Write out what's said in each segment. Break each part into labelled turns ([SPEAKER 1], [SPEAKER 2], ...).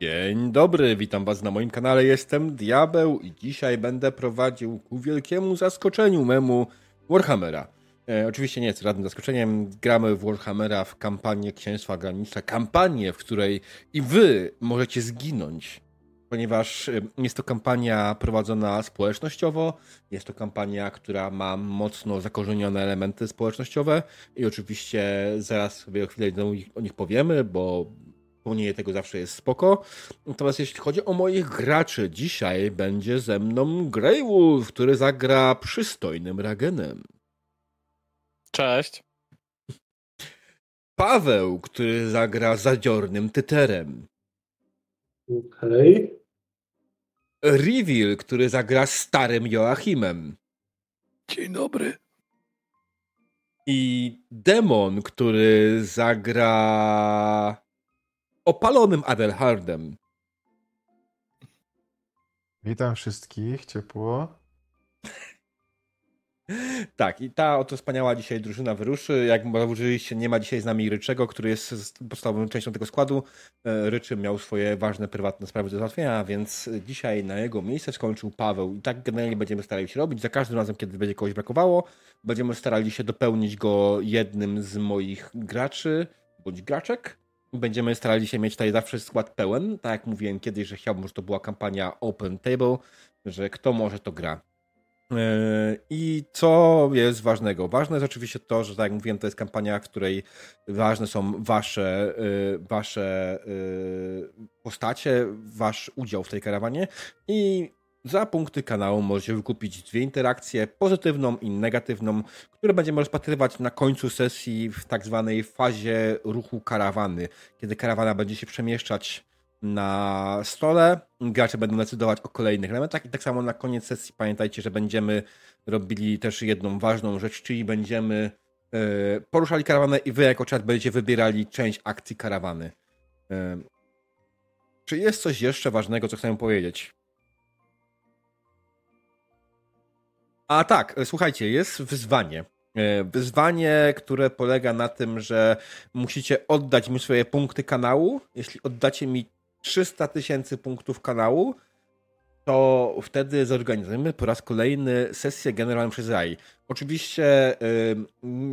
[SPEAKER 1] Dzień dobry, witam was na moim kanale, jestem Diabeł i dzisiaj będę prowadził ku wielkiemu zaskoczeniu memu Warhammera. E, oczywiście nie jest żadnym zaskoczeniem, gramy w Warhammera w kampanię Księstwa Graniczne, kampanię, w której i wy możecie zginąć, ponieważ e, jest to kampania prowadzona społecznościowo, jest to kampania, która ma mocno zakorzenione elementy społecznościowe i oczywiście zaraz sobie o chwilę o nich powiemy, bo Wspomnienie tego zawsze jest spoko. Natomiast jeśli chodzi o moich graczy, dzisiaj będzie ze mną Greywolf, który zagra przystojnym Ragenem.
[SPEAKER 2] Cześć.
[SPEAKER 1] Paweł, który zagra zadziornym Tyterem.
[SPEAKER 3] Okej.
[SPEAKER 1] Okay. Reveal, który zagra starym Joachimem.
[SPEAKER 2] Dzień dobry.
[SPEAKER 1] I Demon, który zagra opalonym Adelhardem.
[SPEAKER 4] Witam wszystkich, ciepło.
[SPEAKER 1] Tak, i ta oto wspaniała dzisiaj drużyna wyruszy. Jak zauważyliście, nie ma dzisiaj z nami Ryczego, który jest podstawową częścią tego składu. E, Ryczy miał swoje ważne, prywatne sprawy do załatwienia, więc dzisiaj na jego miejsce skończył Paweł. I tak generalnie będziemy starali się robić. Za każdym razem, kiedy będzie kogoś brakowało, będziemy starali się dopełnić go jednym z moich graczy bądź graczek. Będziemy starali się mieć tutaj zawsze skład pełen. Tak jak mówiłem kiedyś, że chciałbym, żeby to była kampania Open Table, że kto może, to gra. E, I co jest ważnego? Ważne jest oczywiście to, że tak jak mówiłem, to jest kampania, w której ważne są wasze, e, wasze e, postacie, wasz udział w tej karawanie i za punkty kanału możecie wykupić dwie interakcje, pozytywną i negatywną, które będziemy rozpatrywać na końcu sesji w tak zwanej fazie ruchu karawany, kiedy karawana będzie się przemieszczać na stole, gracze będą decydować o kolejnych elementach i tak samo na koniec sesji pamiętajcie, że będziemy robili też jedną ważną rzecz, czyli będziemy e, poruszali karawanę i wy jako czat będziecie wybierali część akcji karawany. E, czy jest coś jeszcze ważnego, co chcę powiedzieć? A tak, słuchajcie, jest wyzwanie. E, wyzwanie, które polega na tym, że musicie oddać mi swoje punkty kanału. Jeśli oddacie mi 300 tysięcy punktów kanału, to wtedy zorganizujemy po raz kolejny sesję generalną przez AI. Oczywiście yy,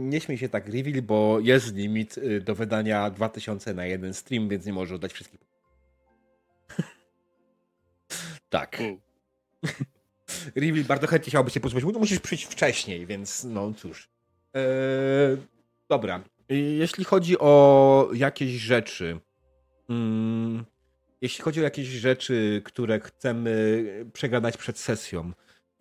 [SPEAKER 1] nie śmiej się tak reveal, bo jest limit do wydania 2000 na jeden stream, więc nie może oddać wszystkich. tak. Reveal bardzo chętnie chciałby się posłuchać. Musisz przyjść wcześniej, więc no cóż. Eee, dobra. Jeśli chodzi o jakieś rzeczy. Mm, jeśli chodzi o jakieś rzeczy, które chcemy przegadać przed sesją.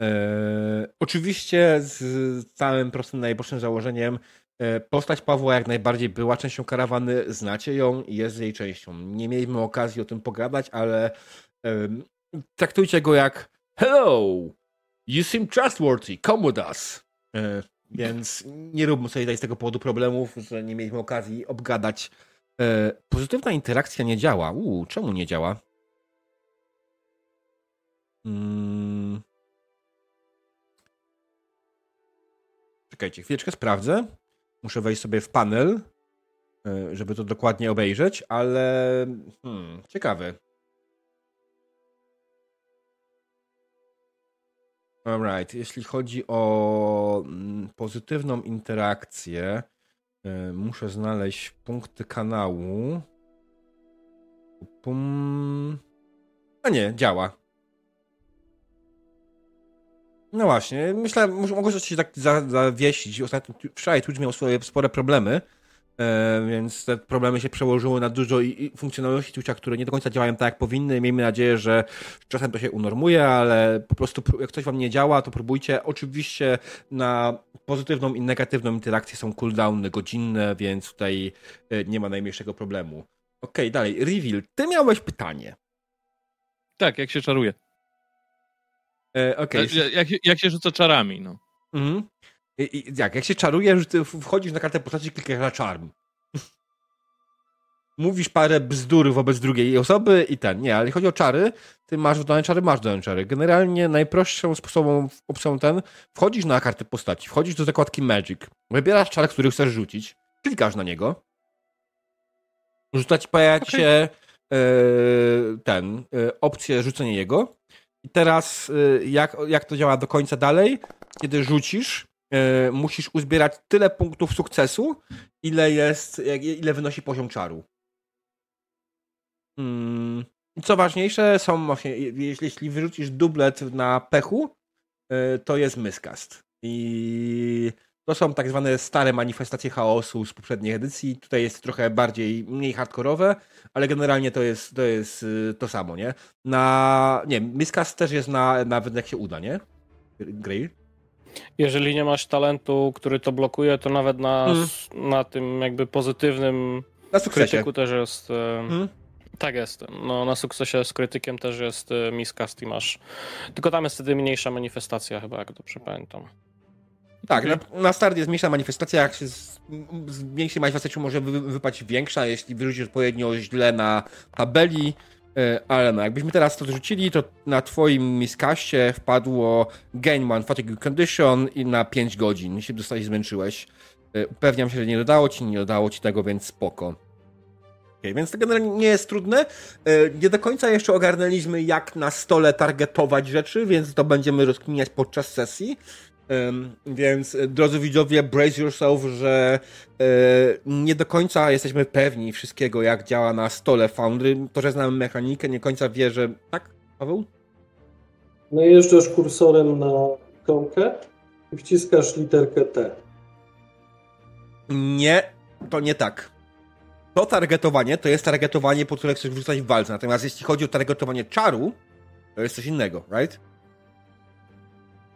[SPEAKER 1] E, oczywiście z całym prostym, najprostszym założeniem e, postać Pawła jak najbardziej była częścią karawany, znacie ją i jest jej częścią. Nie mieliśmy okazji o tym pogadać, ale e, traktujcie go jak Hello! You seem trustworthy. Come with us. E, więc nie róbmy sobie tutaj z tego powodu problemów, że nie mieliśmy okazji obgadać. E, pozytywna interakcja nie działa. Uuu, czemu nie działa? Hmm. Czekajcie, chwileczkę sprawdzę. Muszę wejść sobie w panel, e, żeby to dokładnie obejrzeć, ale hmm, ciekawe. Alright, jeśli chodzi o mm, pozytywną interakcję, y, muszę znaleźć punkty kanału. Pum. A nie, działa. No właśnie, myślę, mogę się tak zawiesić. Ostatnio, wczoraj Twitch miał swoje spore problemy E, więc te problemy się przełożyły na dużo i, funkcjonalności Twitcha, które nie do końca działają tak, jak powinny. Miejmy nadzieję, że czasem to się unormuje, ale po prostu jak coś wam nie działa, to próbujcie. Oczywiście na pozytywną i negatywną interakcję są cooldowny godzinne, więc tutaj e, nie ma najmniejszego problemu. Okej, okay, dalej. Reveal, ty miałeś pytanie.
[SPEAKER 2] Tak, jak się czaruje.
[SPEAKER 1] E, okay.
[SPEAKER 2] jak, jak, jak się rzuca czarami, no. Mhm.
[SPEAKER 1] I, i, jak, jak się czaruje, że ty wchodzisz na kartę postaci, klikasz na czarm. Mówisz parę bzdur wobec drugiej osoby i ten. Nie, ale chodzi o czary, ty masz dane czary, masz dane czary. Generalnie najprostszą sposobem opcją ten, wchodzisz na kartę postaci, wchodzisz do zakładki Magic, wybierasz czar, który chcesz rzucić, klikasz na niego, rzuca ci, pojawia okay. się ten, opcję rzucenia jego. I teraz jak, jak to działa do końca dalej? Kiedy rzucisz, musisz uzbierać tyle punktów sukcesu, ile jest, ile wynosi poziom czaru. Hmm. Co ważniejsze, są właśnie, jeśli wyrzucisz dublet na pechu, to jest myskast. I to są tak zwane stare manifestacje chaosu z poprzedniej edycji. Tutaj jest trochę bardziej, mniej hardkorowe, ale generalnie to jest to, jest y, to samo, nie? Na, nie Miscast też jest na, nawet jak się uda, nie? Grail?
[SPEAKER 2] Jeżeli nie masz talentu, który to blokuje, to nawet na, hmm. na tym jakby pozytywnym
[SPEAKER 1] na krytyku
[SPEAKER 2] też jest... Hmm. Tak jest. No, na sukcesie z krytykiem też jest e, miscast i masz. Tylko tam jest wtedy mniejsza manifestacja, chyba, jak dobrze pamiętam.
[SPEAKER 1] Tak, na, na start jest mniejsza manifestacja, jak się z, z mniejszej manifestacji może wy, wypaść większa, jeśli wyrzucisz odpowiednio źle na tabeli, ale no, jakbyśmy teraz to zrzucili, to na twoim miskaście wpadło gain one fatigue condition i na 5 godzin się dostać zmęczyłeś. E, upewniam się, że nie dodało ci, nie dodało ci tego, więc spoko. Okay, więc to generalnie nie jest trudne. E, nie do końca jeszcze ogarnęliśmy, jak na stole targetować rzeczy, więc to będziemy rozkminiać podczas sesji. Więc e, drodzy widzowie, brace yourself, że e, nie do końca jesteśmy pewni wszystkiego, jak działa na stole Foundry. To, że znamy mechanikę, nie końca wie, że... Tak, Paweł?
[SPEAKER 3] Najeżdżasz kursorem na ikonkę i wciskasz literkę T.
[SPEAKER 1] Nie, to nie tak. To targetowanie to jest targetowanie, po które chcesz wrzucać w walce. Natomiast jeśli chodzi o targetowanie czaru, to jest coś innego, right?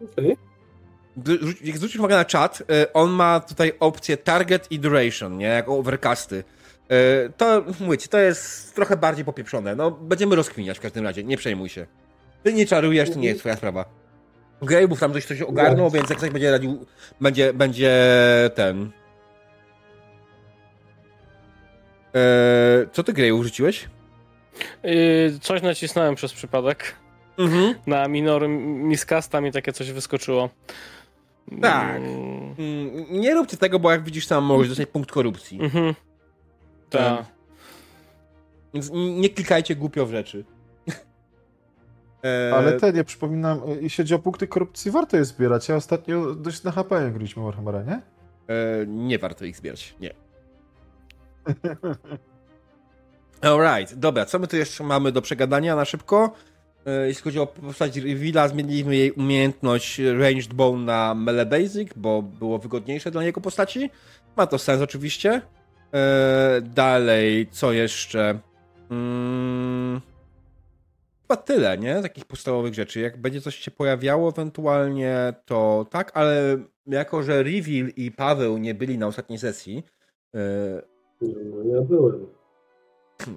[SPEAKER 3] Okej. Okay
[SPEAKER 1] jak zwrócisz uwagę na czat, y, on ma tutaj opcję target i duration, nie? Jak overcasty. Y, to, mówicie, to jest trochę bardziej popieprzone. No, będziemy rozkminiać w każdym razie, nie przejmuj się. Ty nie czarujesz, to nie jest twoja sprawa. Grave'ów tam coś, coś ogarnął, więc jak ktoś będzie radził, będzie, będzie ten... Eee, co ty Grave'ów rzuciłeś?
[SPEAKER 2] Yy, coś nacisnąłem przez przypadek. Mhm. Na minor miskasta mi takie coś wyskoczyło.
[SPEAKER 1] Tak. Mm. Nie róbcie tego, bo jak widzisz, tam możesz dostać punkt korupcji. Mhm.
[SPEAKER 2] Tak.
[SPEAKER 1] Więc nie klikajcie głupio w rzeczy.
[SPEAKER 4] E, Ale te, nie przypominam, jeśli chodzi o punkty korupcji, warto je zbierać. Ja ostatnio dość na HP jak graliśmy Warhammera, nie?
[SPEAKER 1] E, nie warto ich zbierać, nie. Alright, dobra, co my tu jeszcze mamy do przegadania na szybko? E, jeśli chodzi o postać Reveala, zmieniliśmy jej umiejętność Ranged Bone na Melee Basic, bo było wygodniejsze dla niego postaci. Ma to sens oczywiście. Eee, dalej, co jeszcze? Hmm, chyba tyle, nie? Takich podstawowych rzeczy. Jak będzie coś się pojawiało ewentualnie, to tak, ale jako, że Reveal i Paweł nie byli na ostatniej sesji.
[SPEAKER 3] Eee, no, ja byłem.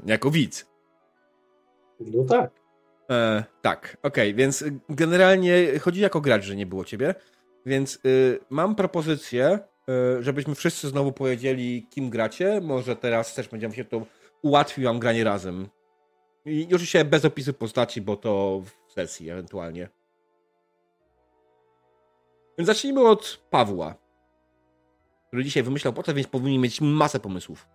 [SPEAKER 1] Jako widz.
[SPEAKER 3] No tak.
[SPEAKER 1] E, tak, okej, okay, więc generalnie chodzi jako gracz, że nie było ciebie. Więc y, mam propozycję, y, żebyśmy wszyscy znowu powiedzieli, kim gracie. Może teraz też będziemy się to ułatwił wam granie razem. I oczywiście bez opisu postaci, bo to w sesji ewentualnie. Więc zacznijmy od Pawła, który dzisiaj wymyślał po to, więc powinien mieć masę pomysłów.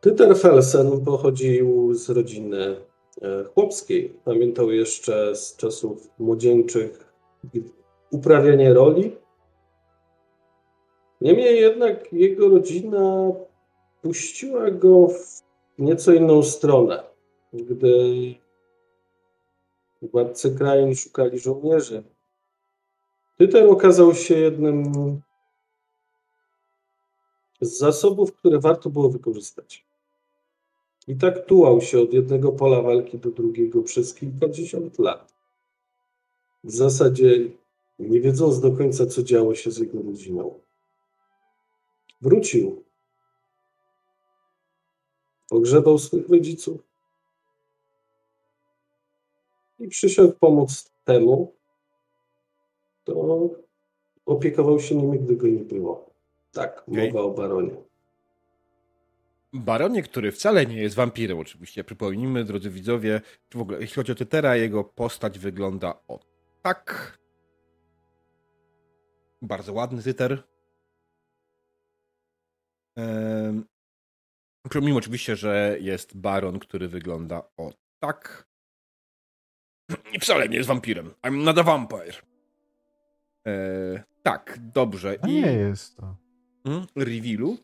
[SPEAKER 3] Tyter Felsen pochodził z rodziny chłopskiej. Pamiętał jeszcze z czasów młodzieńczych uprawianie roli. Niemniej jednak jego rodzina puściła go w nieco inną stronę. Gdy władcy krain szukali żołnierzy, Tyter okazał się jednym z zasobów, które warto było wykorzystać. I tak tułał się od jednego pola walki do drugiego przez kilkadziesiąt lat. W zasadzie nie wiedząc do końca, co działo się z jego rodziną. Wrócił. Pogrzebał swych rodziców i przyszedł pomóc temu, kto opiekował się nimi, gdy go nie było. Tak, okay. mowa o baronie.
[SPEAKER 1] Baronie, który wcale nie jest wampirem, oczywiście. Przypomnijmy, drodzy widzowie, w ogóle, jeśli chodzi o Tytera, jego postać wygląda o tak. Bardzo ładny Tyter. Mimo oczywiście, że jest baron, który wygląda o tak. I wcale nie jest wampirem. I'm not a vampire. E, tak, dobrze.
[SPEAKER 4] A
[SPEAKER 1] I
[SPEAKER 4] nie jest to.
[SPEAKER 1] mm, revealu?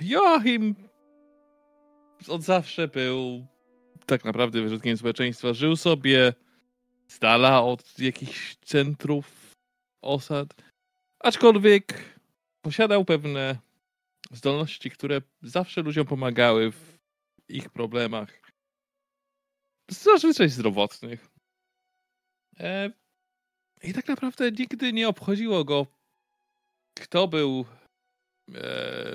[SPEAKER 5] Joachim od zawsze był tak naprawdę wyrzutkiem społeczeństwa. Żył sobie z dala od jakichś centrów osad, aczkolwiek posiadał pewne zdolności, które zawsze ludziom pomagały w ich problemach. Zazwyczaj zdrowotnych. E, I tak naprawdę nigdy nie obchodziło go, kto był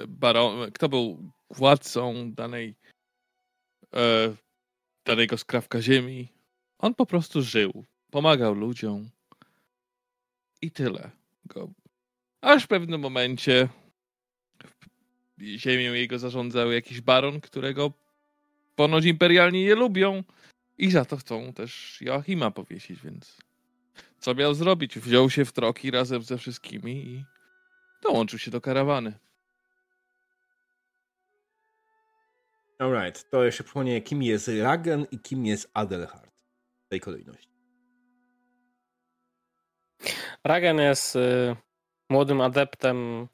[SPEAKER 5] baron, kto był władcą danej e, danego skrawka ziemi. On po prostu żył, pomagał ludziom i tyle. Go. Aż w pewnym momencie ziemią jego zarządzał jakiś baron, którego ponoć imperialni nie lubią i za to chcą też Joachima powiesić, więc co miał zrobić? Wziął się w troki razem ze wszystkimi i dołączył się do karawany.
[SPEAKER 1] Alright, to jeszcze przypomnę, kim jest Ragen i kim jest Adelhard w tej kolejności.
[SPEAKER 2] Ragen jest y, młodym adeptem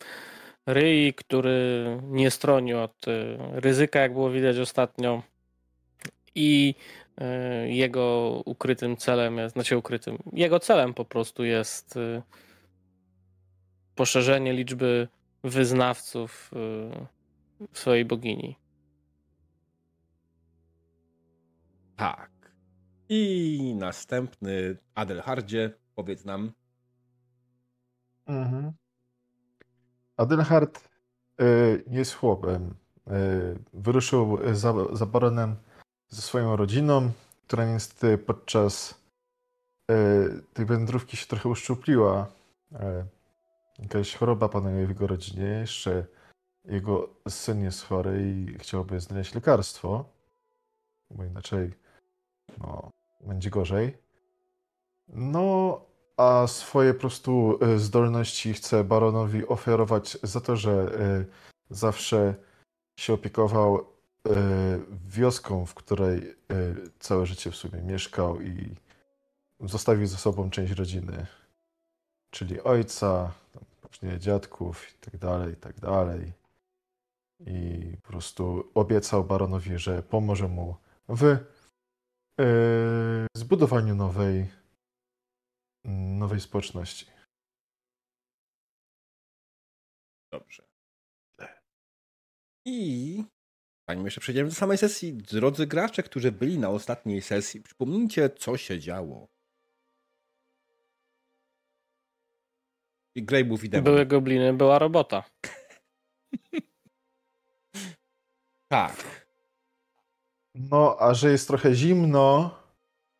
[SPEAKER 2] Ryi, który nie stroni od y, ryzyka, jak było widać ostatnio. I y, jego ukrytym celem jest, znaczy ukrytym, jego celem po prostu jest y, poszerzenie liczby wyznawców y, swojej bogini.
[SPEAKER 1] Tak. I następny Adelhardzie, powiedz nam.
[SPEAKER 4] Mhm. Adelhard y, jest chłopem. Y, wyruszył za, za baronem ze swoją rodziną, która niestety podczas y, tej wędrówki się trochę uszczupliła. Y, jakaś choroba panuje w jego rodzinie. Jeszcze jego syn jest chory i chciałby znaleźć lekarstwo, bo inaczej no, będzie gorzej. No, a swoje po prostu y, zdolności chce baronowi ofiarować za to, że y, zawsze się opiekował y, wioską, w której całe życie w sumie mieszkał i zostawił za sobą część rodziny, czyli ojca, później dziadków i tak dalej, i tak dalej. I po prostu obiecał baronowi, że pomoże mu w zbudowaniu nowej nowej społeczności.
[SPEAKER 1] Dobrze. I zanim jeszcze przejdziemy do samej sesji, drodzy gracze, którzy byli na ostatniej sesji, przypomnijcie, co się działo. I Grejbów i Demon.
[SPEAKER 2] Były gobliny, była robota.
[SPEAKER 1] Tak.
[SPEAKER 4] No, a że jest trochę zimno,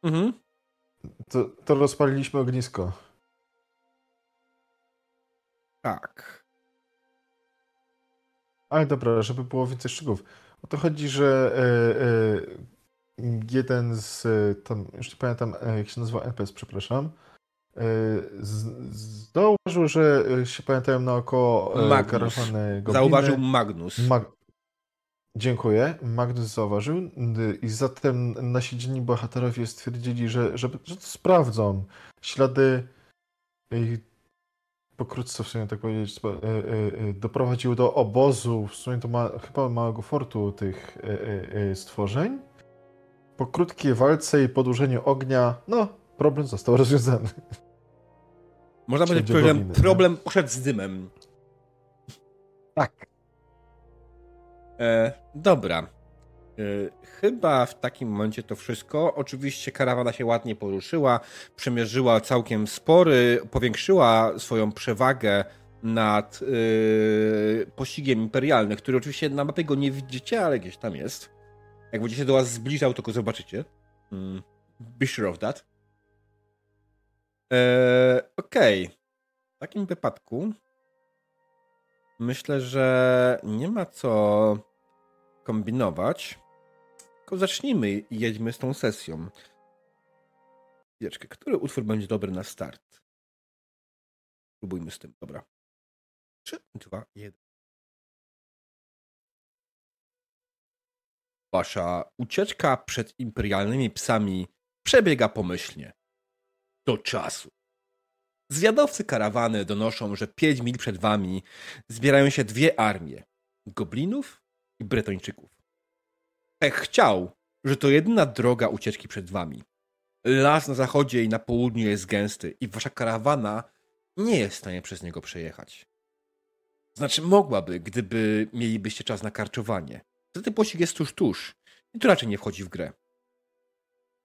[SPEAKER 1] Mhm.
[SPEAKER 4] to, to rozpaliliśmy ognisko.
[SPEAKER 1] Tak.
[SPEAKER 4] Ale dobra, żeby było więcej szczegółów. O to chodzi, że e, e, jeden z e, tam, już nie pamiętam jak się nazywa NPS, przepraszam, zauważył, że e, się naokoło e,
[SPEAKER 1] Magnus.
[SPEAKER 4] karawany gobliny.
[SPEAKER 1] Zauważył Magnus.
[SPEAKER 4] Mag... Dziękuję. Magnus zauważył y, i zatem nasi dzienni bohaterowie stwierdzili, że, że, że to sprawdzą. Ślady y, pokrótce w sumie tak powiedzieć y, doprowadziły do obozu, w sumie to ma, chyba małego fortu tych stworzeń. Po krótkiej walce i podłużeniu ognia, no, problem został rozwiązany.
[SPEAKER 1] Można powiedzieć, problem, problem poszedł z dymem.
[SPEAKER 4] Tak.
[SPEAKER 1] E, dobra. E, chyba w takim momencie to wszystko. Oczywiście karawana się ładnie poruszyła, przemierzyła całkiem spory, powiększyła swoją przewagę nad e, pościgiem imperialnym, który oczywiście na mapie go nie widzicie, ale gdzieś tam jest. Jak będzie się do was zbliżał, to go zobaczycie. Mm, be sure of that. Eee, Okej. Okay. W takim wypadku myślę, że nie ma co kombinować. Tylko zacznijmy i jedźmy z tą sesją. Chwileczkę, który utwór będzie dobry na start? Spróbujmy z tym, dobra. 3, 2, 1. Wasza ucieczka przed imperialnymi psami przebiega pomyślnie. Do czasu. Zwiadowcy karawany donoszą, że pięć mil przed wami zbierają się dwie armie goblinów i bretończyków. Pech chciał, że to jedyna droga ucieczki przed wami. Las na zachodzie i na południu jest gęsty i wasza karawana nie jest w stanie przez niego przejechać. Znaczy mogłaby, gdyby mielibyście czas na karczowanie. Wtedy pościg jest tuż, tuż i to raczej nie wchodzi w grę.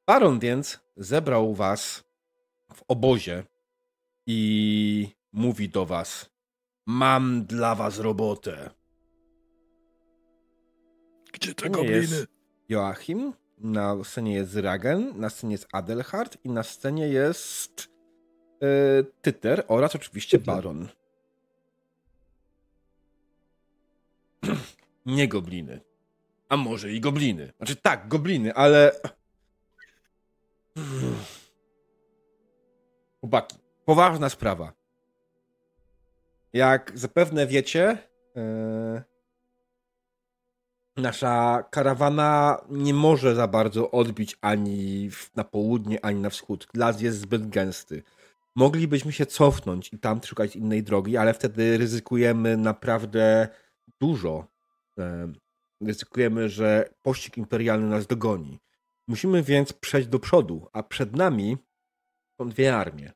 [SPEAKER 1] Baron więc zebrał was w obozie i mówi do was: Mam dla was robotę.
[SPEAKER 5] Gdzie te gobliny?
[SPEAKER 1] jest Joachim, na scenie jest Ragen, na scenie jest Adelhard i na scenie jest e, Tyter oraz oczywiście
[SPEAKER 3] Tyter.
[SPEAKER 1] Baron. Nie gobliny. A może i gobliny. Znaczy tak, gobliny, ale... Chłopaki, poważna sprawa. Jak zapewne wiecie, e, nasza karawana nie może za bardzo odbić ani w- na południe, ani na wschód. Las jest zbyt gęsty. Moglibyśmy się cofnąć i tam szukać innej drogi, ale wtedy ryzykujemy naprawdę dużo. Em, Ryzykujemy, że pościg imperialny nas dogoni. Musimy więc przejść do przodu, a przed nami są dwie armie.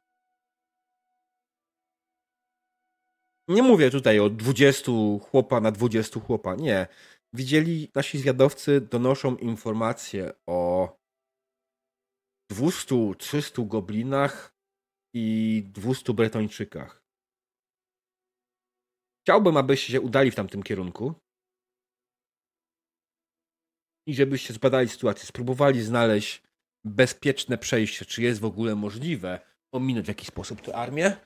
[SPEAKER 1] Nie mówię tutaj o 20 chłopa na 20 chłopa, nie. Widzieli, nasi zwiadowcy donoszą informacje o 200-300 goblinach i 200 bretończykach. Chciałbym, abyście się udali w tamtym kierunku i żebyście zbadali sytuację, spróbowali znaleźć bezpieczne przejście, czy jest w ogóle możliwe ominąć w jakiś sposób tę armię,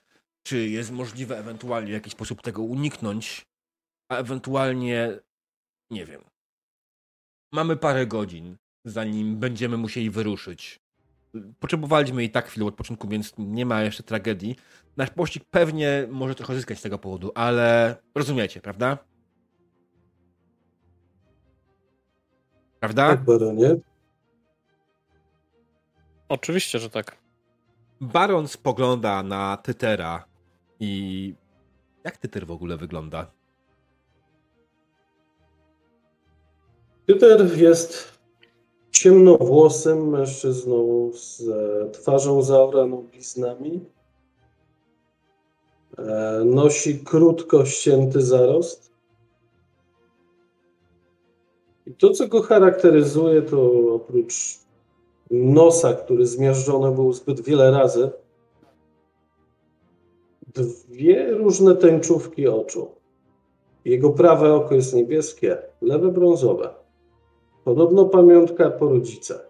[SPEAKER 1] czy jest możliwe ewentualnie w jakiś sposób tego uniknąć, a ewentualnie nie wiem. Mamy parę godzin, zanim będziemy musieli wyruszyć. Potrzebowaliśmy i tak chwilę odpoczynku, więc nie ma jeszcze tragedii. Nasz pościg pewnie może trochę zyskać z tego powodu, ale rozumiecie, prawda? Prawda?
[SPEAKER 3] Tak, baronie.
[SPEAKER 2] Oczywiście, że tak.
[SPEAKER 1] Baron spogląda na Tytera i jak Tyter w ogóle wygląda?
[SPEAKER 3] Peter jest ciemnowłosym mężczyzną z twarzą zaoraną bliznami. E, Nosi krótko ścięty zarost. I to, co go charakteryzuje, to oprócz nosa, który zmiażdżony był zbyt wiele razy, dwie różne tęczówki oczu. Jego prawe oko jest niebieskie, lewe brązowe. Podobno pamiątka po rodzice.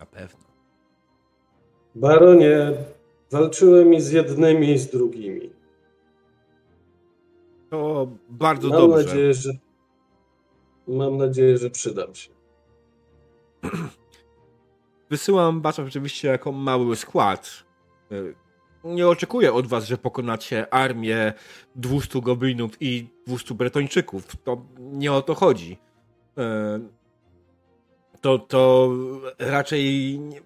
[SPEAKER 1] Na pewno.
[SPEAKER 3] Baronie, walczyłem i z jednymi, i z drugimi.
[SPEAKER 1] To bardzo
[SPEAKER 3] Mam
[SPEAKER 1] dobrze.
[SPEAKER 3] nadzieję, że mam nadzieję, że przydam się.
[SPEAKER 1] Wysyłam was oczywiście jako mały skład. Y, Nie oczekuję od was, że pokonacie armię 200 goblinów i 200 bretończyków. To nie o to chodzi. Y, To, to raczej nie,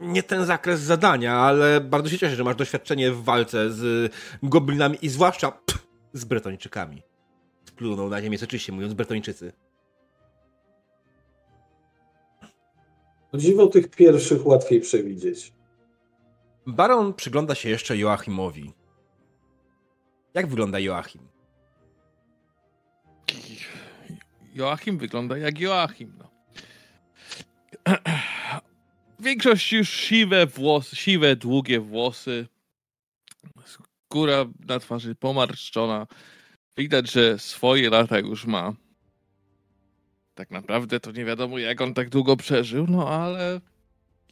[SPEAKER 1] nie ten zakres zadania, ale bardzo się cieszę, że masz doświadczenie w walce z goblinami i zwłaszcza pff, z bretończykami. Splunął na ziemię, oczywiście mówiąc bretończycy.
[SPEAKER 3] O dziwo tych pierwszych łatwiej przewidzieć.
[SPEAKER 1] Baron przygląda się jeszcze Joachimowi. Jak wygląda Joachim?
[SPEAKER 5] Joachim wygląda jak Joachim. No. Większość już siwe włosy, siwe, długie włosy. Skóra na twarzy pomarszczona. Widać, że swoje lata już ma. Tak naprawdę to nie wiadomo, jak on tak długo przeżył, no ale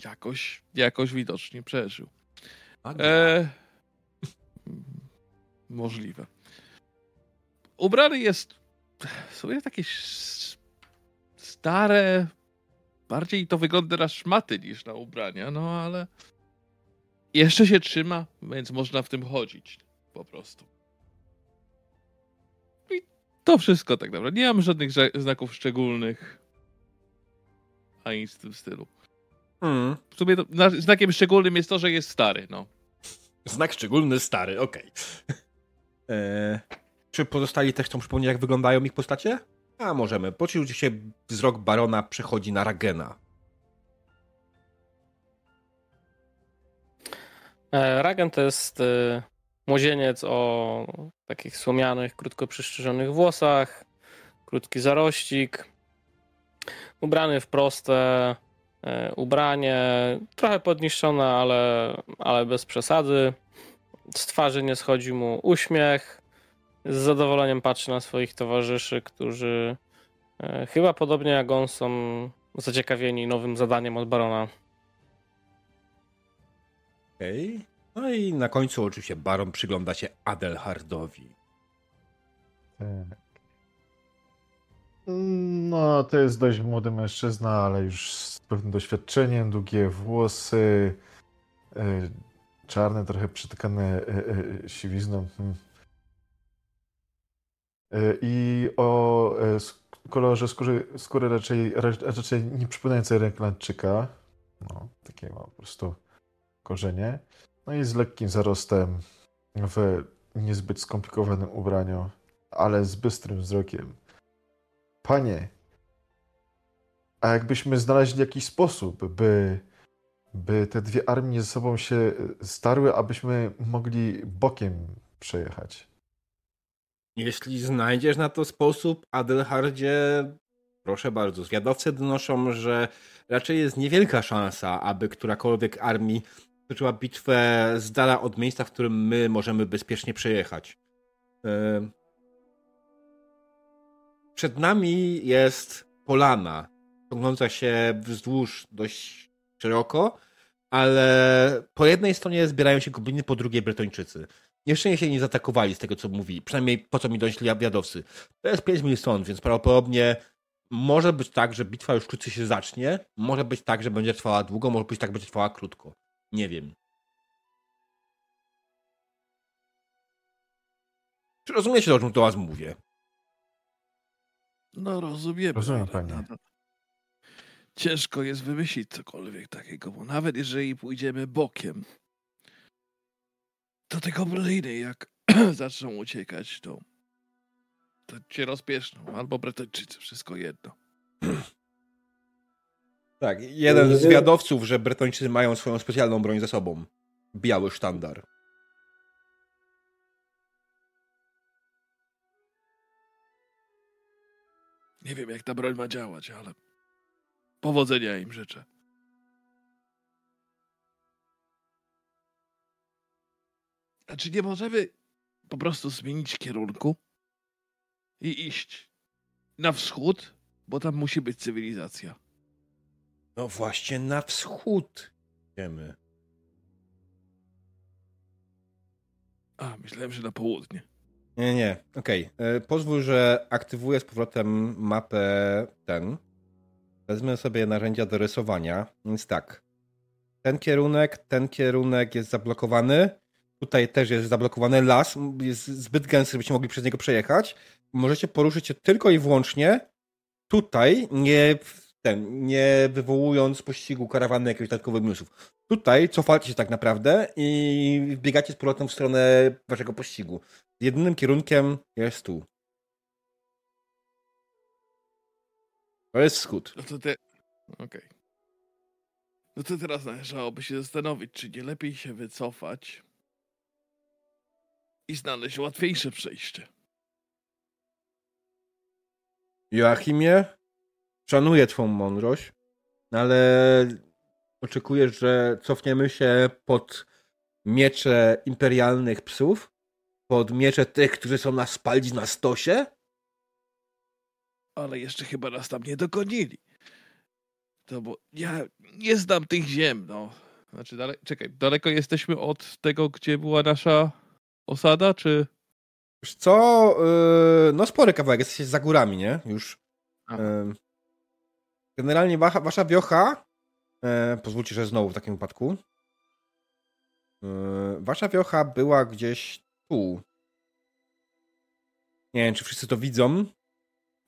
[SPEAKER 5] jakoś, jakoś widocznie przeżył. E, możliwe. Ubrany jest sobie takie stare. Bardziej to wygląda na szmaty niż na ubrania, no ale jeszcze się trzyma, więc można w tym chodzić po prostu. To wszystko tak naprawdę. Nie mam żadnych znaków szczególnych. Ani nic w tym stylu. Hmm. W sumie to, znakiem szczególnym jest to, że jest stary, no.
[SPEAKER 1] Znak szczególny stary, okej. Okay. Eee, czy pozostali też chcą przypomnieć, jak wyglądają ich postacie? A możemy. Poczuł się wzrok barona przechodzi na Ragena.
[SPEAKER 2] E, Ragen to jest e, młodzieniec o takich słomianych, krótko przystrzyżonych włosach, krótki zarościk, ubrany w proste e, ubranie, trochę podniszczone, ale, ale bez przesady. Z twarzy nie schodzi mu uśmiech. Z zadowoleniem patrzy na swoich towarzyszy, którzy chyba podobnie jak on są zaciekawieni nowym zadaniem od barona.
[SPEAKER 1] Okej. Okay. No i na końcu oczywiście Baron przygląda się Adelhardowi. Tak.
[SPEAKER 4] No, to jest dość młody mężczyzna, ale już z pewnym doświadczeniem, długie włosy, e, czarne, trochę przytykane e, e, siwizną. Hmm. I o kolorze skóry, skóry raczej, raczej nie przypominającej Renklandczyka. No, takie ma po prostu korzenie. No i z lekkim zarostem w niezbyt skomplikowanym ubraniu, ale z bystrym wzrokiem. Panie, a jakbyśmy znaleźli jakiś sposób, by, by te dwie armie ze sobą się starły, abyśmy mogli bokiem przejechać?
[SPEAKER 1] Jeśli znajdziesz na to sposób, Adelhardzie, proszę bardzo. Zwiadowcy donoszą, że raczej jest niewielka szansa, aby którakolwiek armii toczyła bitwę z dala od miejsca, w którym my możemy bezpiecznie przejechać. Przed nami jest polana, ciągnąca się wzdłuż dość szeroko, ale po jednej stronie zbierają się gobliny, po drugiej Bretończycy. Jeszcze się nie zaatakowali z tego, co mówi. Przynajmniej po co mi donieśli wiadowcy. To jest 5 mil stąd, więc prawdopodobnie może być tak, że bitwa już wkrótce się zacznie. Może być tak, że będzie trwała długo, może być tak, że będzie trwała krótko. Nie wiem. Czy rozumiecie, o czym do was mówię?
[SPEAKER 5] No rozumiem.
[SPEAKER 4] Rozumiem, panie.
[SPEAKER 5] Ciężko jest wymyślić cokolwiek takiego, bo nawet jeżeli pójdziemy bokiem, to te gobliny jak zaczną uciekać, to, to cię rozpieszczą. Albo Bretończycy, wszystko jedno.
[SPEAKER 1] Tak, jeden z zwiadowców, że Bretończycy mają swoją specjalną broń ze sobą. Biały sztandar.
[SPEAKER 5] Nie wiem, jak ta broń ma działać, ale powodzenia im życzę. A czy nie możemy po prostu zmienić kierunku i iść na wschód, bo tam musi być cywilizacja?
[SPEAKER 1] No właśnie na wschód idziemy.
[SPEAKER 5] A, myślałem, że na południe.
[SPEAKER 1] Nie, nie, okej. Okay. E, pozwól, że aktywuję z powrotem mapę ten. Wezmę sobie narzędzia do rysowania. Więc tak. Ten kierunek, ten kierunek jest zablokowany. Tutaj też jest zablokowany las. Jest zbyt gęsty, żebyście mogli przez niego przejechać. Możecie poruszyć się tylko i wyłącznie tutaj, nie ten, nie wywołując pościgu karawany jakichś dodatkowych minusów. Tutaj cofacie się tak naprawdę i biegacie z powrotem w stronę waszego pościgu. Jedynym kierunkiem jest tu. To jest wschód.
[SPEAKER 5] No to te... Okej. Okay. No to teraz należałoby się zastanowić, czy nie lepiej się wycofać i znaleźć łatwiejsze przejście.
[SPEAKER 1] Joachimie, szanuję twą mądrość, ale oczekujesz, że cofniemy się pod miecze imperialnych psów? Pod miecze tych, którzy są nas spalić na stosie?
[SPEAKER 5] Ale jeszcze chyba nas tam nie dogonili. To bo ja nie znam tych ziem, no. Znaczy, dale... czekaj, daleko jesteśmy od tego, gdzie była nasza osada, czy...
[SPEAKER 1] Wiesz co, yy, no spory kawałek, jesteście za górami, nie? Już. Yy, generalnie wasza, wasza wiocha, yy, pozwólcie, że znowu w takim wypadku, yy, wasza wiocha była gdzieś tu. Nie wiem, czy wszyscy to widzą.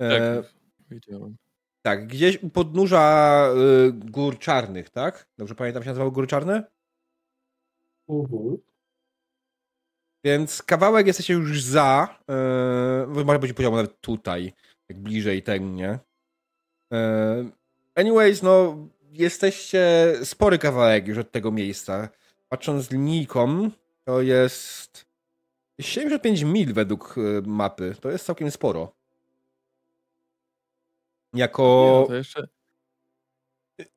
[SPEAKER 1] E,
[SPEAKER 5] Tak, wiedziałem.
[SPEAKER 1] tak, gdzieś u podnóża y, gór czarnych, tak? Dobrze pamiętam, się nazywały góry czarne?
[SPEAKER 3] Mhm.
[SPEAKER 1] Więc kawałek jesteście już za. Yy, może być poziom nawet tutaj, jak bliżej ten, nie? Yy, anyways, no, jesteście spory kawałek już od tego miejsca. Patrząc z linijką, to jest 75 mil według y, mapy. To jest całkiem sporo. Jako,
[SPEAKER 5] Nie, no jeszcze...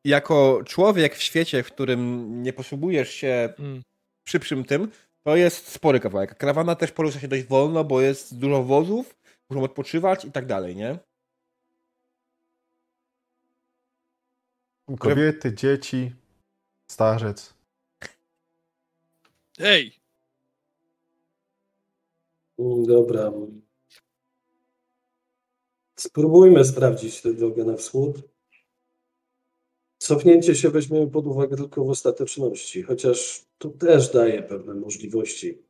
[SPEAKER 1] jako człowiek w świecie, w którym nie posługujesz się
[SPEAKER 5] Mm.
[SPEAKER 1] szybszym tym, to jest spory kawałek. Karawana też porusza się dość wolno, bo jest dużo wozów, muszą odpoczywać i tak dalej, nie?
[SPEAKER 4] Kobiety, dzieci, starzec.
[SPEAKER 5] Ej!
[SPEAKER 3] Mm, Dobra. Spróbujmy sprawdzić tę drogę na wschód. Cofnięcie się weźmiemy pod uwagę tylko w ostateczności, chociaż to też daje pewne możliwości.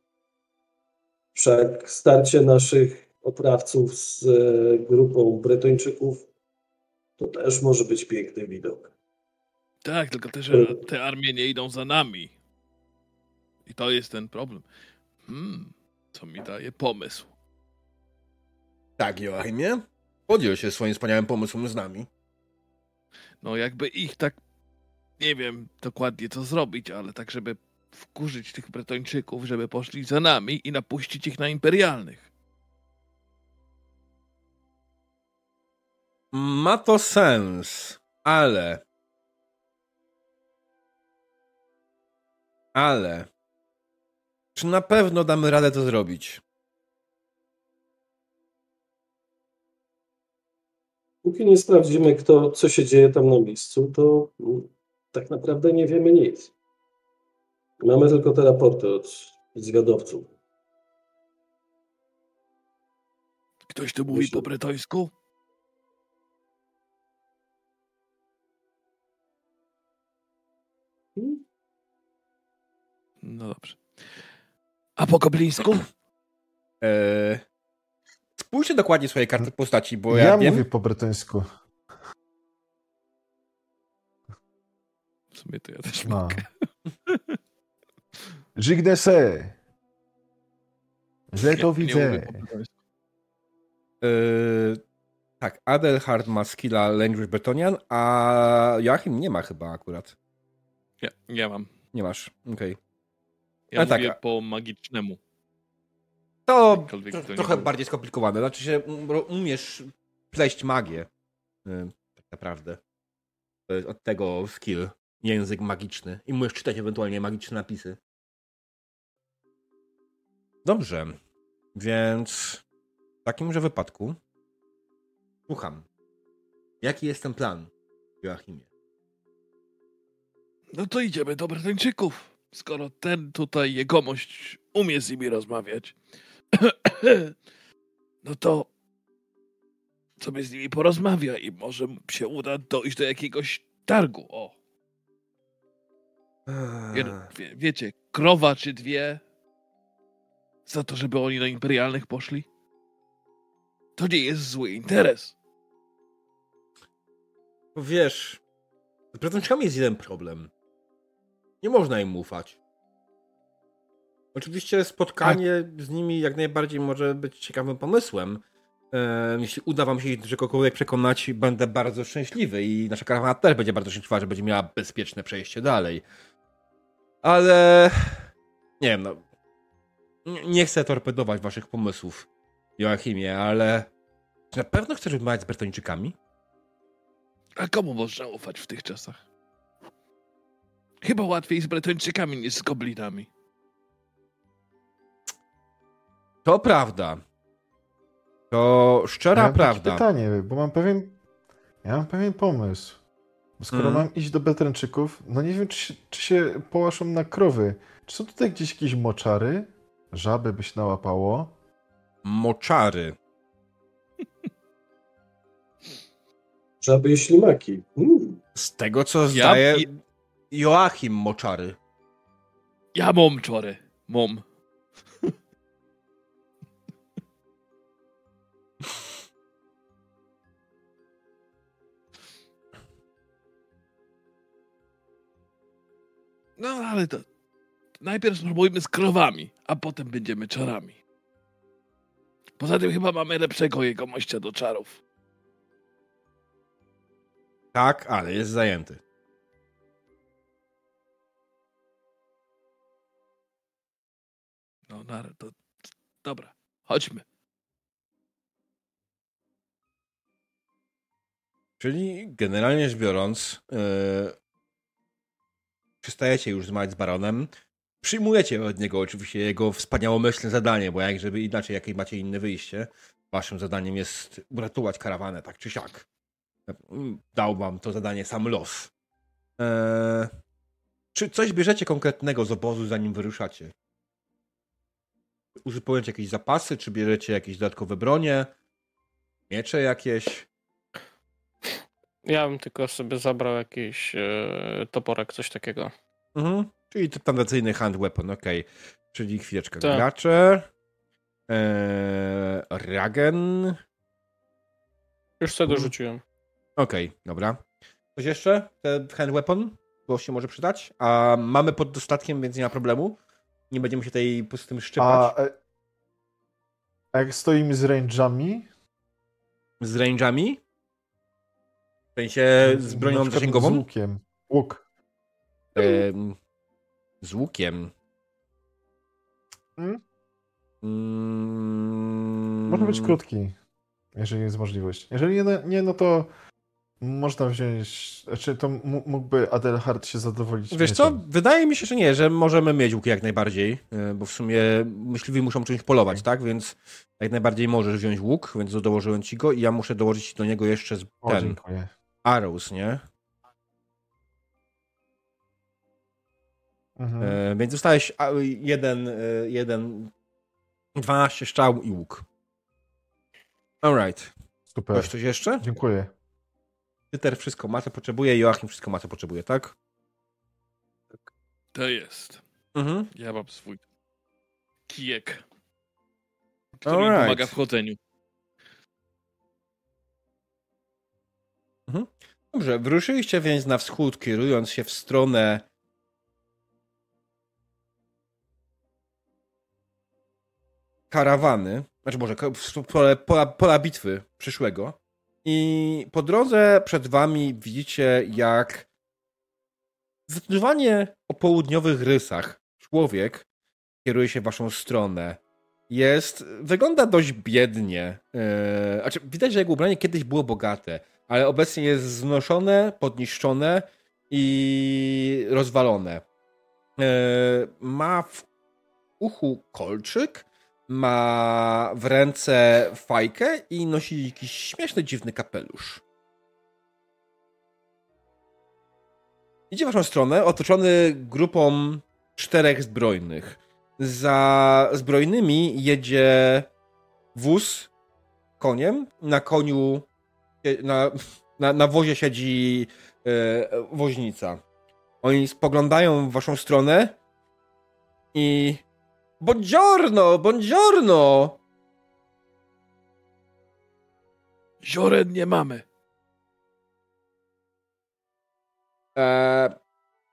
[SPEAKER 3] Wszak starcie naszych oprawców z e, grupą Bretończyków to też może być piękny widok.
[SPEAKER 5] Tak, tylko te, że te armie nie idą za nami. I to jest ten problem. Hmm, co mi daje pomysł.
[SPEAKER 1] Tak, Joachimie. Podjął się swoim wspaniałym pomysłem z nami.
[SPEAKER 5] No jakby ich tak, nie wiem dokładnie co zrobić, ale tak, żeby wkurzyć tych Bretończyków, żeby poszli za nami i napuścić ich na imperialnych.
[SPEAKER 1] Ma to sens, ale. Ale. Czy na pewno damy radę to zrobić?
[SPEAKER 3] Póki nie sprawdzimy, kto, co się dzieje tam na miejscu, to mm, tak naprawdę nie wiemy nic. Mamy tylko te raporty od zwiadowców.
[SPEAKER 5] Ktoś tu mówi
[SPEAKER 3] Myślę-
[SPEAKER 5] po bretońsku? No dobrze. A po goblińsku?
[SPEAKER 1] Eee, spójrzcie dokładnie swoje karty postaci, bo ja,
[SPEAKER 4] ja
[SPEAKER 1] wiem.
[SPEAKER 4] mówię po bretońsku.
[SPEAKER 5] W sumie to ja też
[SPEAKER 4] No.
[SPEAKER 5] mogę.
[SPEAKER 4] Żygnę se. Źle to
[SPEAKER 5] Nie- nie
[SPEAKER 4] widzę.
[SPEAKER 1] Eee, tak, Adelhard ma skilla Language Bretonian, a Joachim nie ma chyba akurat.
[SPEAKER 5] Ja, ja mam.
[SPEAKER 1] Nie masz, okej.
[SPEAKER 5] Ja
[SPEAKER 1] tak,
[SPEAKER 5] mówię
[SPEAKER 1] a-
[SPEAKER 5] po magicznemu.
[SPEAKER 1] To trochę
[SPEAKER 5] było.
[SPEAKER 1] bardziej skomplikowane. Znaczy się, m, ro- umiesz pleść magię. y, Tak naprawdę. To jest od tego skill. Język magiczny. I umiesz czytać ewentualnie magiczne napisy. Dobrze. Więc w takimże wypadku słucham. Jaki jest ten plan, Joachimie?
[SPEAKER 5] No to idziemy do Bretończyków. Skoro ten tutaj jegomość umie z nimi rozmawiać, no to sobie z nimi porozmawia i może się uda dojść do jakiegoś targu. O, wie, wie, wiecie, krowa czy dwie za to, żeby oni na imperialnych poszli? To nie jest zły interes.
[SPEAKER 1] Wiesz, z Brytyjczykami jest jeden problem. Nie można im ufać. Oczywiście spotkanie z nimi jak najbardziej może być ciekawym pomysłem. Jeśli uda wam się kogokolwiek przekonać, będę bardzo szczęśliwy i nasza karawana też będzie bardzo szczęśliwa, że będzie miała bezpieczne przejście dalej. Ale nie wiem, no. Nie- chcę torpedować waszych pomysłów, Joachimie, ale czy na pewno chcesz rozmawiać z Brytyjczykami?
[SPEAKER 5] A komu można ufać w tych czasach? Chyba łatwiej z Bretończykami niż z goblinami.
[SPEAKER 1] To prawda. To szczera
[SPEAKER 4] ja mam
[SPEAKER 1] prawda.
[SPEAKER 4] pytanie, bo mam pewien. Ja mam pewien pomysł. Bo skoro
[SPEAKER 1] Mm.
[SPEAKER 4] mam iść do Beltręczyków, no nie wiem, czy się, czy się połaszą na krowy. Czy są tutaj gdzieś jakieś moczary? Żaby by się nałapało?
[SPEAKER 1] Moczary.
[SPEAKER 3] Żaby i ślimaki. Mm.
[SPEAKER 1] Z tego co zdaje
[SPEAKER 5] i-
[SPEAKER 1] Joachim Moczary.
[SPEAKER 5] Ja mam czary. Mom. No ale to. Najpierw spróbujmy z krowami, a potem będziemy czarami. Poza tym chyba mamy lepszego jegomościa do czarów.
[SPEAKER 1] Tak, ale jest zajęty.
[SPEAKER 5] No, no to dobra, chodźmy.
[SPEAKER 1] Czyli generalnie rzecz biorąc, yy, przestajecie już zmawiać z baronem. Przyjmujecie od niego oczywiście jego wspaniałomyślne zadanie, bo jak żeby inaczej, jakie macie inne wyjście, waszym zadaniem jest uratować karawanę, tak czy siak. Dał wam to zadanie sam los. Eee, czy coś bierzecie konkretnego z obozu, zanim wyruszacie? Uzupełniacie jakieś zapasy, czy bierzecie jakieś dodatkowe bronie? Miecze jakieś?
[SPEAKER 2] Ja bym tylko sobie zabrał jakiś e, toporek, coś takiego.
[SPEAKER 1] Mhm. Czyli to tradycyjny hand weapon, okej. Okay. Czyli chwileczkę.
[SPEAKER 2] Tak.
[SPEAKER 1] Gracze. Eee, Ragen.
[SPEAKER 2] Już sobie
[SPEAKER 1] Mhm.
[SPEAKER 2] dorzuciłem.
[SPEAKER 1] Okej, dobra. Coś jeszcze? Ten hand weapon? Bo się może przydać. A mamy pod dostatkiem, więc nie ma problemu. Nie będziemy się tutaj po tym szczypać.
[SPEAKER 4] A, e, a jak stoimy z range'ami,
[SPEAKER 1] Z range'ami? W sensie z bronią zasięgową?
[SPEAKER 4] Z łukiem. Łuk.
[SPEAKER 1] Z łukiem.
[SPEAKER 4] Hmm?
[SPEAKER 1] Mm,
[SPEAKER 4] Może być krótki, jeżeli jest możliwość. Jeżeli nie, nie no to można wziąć. Znaczy, to mógłby Adelhard się zadowolić.
[SPEAKER 1] Wiesz co, wydaje mi się, że nie, że możemy mieć łuki jak najbardziej, e, bo w sumie myśliwi muszą czymś polować, tak? Więc jak najbardziej możesz wziąć łuk, więc dołożyłem ci go i ja muszę dołożyć do niego jeszcze z-
[SPEAKER 4] O,
[SPEAKER 1] ten
[SPEAKER 4] dziękuję.
[SPEAKER 1] arrows, nie?
[SPEAKER 4] Mhm.
[SPEAKER 1] E, więc dostałeś jeden, e, jeden, 12 strzał i łuk. Alright.
[SPEAKER 4] Super.
[SPEAKER 1] Ktoś coś jeszcze?
[SPEAKER 4] Dziękuję.
[SPEAKER 1] Tyter wszystko ma, co potrzebuje, Joachim wszystko ma, co potrzebuje, tak?
[SPEAKER 5] To jest.
[SPEAKER 1] Mhm.
[SPEAKER 5] Ja mam swój kijek, który
[SPEAKER 1] Alright.
[SPEAKER 5] pomaga w chodzeniu.
[SPEAKER 1] Dobrze, wyruszyliście więc na wschód, kierując się w stronę karawany, znaczy może stronę pola, pola bitwy przyszłego i po drodze przed wami widzicie jak zdecydowanie o południowych rysach człowiek kieruje się w waszą stronę. Jest, wygląda dość biednie. Yy, znaczy, widać, że jego ubranie kiedyś było bogate, ale obecnie jest znoszone, podniszczone i rozwalone. Yy, ma w uchu kolczyk, ma w ręce fajkę i nosi jakiś śmieszny, dziwny kapelusz. Idzie w waszą stronę, otoczony grupą czterech zbrojnych. Za zbrojnymi jedzie wóz koniem. Na koniu, na, na, na wozie siedzi e, woźnica. Oni spoglądają w waszą stronę i Buongiorno, buongiorno!
[SPEAKER 5] Zioren nie mamy.
[SPEAKER 1] Eee,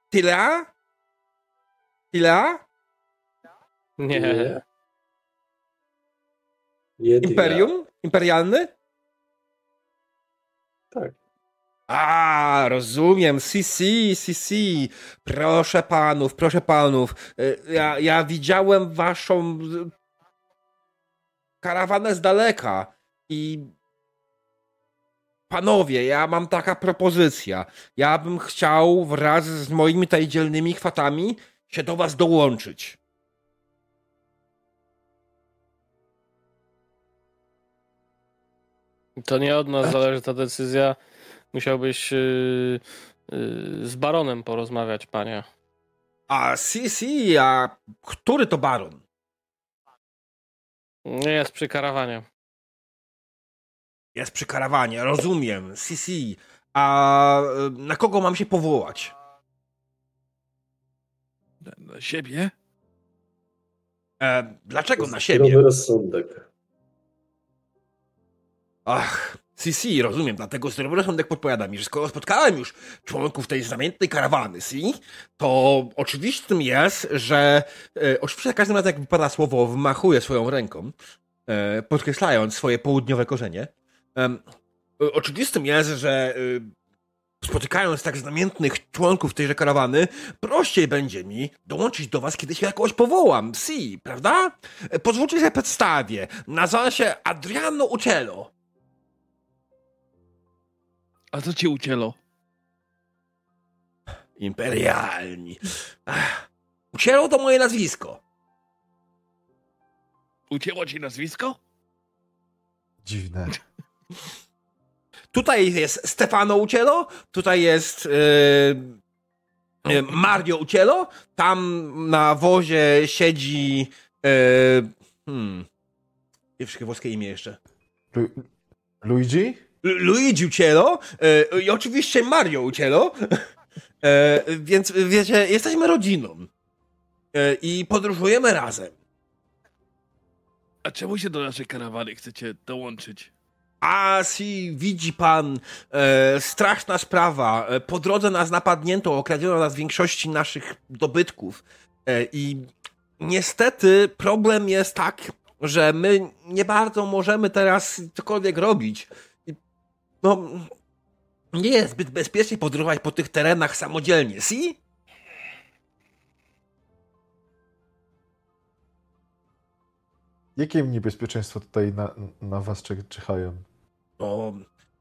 [SPEAKER 1] tyle? Tyle?
[SPEAKER 2] Nie.
[SPEAKER 3] Nie. Nie
[SPEAKER 1] Imperium? Imperialny?
[SPEAKER 3] Tak.
[SPEAKER 1] A, rozumiem. CC, CC. Proszę panów, proszę panów. E, Ja, ja widziałem waszą e, karawanę z daleka i panowie, ja mam taka propozycja. Ja bym chciał wraz z moimi tutaj dzielnymi chwatami się do was dołączyć.
[SPEAKER 2] To nie od nas zależy ta decyzja. Musiałbyś yy, yy, z baronem porozmawiać, panie.
[SPEAKER 1] A CC, a który to baron?
[SPEAKER 2] Nie jest przy karawanie.
[SPEAKER 1] Jest przy karawanie, rozumiem. CC. A e, na kogo mam się powołać?
[SPEAKER 5] Na, na siebie?
[SPEAKER 1] E, dlaczego na
[SPEAKER 3] Zdrowy
[SPEAKER 1] siebie?
[SPEAKER 3] rozsądek.
[SPEAKER 1] Ach, si, rozumiem, dlatego zdrowy rozsądek podpowiada mi, że skoro spotkałem już członków tej znamiennej karawany, si, to oczywistym jest, że e, oczywiście za każdym razem jak wypada słowo, wmachuje swoją ręką, e, podkreślając swoje południowe korzenie. E, oczywistym jest, że e, spotykając tak znamiennych członków tejże karawany, prościej będzie mi dołączyć do was, kiedy się jakoś powołam, si, prawda? E, Pozwólcie, że przedstawię. Nazywam się Adriano Uccello.
[SPEAKER 5] A co cię ucięło?
[SPEAKER 1] Imperialni. Ach, Uccello to moje nazwisko.
[SPEAKER 5] Ucięło ci nazwisko?
[SPEAKER 4] Dziwne.
[SPEAKER 1] Tutaj jest Stefano Uccello, tutaj jest e, e, Mario Uccello, tam na wozie siedzi e, hmm, nie wszystkie włoskie imię jeszcze.
[SPEAKER 4] Lu Luigi?
[SPEAKER 1] Lu- Luigi Uccello e, i oczywiście Mario Uccello. E, więc wiecie, jesteśmy rodziną. E, I podróżujemy razem.
[SPEAKER 5] A czemu się do naszej karawany chcecie dołączyć?
[SPEAKER 1] A si, widzi pan, e, straszna sprawa. Po drodze nas napadnięto, okradziono nas większości naszych dobytków. E, I niestety problem jest tak, że my nie bardzo możemy teraz cokolwiek robić. No, nie jest zbyt bezpiecznie podróżować po tych terenach samodzielnie, si?
[SPEAKER 4] Jakie niebezpieczeństwa tutaj na, na was czyhają?
[SPEAKER 1] O,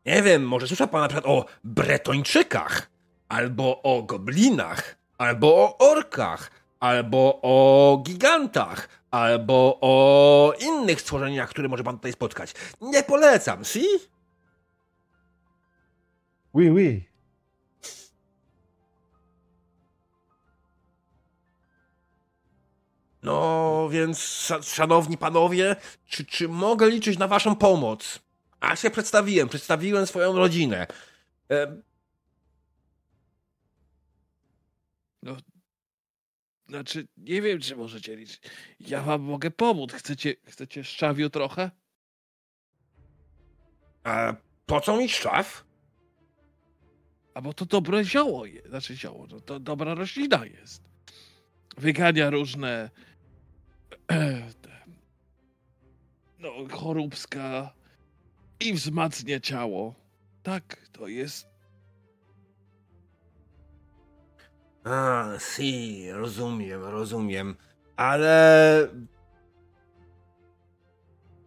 [SPEAKER 1] nie wiem, może słyszał pan na przykład o Bretończykach, albo o goblinach, albo o orkach, albo o gigantach, albo o innych stworzeniach, które może pan tutaj spotkać. Nie polecam, si?
[SPEAKER 4] Oui, oui.
[SPEAKER 1] No, więc, sza- szanowni panowie, czy, czy mogę liczyć na waszą pomoc? A się przedstawiłem, przedstawiłem swoją rodzinę. E,
[SPEAKER 5] No, znaczy, nie wiem, czy możecie liczyć. Ja wam mogę pomóc. Chcecie, chcecie szczawiu trochę?
[SPEAKER 1] a po co mi szczaw?
[SPEAKER 5] Bo to dobre zioło jest. Znaczy zioło, no to dobra roślina jest. Wygania różne no, choróbska i wzmacnia ciało. Tak, to jest.
[SPEAKER 1] A, si, rozumiem, rozumiem. Ale.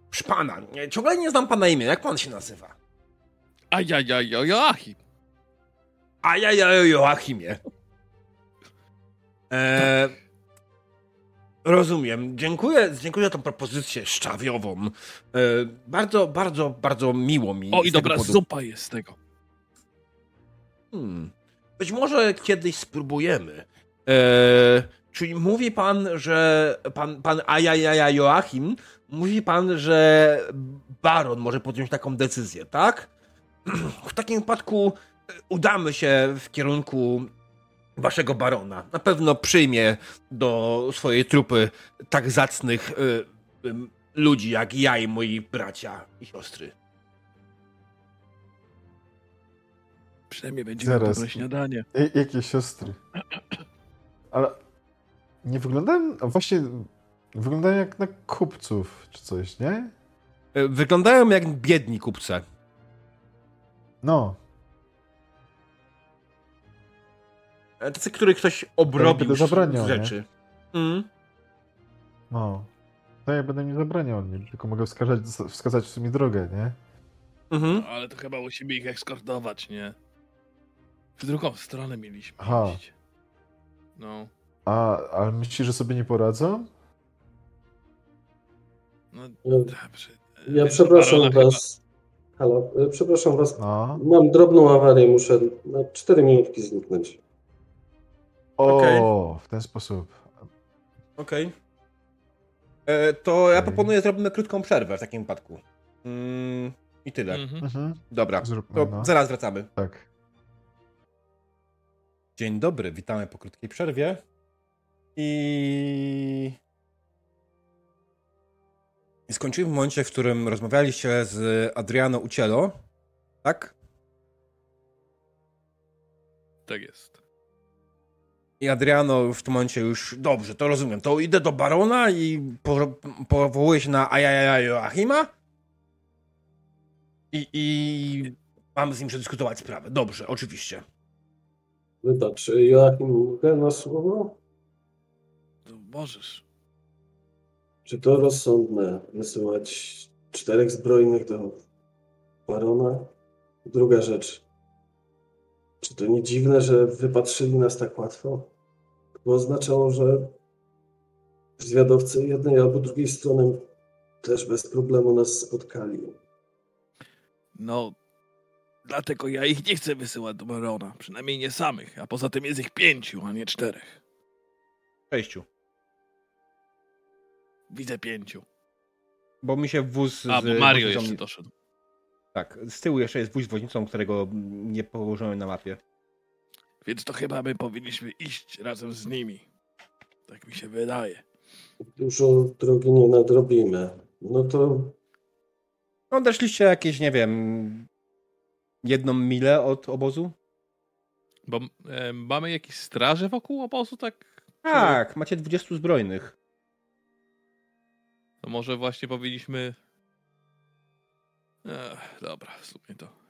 [SPEAKER 1] Proszę pana, ciągle nie znam pana imienia. Jak pan się nazywa?
[SPEAKER 5] Ajajaj, Joachim.
[SPEAKER 1] A ja, ja, Joachimie. E, rozumiem. Dziękuję, dziękuję za tą propozycję szczawiową. E, bardzo, bardzo, bardzo miło mi.
[SPEAKER 5] O, i dobra zupa jest z tego.
[SPEAKER 1] Hmm. Być może kiedyś spróbujemy. E, czyli mówi pan, że pan, pan Ajajaja Joachim, mówi pan, że baron może podjąć taką decyzję, tak? W takim wypadku udamy się w kierunku waszego barona. Na pewno przyjmie do swojej trupy tak zacnych e, em, ludzi jak ja i moi bracia i siostry.
[SPEAKER 5] Przynajmniej będzie miał
[SPEAKER 4] Zaraz.
[SPEAKER 5] dobre śniadanie.
[SPEAKER 4] J- jakie siostry? Ale nie wyglądają, a właśnie wyglądają jak na kupców czy coś, nie?
[SPEAKER 1] E, Wyglądają jak biedni kupce.
[SPEAKER 4] No,
[SPEAKER 1] Tacy, których ktoś obrobił
[SPEAKER 4] zabraniał,
[SPEAKER 1] z
[SPEAKER 4] nie?
[SPEAKER 1] rzeczy. Mm.
[SPEAKER 4] no. To ja będę nie zabraniał, nie? tylko mogę wskazać, wskazać w sumie drogę, nie?
[SPEAKER 1] Mhm.
[SPEAKER 5] No, ale to chyba musimy ich eskortować, nie? W drugą stronę mieliśmy
[SPEAKER 4] Aha.
[SPEAKER 5] jeździć. No,
[SPEAKER 4] A, ale myślisz, że sobie nie poradzą?
[SPEAKER 5] no
[SPEAKER 3] Ja,
[SPEAKER 5] dobrze.
[SPEAKER 3] ja
[SPEAKER 5] E,
[SPEAKER 3] przepraszam was. Halo, e, przepraszam was.
[SPEAKER 4] No.
[SPEAKER 3] Mam drobną awarię, muszę na 4 minutki zniknąć.
[SPEAKER 4] O,
[SPEAKER 1] Okej.
[SPEAKER 4] w ten sposób.
[SPEAKER 1] Okej. E, To ja
[SPEAKER 4] Okej.
[SPEAKER 1] proponuję zrobimy krótką przerwę w takim wypadku. Mm, I tyle.
[SPEAKER 5] Mhm.
[SPEAKER 4] Mhm,
[SPEAKER 1] Dobra,
[SPEAKER 4] Zróbmy,
[SPEAKER 1] to
[SPEAKER 4] no.
[SPEAKER 1] zaraz wracamy.
[SPEAKER 4] tak.
[SPEAKER 1] Dzień dobry, witamy po krótkiej przerwie. I... I skończyłem w momencie, w którym rozmawialiście z Adriano Ucielo Tak?
[SPEAKER 5] Tak jest.
[SPEAKER 1] I Adriano w tym momencie już, dobrze, to rozumiem, to idę do Barona i po, powołuję się na Ajajaja Joachima i, i mam z nim przedyskutować sprawę. Dobrze, oczywiście.
[SPEAKER 3] Wybacz, Joachim, mogę na słowo?
[SPEAKER 5] No, możesz.
[SPEAKER 3] Czy to rozsądne wysyłać czterech zbrojnych do barona? Druga rzecz. Czy to nie dziwne, że wypatrzyli nas tak łatwo? Bo oznaczało, że zwiadowcy jednej albo drugiej strony też bez problemu nas spotkali.
[SPEAKER 5] No, dlatego ja ich nie chcę wysyłać do Barona. Przynajmniej nie samych, a poza tym jest ich pięciu, a nie czterech.
[SPEAKER 1] Sześciu.
[SPEAKER 5] Widzę pięciu.
[SPEAKER 1] Bo mi się wóz
[SPEAKER 5] A,
[SPEAKER 1] z
[SPEAKER 5] bo Mario jeszcze doszedł.
[SPEAKER 1] Tak, z tyłu jeszcze jest wóz z woźnicą, którego nie położyłem na mapie.
[SPEAKER 5] Więc to chyba my powinniśmy iść razem z nimi. Tak mi się wydaje.
[SPEAKER 3] Dużo drogi nie nadrobimy. No to
[SPEAKER 1] No, odeszliście jakieś, nie wiem, jedną milę od obozu?
[SPEAKER 5] Bo e, mamy jakieś straże wokół obozu, tak?
[SPEAKER 1] Tak, macie 20 zbrojnych.
[SPEAKER 5] To może właśnie powinniśmy... Ech, dobra, w sumie to...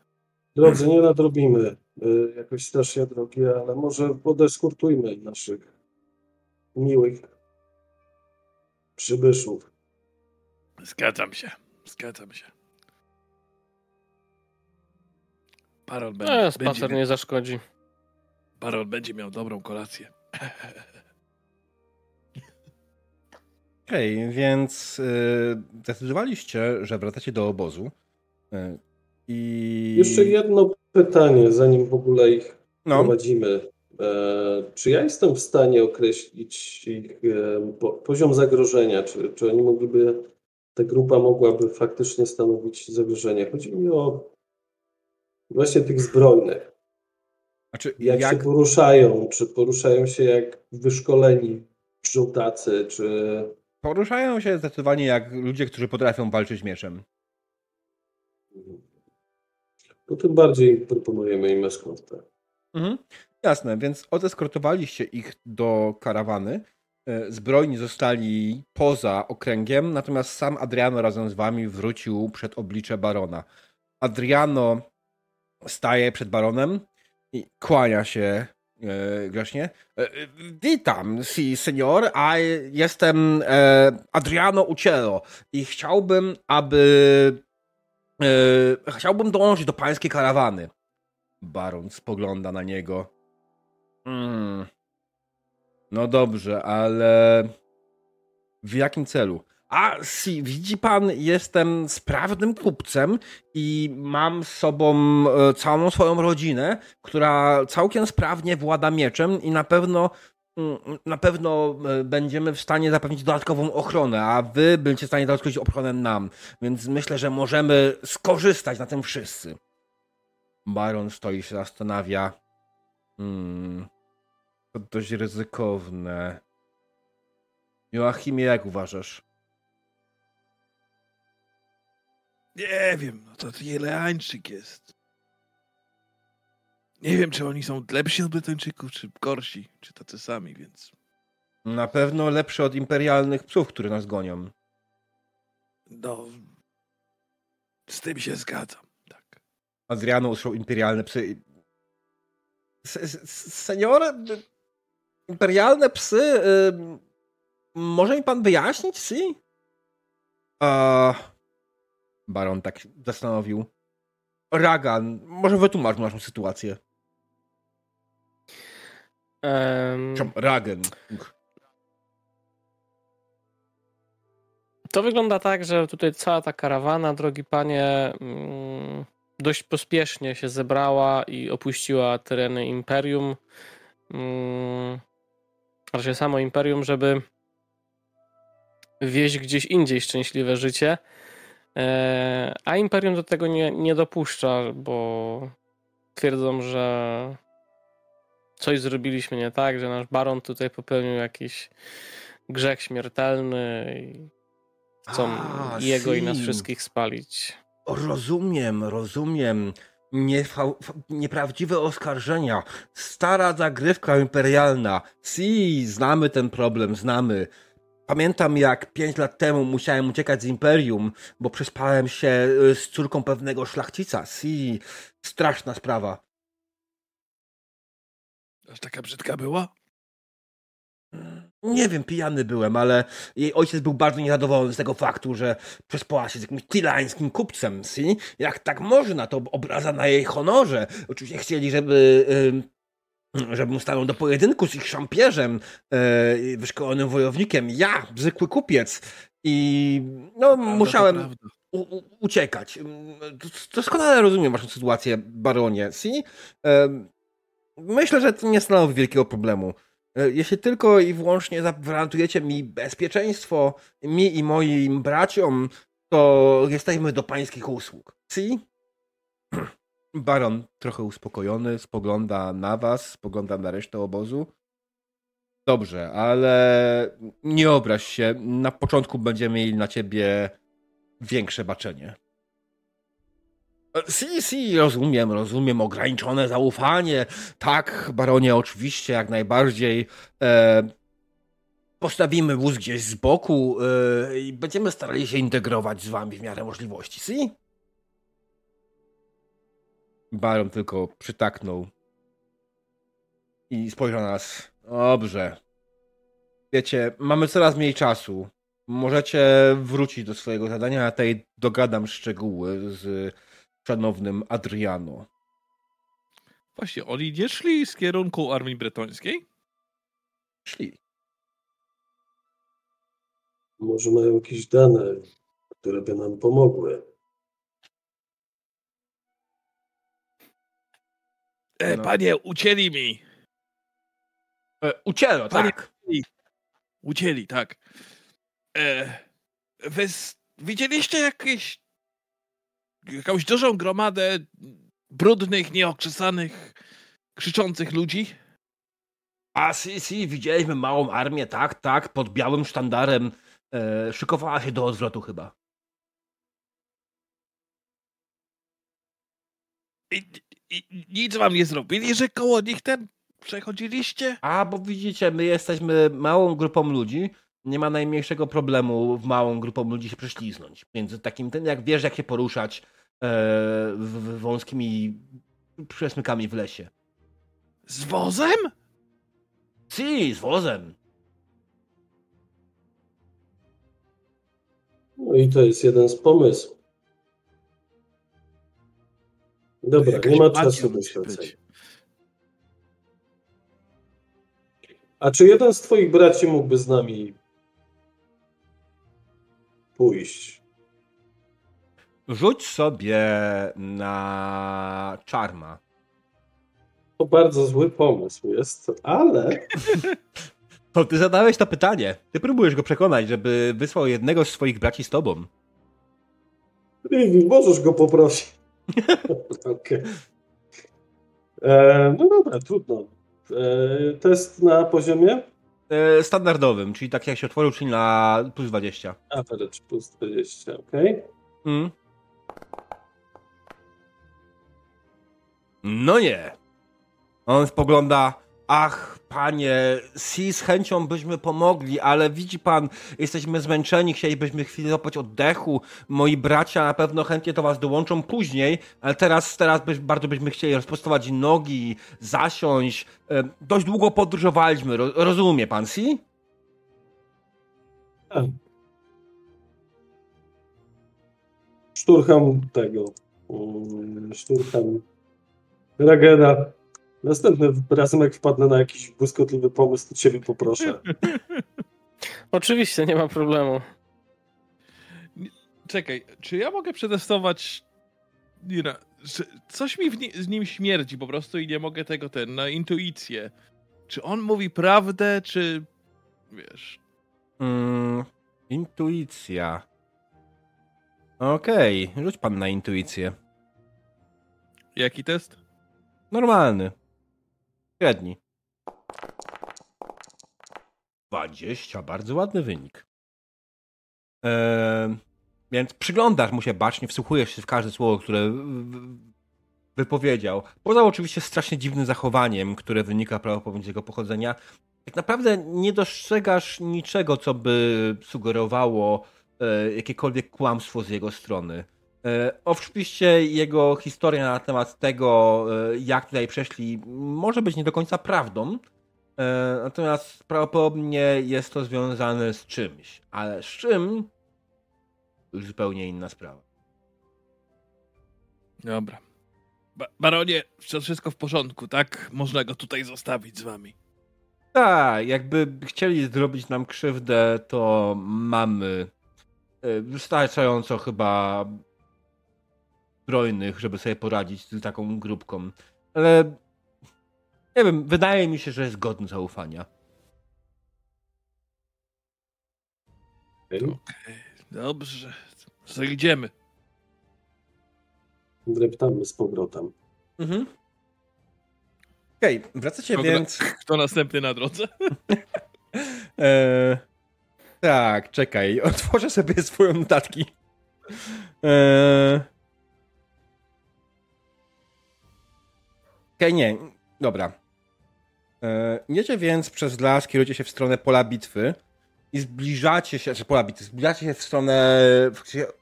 [SPEAKER 3] drodzy nie nadrobimy y, jakoś strasznie drogi, ale może podeskortujmy naszych miłych przybyszów.
[SPEAKER 5] Zgadzam się, zgadzam się. Parol
[SPEAKER 2] E,
[SPEAKER 5] będzie, będzie,
[SPEAKER 2] spacer
[SPEAKER 5] miał,
[SPEAKER 2] nie zaszkodzi.
[SPEAKER 5] Parol będzie miał dobrą kolację.
[SPEAKER 1] Okej, więc y, zdecydowaliście, że wracacie do obozu. Y, I.
[SPEAKER 3] Jeszcze jedno pytanie, zanim w ogóle ich
[SPEAKER 1] No,
[SPEAKER 3] prowadzimy. E, czy ja jestem w stanie określić ich e, po, poziom zagrożenia? Czy, czy oni mogliby, ta grupa mogłaby faktycznie stanowić zagrożenie? Chodzi mi o właśnie tych zbrojnych.
[SPEAKER 1] znaczy,
[SPEAKER 3] Jak,
[SPEAKER 1] jak,
[SPEAKER 3] się poruszają? Czy poruszają się jak wyszkoleni żołtacy? Czy
[SPEAKER 1] poruszają się zdecydowanie jak ludzie, którzy potrafią walczyć mieczem.
[SPEAKER 3] To tym bardziej proponujemy im eskortę.
[SPEAKER 1] Mhm. Jasne, więc odeskortowaliście ich do karawany. E, Zbrojni zostali poza okręgiem, natomiast sam Adriano razem z wami wrócił przed oblicze barona. Adriano staje przed baronem i kłania się e, grzecznie. E, Witam, si, senior, a jestem e, Adriano Ucielo i chciałbym, aby chciałbym dołączyć do pańskiej karawany. Baron spogląda na niego. Mm. No dobrze, ale w jakim celu? A, si, widzi pan, jestem sprawnym kupcem i mam z sobą e, całą swoją rodzinę, która całkiem sprawnie włada mieczem i na pewno na pewno e, będziemy w stanie zapewnić dodatkową ochronę, a wy będziecie w stanie zapewnić ochronę nam. Więc myślę, że możemy skorzystać na tym wszyscy. Baron stoi się zastanawia. Hmm. To dość ryzykowne. Joachimie, jak uważasz?
[SPEAKER 5] Nie wiem, no to Jeleańczyk jest. Nie wiem, czy oni są lepsi od Brytyjczyków, czy gorsi, czy tacy sami, więc...
[SPEAKER 1] Na pewno lepszy od imperialnych psów, które nas gonią.
[SPEAKER 5] No... Z tym się zgadzam, tak.
[SPEAKER 1] Adriano usłyszał imperialne psy. S- s- Senior, imperialne psy. Y, może mi pan wyjaśnić, si? A, Baron tak zastanowił. Ragan, może wytłumacz naszą sytuację. Czemu Ragen.
[SPEAKER 2] To wygląda tak, że tutaj cała ta karawana, drogi panie, mm, dość pospiesznie się zebrała i opuściła tereny Imperium. mm, Raczej samo Imperium, żeby wieść gdzieś indziej szczęśliwe życie. E, A Imperium do tego nie, nie dopuszcza, bo twierdzą, że coś zrobiliśmy nie tak, że nasz baron tutaj popełnił jakiś grzech śmiertelny i chcą
[SPEAKER 1] A,
[SPEAKER 2] jego i nas wszystkich spalić.
[SPEAKER 1] Rozumiem, rozumiem. nieprawdziwe oskarżenia, stara zagrywka imperialna. Si, znamy ten problem, znamy. Pamiętam jak pięć lat temu musiałem uciekać z Imperium, bo przespałem się y, z córką pewnego szlachcica. Si, straszna sprawa.
[SPEAKER 5] Aż taka brzydka była?
[SPEAKER 1] Nie wiem, pijany byłem, ale jej ojciec był bardzo niezadowolony z tego faktu, że przespała się z jakimś tilańskim kupcem, si? Jak tak można, to obraza na jej honorze. Oczywiście chcieli, żeby, ym, żebym stanął do pojedynku z ich szampierzem, yy, wyszkolonym wojownikiem. Ja, zwykły kupiec. I no,
[SPEAKER 5] Prawda,
[SPEAKER 1] musiałem u, u, uciekać. Ym, Doskonale rozumiem waszą sytuację, baronie, si? Ym, Myślę, że to nie stanowi wielkiego problemu. E, Jeśli tylko i wyłącznie zagwarantujecie mi bezpieczeństwo, mi i moim braciom, to jesteśmy do pańskich usług. Si? Baron, trochę uspokojony, spogląda na was, spogląda na resztę obozu. Dobrze, ale nie obraź się. Na początku będziemy mieli na ciebie większe baczenie. E, Si, si, rozumiem, rozumiem. Ograniczone zaufanie. Tak, baronie, oczywiście, jak najbardziej. E, postawimy wóz gdzieś z boku e, i będziemy starali się integrować z wami w miarę możliwości. Si? Baron tylko przytaknął i spojrzał na nas. Dobrze. Wiecie, mamy coraz mniej czasu. Możecie wrócić do swojego zadania, a tutaj dogadam szczegóły z szanownym Adriano.
[SPEAKER 5] Właśnie, oni nie szli z kierunku armii bretońskiej?
[SPEAKER 1] Szli.
[SPEAKER 3] Może mają jakieś dane, które by nam pomogły.
[SPEAKER 5] E,
[SPEAKER 1] No.
[SPEAKER 5] Panie, ucięli mi.
[SPEAKER 1] E,
[SPEAKER 5] Panie-
[SPEAKER 1] tak.
[SPEAKER 5] Ucięli, tak. E, wy widzieliście jakieś jakąś dużą gromadę brudnych, nieokrzesanych, krzyczących ludzi?
[SPEAKER 1] A si, si, widzieliśmy małą armię, tak, tak, pod białym sztandarem. E, szykowała się do odwrotu chyba.
[SPEAKER 5] I, i nic wam nie zrobili, że koło nich ten przechodziliście?
[SPEAKER 1] A, bo widzicie, my jesteśmy małą grupą ludzi. Nie ma najmniejszego problemu w małą grupą ludzi się prześliznąć. Między takim, ten, jak wiesz, jak się poruszać e, w, w wąskimi przesmykami w lesie.
[SPEAKER 5] Z wozem?
[SPEAKER 1] Si, z wozem.
[SPEAKER 3] No i to jest jeden z pomysłów. Dobra, nie ma czasu myślącej.
[SPEAKER 5] być.
[SPEAKER 3] A czy jeden z twoich braci mógłby z nami pójść?
[SPEAKER 1] Rzuć sobie na czarma.
[SPEAKER 3] To bardzo zły pomysł jest, ale
[SPEAKER 1] To ty zadałeś to pytanie. Ty próbujesz go przekonać, żeby wysłał jednego z swoich braci z tobą.
[SPEAKER 3] Rivi, możesz go poprosić. Okej. E, No dobra, trudno. E, Test na poziomie?
[SPEAKER 1] E, standardowym, czyli tak jak się otworzył, czyli na plus 20.
[SPEAKER 3] Average plus 20, okej.
[SPEAKER 1] Mm. No nie. On spogląda, ach, panie, si z chęcią byśmy pomogli, ale widzi pan, jesteśmy zmęczeni, chcielibyśmy chwilę złapać oddechu. Moi bracia na pewno chętnie do was dołączą później, ale teraz, teraz byś, bardzo byśmy chcieli rozprostować nogi, zasiąść. E, dość długo podróżowaliśmy, ro, rozumie pan, si?
[SPEAKER 3] Tak. Szturcham tego. mm, Szturcham Ragena. Następnym razem, jak wpadnę na jakiś błyskotliwy pomysł, to ciebie poproszę.
[SPEAKER 2] Oczywiście, nie ma problemu.
[SPEAKER 5] Czekaj, czy ja mogę przetestować. Nie, no, że coś mi ni- z nim śmierdzi po prostu i nie mogę tego ten na intuicję. Czy on mówi prawdę, czy. Wiesz.
[SPEAKER 1] Mm, intuicja. Okej, rzuć pan na intuicję.
[SPEAKER 5] Jaki test?
[SPEAKER 1] Normalny. Średni. 20, bardzo ładny wynik. Eee, więc przyglądasz mu się bacznie, wsłuchujesz się w każde słowo, które wypowiedział. Poza oczywiście strasznie dziwnym zachowaniem, które wynika prawdopodobnie z jego pochodzenia, tak naprawdę nie dostrzegasz niczego, co by sugerowało e, jakiekolwiek kłamstwo z jego strony. E, oczywiście jego historia na temat tego, e, jak tutaj przeszli, może być nie do końca prawdą, e, natomiast prawdopodobnie jest to związane z czymś. Ale z czym? Już zupełnie inna sprawa.
[SPEAKER 5] Dobra. Ba baronie, wszystko w porządku, tak? Można go tutaj zostawić z wami.
[SPEAKER 1] Tak, jakby chcieli zrobić nam krzywdę, to mamy wystarczająco chyba zbrojnych, żeby sobie poradzić z taką grupką. Ale nie wiem, wydaje mi się, że jest godny zaufania.
[SPEAKER 3] Okay.
[SPEAKER 5] Okej, dobrze. Co idziemy?
[SPEAKER 3] Dreptamy z powrotem.
[SPEAKER 1] Mhm. Okej, okay, wracacie
[SPEAKER 5] Kto,
[SPEAKER 1] więc...
[SPEAKER 5] Kto następny na drodze?
[SPEAKER 1] e, tak, czekaj, otworzę sobie swoje notatki. E, okay, nie, dobra. E, idziecie więc przez las, kierujecie się w stronę pola bitwy i zbliżacie się, czy pola bitwy, zbliżacie się w stronę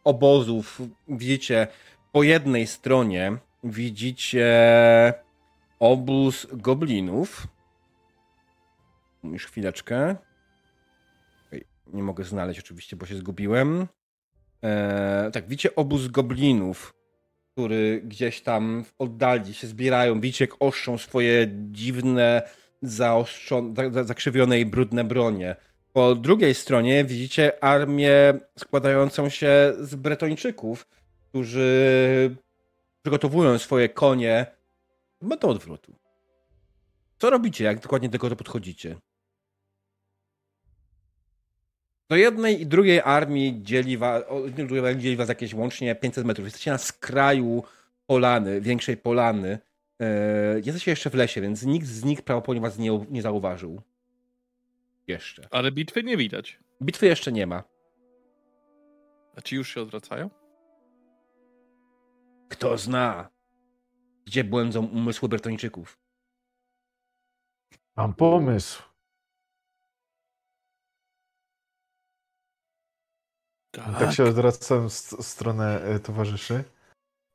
[SPEAKER 1] obozów. Widzicie po jednej stronie widzicie obóz goblinów. Już chwileczkę. Nie mogę znaleźć oczywiście, bo się zgubiłem. Eee, tak, widzicie obóz goblinów, który gdzieś tam w oddali się zbierają. Widzicie, jak oszczą swoje dziwne, zakrzywione i brudne bronie. Po drugiej stronie widzicie armię składającą się z Bretończyków, którzy przygotowują swoje konie do odwrotu. Co robicie, jak dokładnie do tego podchodzicie? Do jednej i drugiej armii dzieli was, dzieli was jakieś łącznie 500 metrów. Jesteście na skraju polany, większej polany. Yy, jesteście jeszcze w lesie, więc nikt z nich prawdopodobnie was nie, nie zauważył. Jeszcze.
[SPEAKER 5] Ale bitwy nie widać.
[SPEAKER 1] Bitwy jeszcze nie ma.
[SPEAKER 5] A ci już się odwracają?
[SPEAKER 1] Kto zna, gdzie błędzą umysły Bertończyków?
[SPEAKER 4] Mam pomysł.
[SPEAKER 5] Tak.
[SPEAKER 4] tak się odwracam w stronę e, towarzyszy.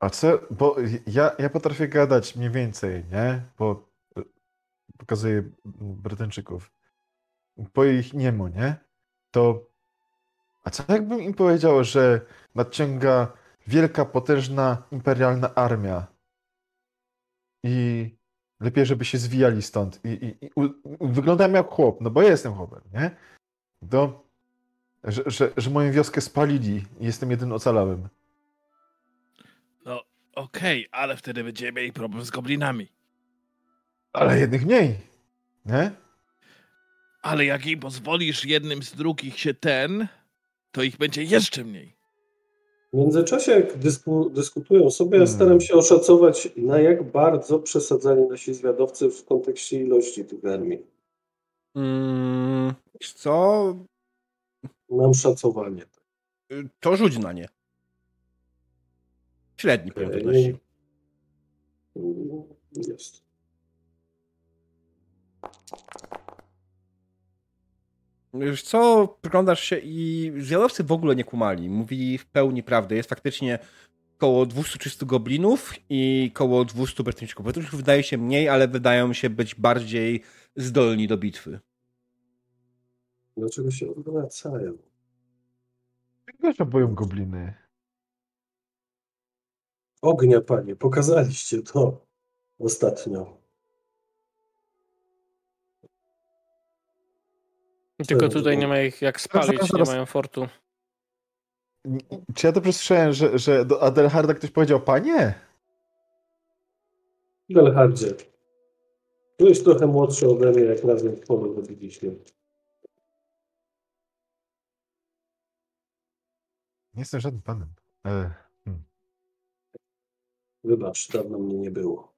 [SPEAKER 4] A co, bo ja, ja potrafię gadać mniej więcej, nie? Bo e, pokazuję Brytyjczyków. Po ich niemu, nie? To. A co jakbym im powiedział, że nadciąga wielka, potężna, imperialna armia i lepiej, żeby się zwijali stąd. I, i, i wyglądam jak chłop, no bo ja jestem chłopem, nie? To, że, że, że moją wioskę spalili i jestem jedynym ocalałym.
[SPEAKER 5] No, okej, okay, ale wtedy będziemy mieli problem z goblinami.
[SPEAKER 4] Ale jednych mniej, nie?
[SPEAKER 5] Ale jak im pozwolisz jednym z drugich się ten, to ich będzie jeszcze mniej.
[SPEAKER 3] W międzyczasie, jak dysku, dyskutują sobie, ja hmm. staram się oszacować, na jak bardzo przesadzali nasi zwiadowcy w kontekście ilości tych armii.
[SPEAKER 1] Mm, co?
[SPEAKER 3] Mam szacowanie.
[SPEAKER 1] To rzuć na nie. Średni poziom trudności.
[SPEAKER 3] Jest.
[SPEAKER 1] Wiesz co, przyglądasz się i zjadowcy w ogóle nie kumali. Mówili w pełni prawdę. Jest faktycznie około 200-300 goblinów i około 200 Brytyjczyków. Brytyjczyków wydaje się mniej, ale wydają się być bardziej zdolni do bitwy.
[SPEAKER 3] Dlaczego się odwracają?
[SPEAKER 4] Czego się boją gobliny?
[SPEAKER 3] Ognia, panie, pokazaliście to ostatnio.
[SPEAKER 2] Tylko tutaj nie ma ich jak spalić, nie mają fortu.
[SPEAKER 4] Czy ja dobrze słyszałem, że, że do Adelharda ktoś powiedział panie?
[SPEAKER 3] Adelhardzie. Byłeś trochę młodszy ode mnie, jak razem w polu robiliśmy.
[SPEAKER 4] Nie jestem żadnym panem. E, hmm.
[SPEAKER 3] Wybacz, dawno mnie nie było.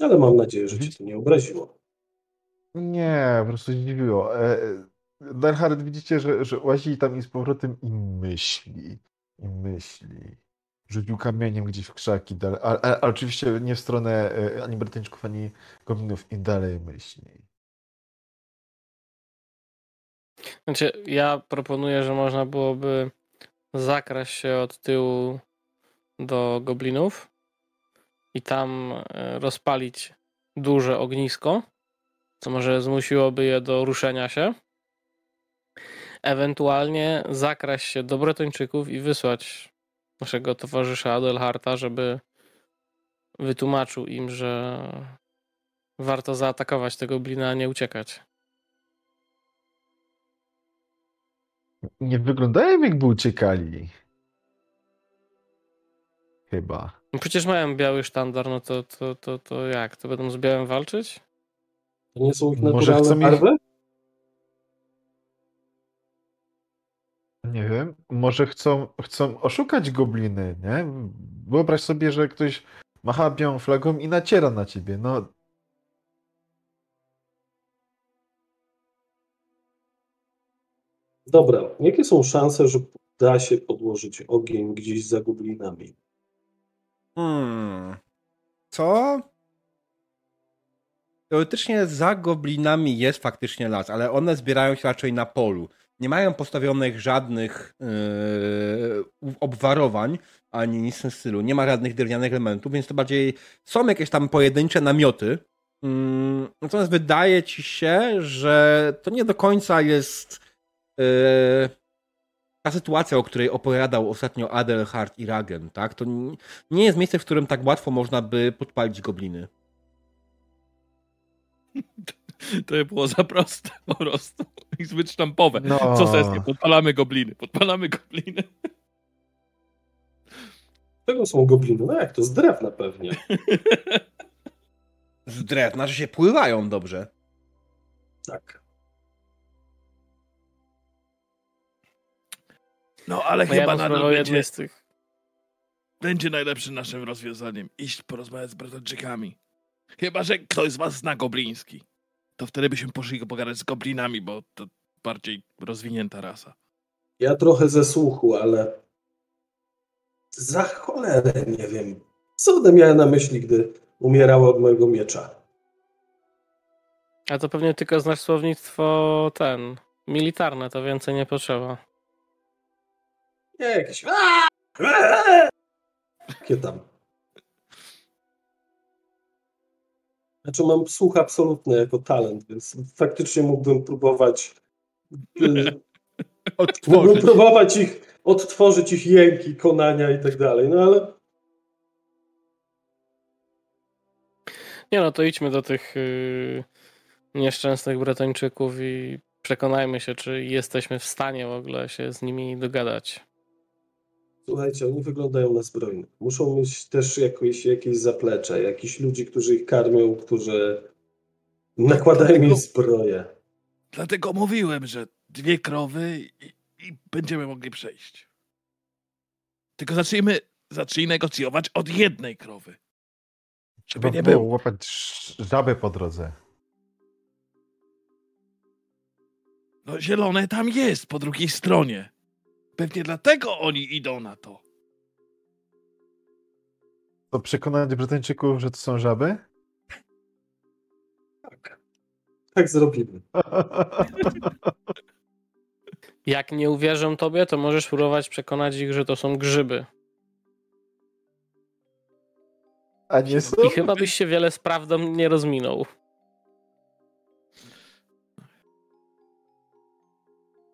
[SPEAKER 3] Ale mam nadzieję, że cię to nie obraziło.
[SPEAKER 4] Nie, po prostu zdziwiło. E, Darhard widzicie, że, że łazi tam i z powrotem i myśli. i myśli. Rzucił kamieniem gdzieś w krzaki, dalej, a, a, a oczywiście nie w stronę e, ani Brytyjczyków, ani goblinów i dalej myśli.
[SPEAKER 2] Znaczy, ja proponuję, że można byłoby zakraść się od tyłu do goblinów i tam e, rozpalić duże ognisko, co może zmusiłoby je do ruszenia się. Ewentualnie zakraść się do Bretończyków i wysłać naszego towarzysza Adelharta, żeby wytłumaczył im, że warto zaatakować tego blina, a nie uciekać.
[SPEAKER 4] Nie wyglądają jakby uciekali. Chyba.
[SPEAKER 2] No przecież mają biały sztandar, no to, to, to, to jak? To będą z białym walczyć?
[SPEAKER 3] To nie są ich naturalne
[SPEAKER 4] ich-
[SPEAKER 3] barwy?
[SPEAKER 4] Nie wiem, może chcą, chcą oszukać gobliny, nie? Wyobraź sobie, że ktoś macha białą flagą i naciera na ciebie. No,
[SPEAKER 3] Dobra, jakie są szanse, że da się podłożyć ogień gdzieś za goblinami?
[SPEAKER 1] Hmm. Co? Teoretycznie za goblinami jest faktycznie las, ale one zbierają się raczej na polu. Nie mają postawionych żadnych yy, obwarowań ani nic w tym stylu. Nie ma żadnych drewnianych elementów, więc to bardziej są jakieś tam pojedyncze namioty. Mm, natomiast wydaje ci się, że to nie do końca jest yy, ta sytuacja, o której opowiadał ostatnio Adelhard i Ragen, tak? To nie jest miejsce, w którym tak łatwo można by podpalić gobliny.
[SPEAKER 5] To by było za proste po prostu. I zbyt sztampowe.
[SPEAKER 4] no.
[SPEAKER 5] Co sesję, podpalamy gobliny, podpalamy gobliny.
[SPEAKER 3] Z czego są gobliny? No jak to? Z drewna pewnie.
[SPEAKER 1] Z drewna, że się pływają dobrze.
[SPEAKER 3] Tak.
[SPEAKER 5] No ale
[SPEAKER 2] No ja
[SPEAKER 5] chyba nadal będzie,
[SPEAKER 2] z tych.
[SPEAKER 5] będzie najlepszym naszym rozwiązaniem iść porozmawiać z Brytyjczykami. Chyba, że ktoś z was zna gobliński. To wtedy byśmy poszli pogadać z goblinami, bo to bardziej rozwinięta rasa.
[SPEAKER 3] Ja trochę ze słuchu, ale za cholerę nie wiem. Co one miałem na myśli, gdy umierały od mojego miecza?
[SPEAKER 2] A to pewnie tylko znasz słownictwo ten. Militarne, to więcej nie potrzeba.
[SPEAKER 3] Nie, jakieś... Jakie tam? Znaczy mam słuch absolutny jako talent, więc faktycznie mógłbym próbować y, mógłbym próbować ich, odtworzyć ich jęki, konania i tak dalej, no ale
[SPEAKER 2] Nie no, to idźmy do tych yy, nieszczęsnych Bretończyków i przekonajmy się, czy jesteśmy w stanie w ogóle się z nimi dogadać.
[SPEAKER 3] Słuchajcie, oni wyglądają na zbrojnych. Muszą mieć też jakieś, jakieś zaplecze, jakiś ludzi, którzy ich karmią, którzy nakładają im zbroję.
[SPEAKER 5] Dlatego mówiłem, że dwie krowy i, i będziemy mogli przejść. Tylko zacznijmy, zacznij negocjować od jednej krowy. Żeby
[SPEAKER 4] Trzeba
[SPEAKER 5] nie
[SPEAKER 4] było
[SPEAKER 5] było.
[SPEAKER 4] łapać żaby po drodze.
[SPEAKER 5] No zielone tam jest po drugiej stronie. Pewnie dlatego oni idą na to.
[SPEAKER 4] To przekonać Brytyjczyków, że to są żaby?
[SPEAKER 3] Tak. Tak zrobimy.
[SPEAKER 2] Jak nie uwierzą tobie, to możesz próbować przekonać ich, że to są grzyby.
[SPEAKER 4] A nie są?
[SPEAKER 2] I chyba byś się wiele z prawdą nie rozminął.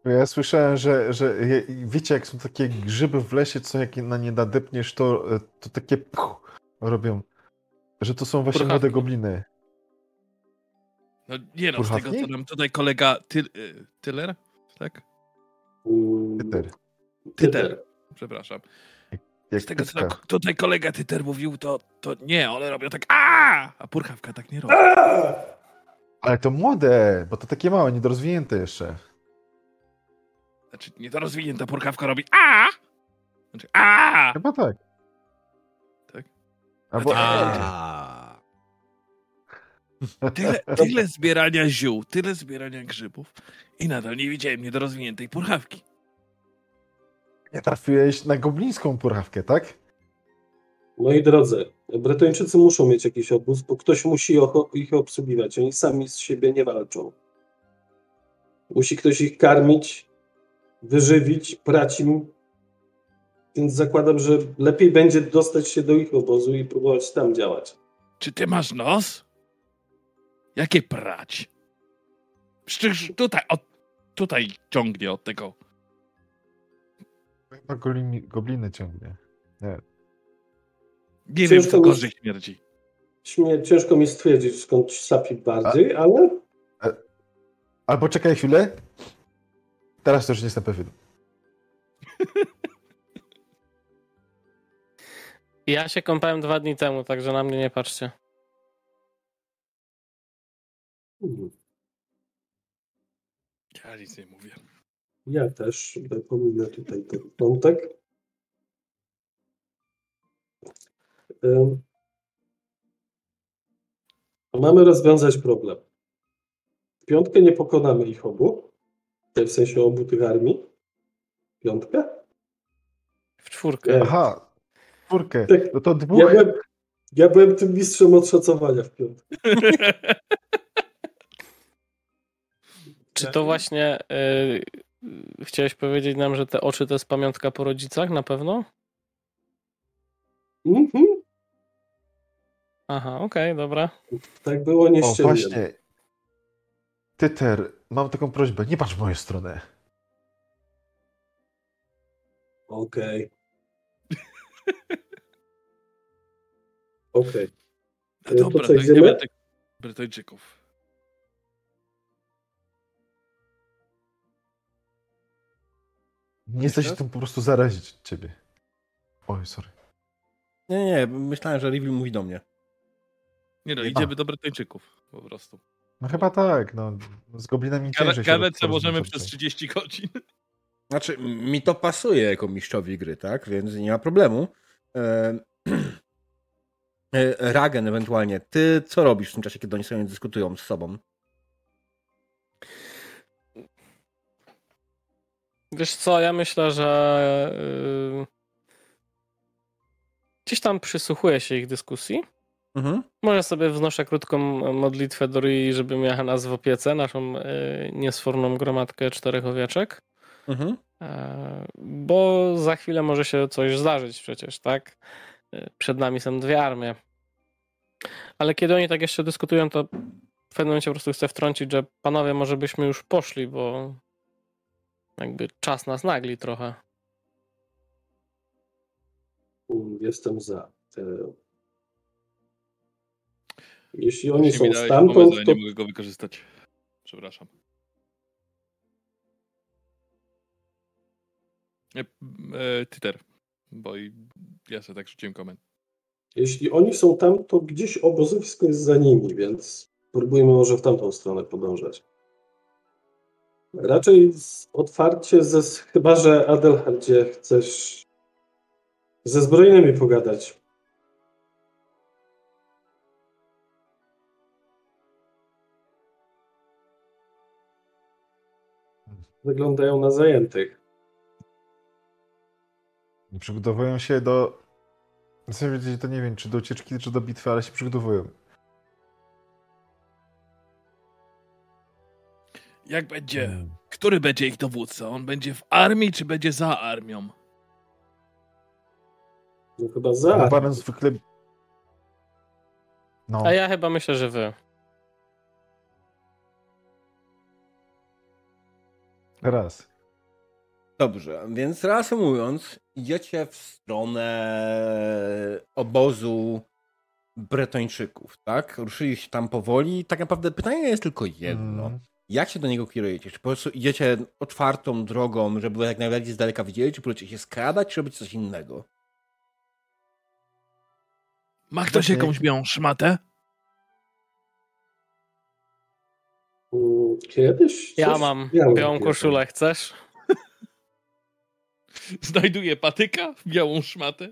[SPEAKER 4] Ja słyszałem, że, że wiecie, jak są takie grzyby w lesie, co jak na nie nadepniesz, to, to takie puch robią. Że to są właśnie młode gobliny.
[SPEAKER 5] No nie no, z tego co nam tutaj kolega Ty, y, Tyler, tak?
[SPEAKER 4] Tyter.
[SPEAKER 5] Tyter. Przepraszam. Z tego co tutaj kolega Tyter mówił, to, to nie, one robią tak a, a purchawka tak nie robi.
[SPEAKER 4] Ale to młode, bo to takie małe, niedorozwinięte jeszcze.
[SPEAKER 5] Znaczy nie to rozwinięta purchawka robi a, znaczy a,
[SPEAKER 4] Chyba tak.
[SPEAKER 5] Tak?
[SPEAKER 4] Albo,
[SPEAKER 1] A.
[SPEAKER 5] tyle, tyle zbierania ziół, tyle zbierania grzybów i nadal nie widziałem niedorozwiniętej purchawki.
[SPEAKER 4] Nie trafiłeś na goblińską purawkę, tak?
[SPEAKER 3] Moi drodzy, Bretończycy muszą mieć jakiś obóz, bo ktoś musi ocho- ich obsługiwać. Oni sami z siebie nie walczą. Musi ktoś ich karmić, wyżywić, prać im. Więc zakładam, że lepiej będzie dostać się do ich obozu i próbować tam działać.
[SPEAKER 5] Czy ty masz nos? Jakie prać? Przecież tutaj, od, tutaj ciągnie od tego.
[SPEAKER 4] Chyba golini, gobliny ciągnie.
[SPEAKER 5] Nie wiem,
[SPEAKER 3] Ciężko
[SPEAKER 5] co
[SPEAKER 3] mi-
[SPEAKER 5] gorzej śmierdzi.
[SPEAKER 3] Śmie- ciężko mi stwierdzić, skąd sapi bardziej, ale
[SPEAKER 4] Albo czekaj chwilę. Teraz to już nie jestem pewien.
[SPEAKER 2] Ja się kąpałem dwa dni temu, także na mnie nie patrzcie.
[SPEAKER 5] Ja nic nie mówię.
[SPEAKER 3] ja też pominę tutaj ten wątek. Mamy rozwiązać problem. W piątkę nie pokonamy ich obu, w sensie obu tych armii. Piątkę?
[SPEAKER 2] W czwórkę.
[SPEAKER 3] Nie.
[SPEAKER 4] Aha, czwórkę.
[SPEAKER 3] Tak.
[SPEAKER 4] No to
[SPEAKER 3] Ja
[SPEAKER 4] dwóch.
[SPEAKER 3] byłem, ja byłem tym mistrzem od szacowania w piątkę.
[SPEAKER 2] Czy to właśnie y, chciałeś powiedzieć nam, że te oczy to jest pamiątka po rodzicach na pewno?
[SPEAKER 3] Mhm.
[SPEAKER 2] Aha, okej, dobra.
[SPEAKER 3] Tak było
[SPEAKER 4] O,
[SPEAKER 3] nieszczęście.
[SPEAKER 4] właśnie. Tyter, mam taką prośbę. Nie patrz w moją stronę.
[SPEAKER 3] Okej. Okej.
[SPEAKER 5] No
[SPEAKER 3] To
[SPEAKER 5] dobra, to
[SPEAKER 3] idziemy?
[SPEAKER 5] idziemy tych Brytyjczyków.
[SPEAKER 4] Nie chcę się tym po prostu zarazić ciebie. Oj, sorry.
[SPEAKER 1] Nie, nie, myślałem, że Reveal mówi do mnie.
[SPEAKER 5] Nie no, idziemy do Brytyjczyków po prostu.
[SPEAKER 4] No chyba tak, no. Z goblinami
[SPEAKER 5] Gale-
[SPEAKER 4] ciężej porozumieć
[SPEAKER 5] możemy przez 30 godzin.
[SPEAKER 1] Znaczy, mi to pasuje jako mistrzowi gry, tak? Więc nie ma problemu. E, e, Ragen ewentualnie, ty co robisz w tym czasie, kiedy oni sobie dyskutują z sobą?
[SPEAKER 2] Wiesz co, ja myślę, że y, gdzieś tam przysłuchuję się ich dyskusji.
[SPEAKER 1] Mhm.
[SPEAKER 2] Może sobie wznoszę krótką modlitwę do Ryi, żeby miała nas w opiece, naszą y, niesforną gromadkę czterech owieczek.
[SPEAKER 1] Mhm.
[SPEAKER 2] E, Bo za chwilę może się coś zdarzyć przecież, tak? E, Przed nami są dwie armie. Ale kiedy oni tak jeszcze dyskutują, to w pewnym momencie po prostu chcę wtrącić, że panowie, może byśmy już poszli, bo jakby czas nas nagli trochę.
[SPEAKER 3] Mm, Jestem za. Jeśli oni
[SPEAKER 5] mi
[SPEAKER 3] są
[SPEAKER 5] pomysł,
[SPEAKER 3] stamtąd,
[SPEAKER 5] ale
[SPEAKER 3] to
[SPEAKER 5] nie mogę go wykorzystać. Przepraszam. E, e, Tyter, bo i ja sobie tak rzuciłem koment.
[SPEAKER 3] jeśli oni są tam, to gdzieś obozowisko jest za nimi, więc próbujmy może w tamtą stronę podążać. Raczej otwarcie, ze, chyba że Adelhardzie chcesz ze zbrojnymi pogadać. Wyglądają na zajętych.
[SPEAKER 4] Nie przygotowują się do... Chcę wiedzieć, to nie wiem, czy do ucieczki, czy do bitwy, ale się przygotowują.
[SPEAKER 5] Jak będzie? Który będzie ich dowódca? On będzie w armii, czy będzie za armią?
[SPEAKER 3] No chyba za.
[SPEAKER 4] No, Baron zwykle... No,
[SPEAKER 2] A ja chyba myślę, że wy.
[SPEAKER 4] Raz.
[SPEAKER 1] Dobrze, więc reasumując, idziecie w stronę obozu Bretończyków, tak? Ruszyliście tam powoli. Tak naprawdę pytanie jest tylko jedno.
[SPEAKER 4] Mm.
[SPEAKER 1] Jak się do niego kierujecie? Czy po prostu idziecie otwartą drogą, żeby jak najbardziej z daleka widzieli, czy próbujecie się skradać, czy robić coś innego?
[SPEAKER 5] Ma ktoś jakąś białą szmatę?
[SPEAKER 3] Kiedyś.
[SPEAKER 2] Ja mam białą koszulę, chcesz?
[SPEAKER 5] Znajduje patyka, białą szmatę.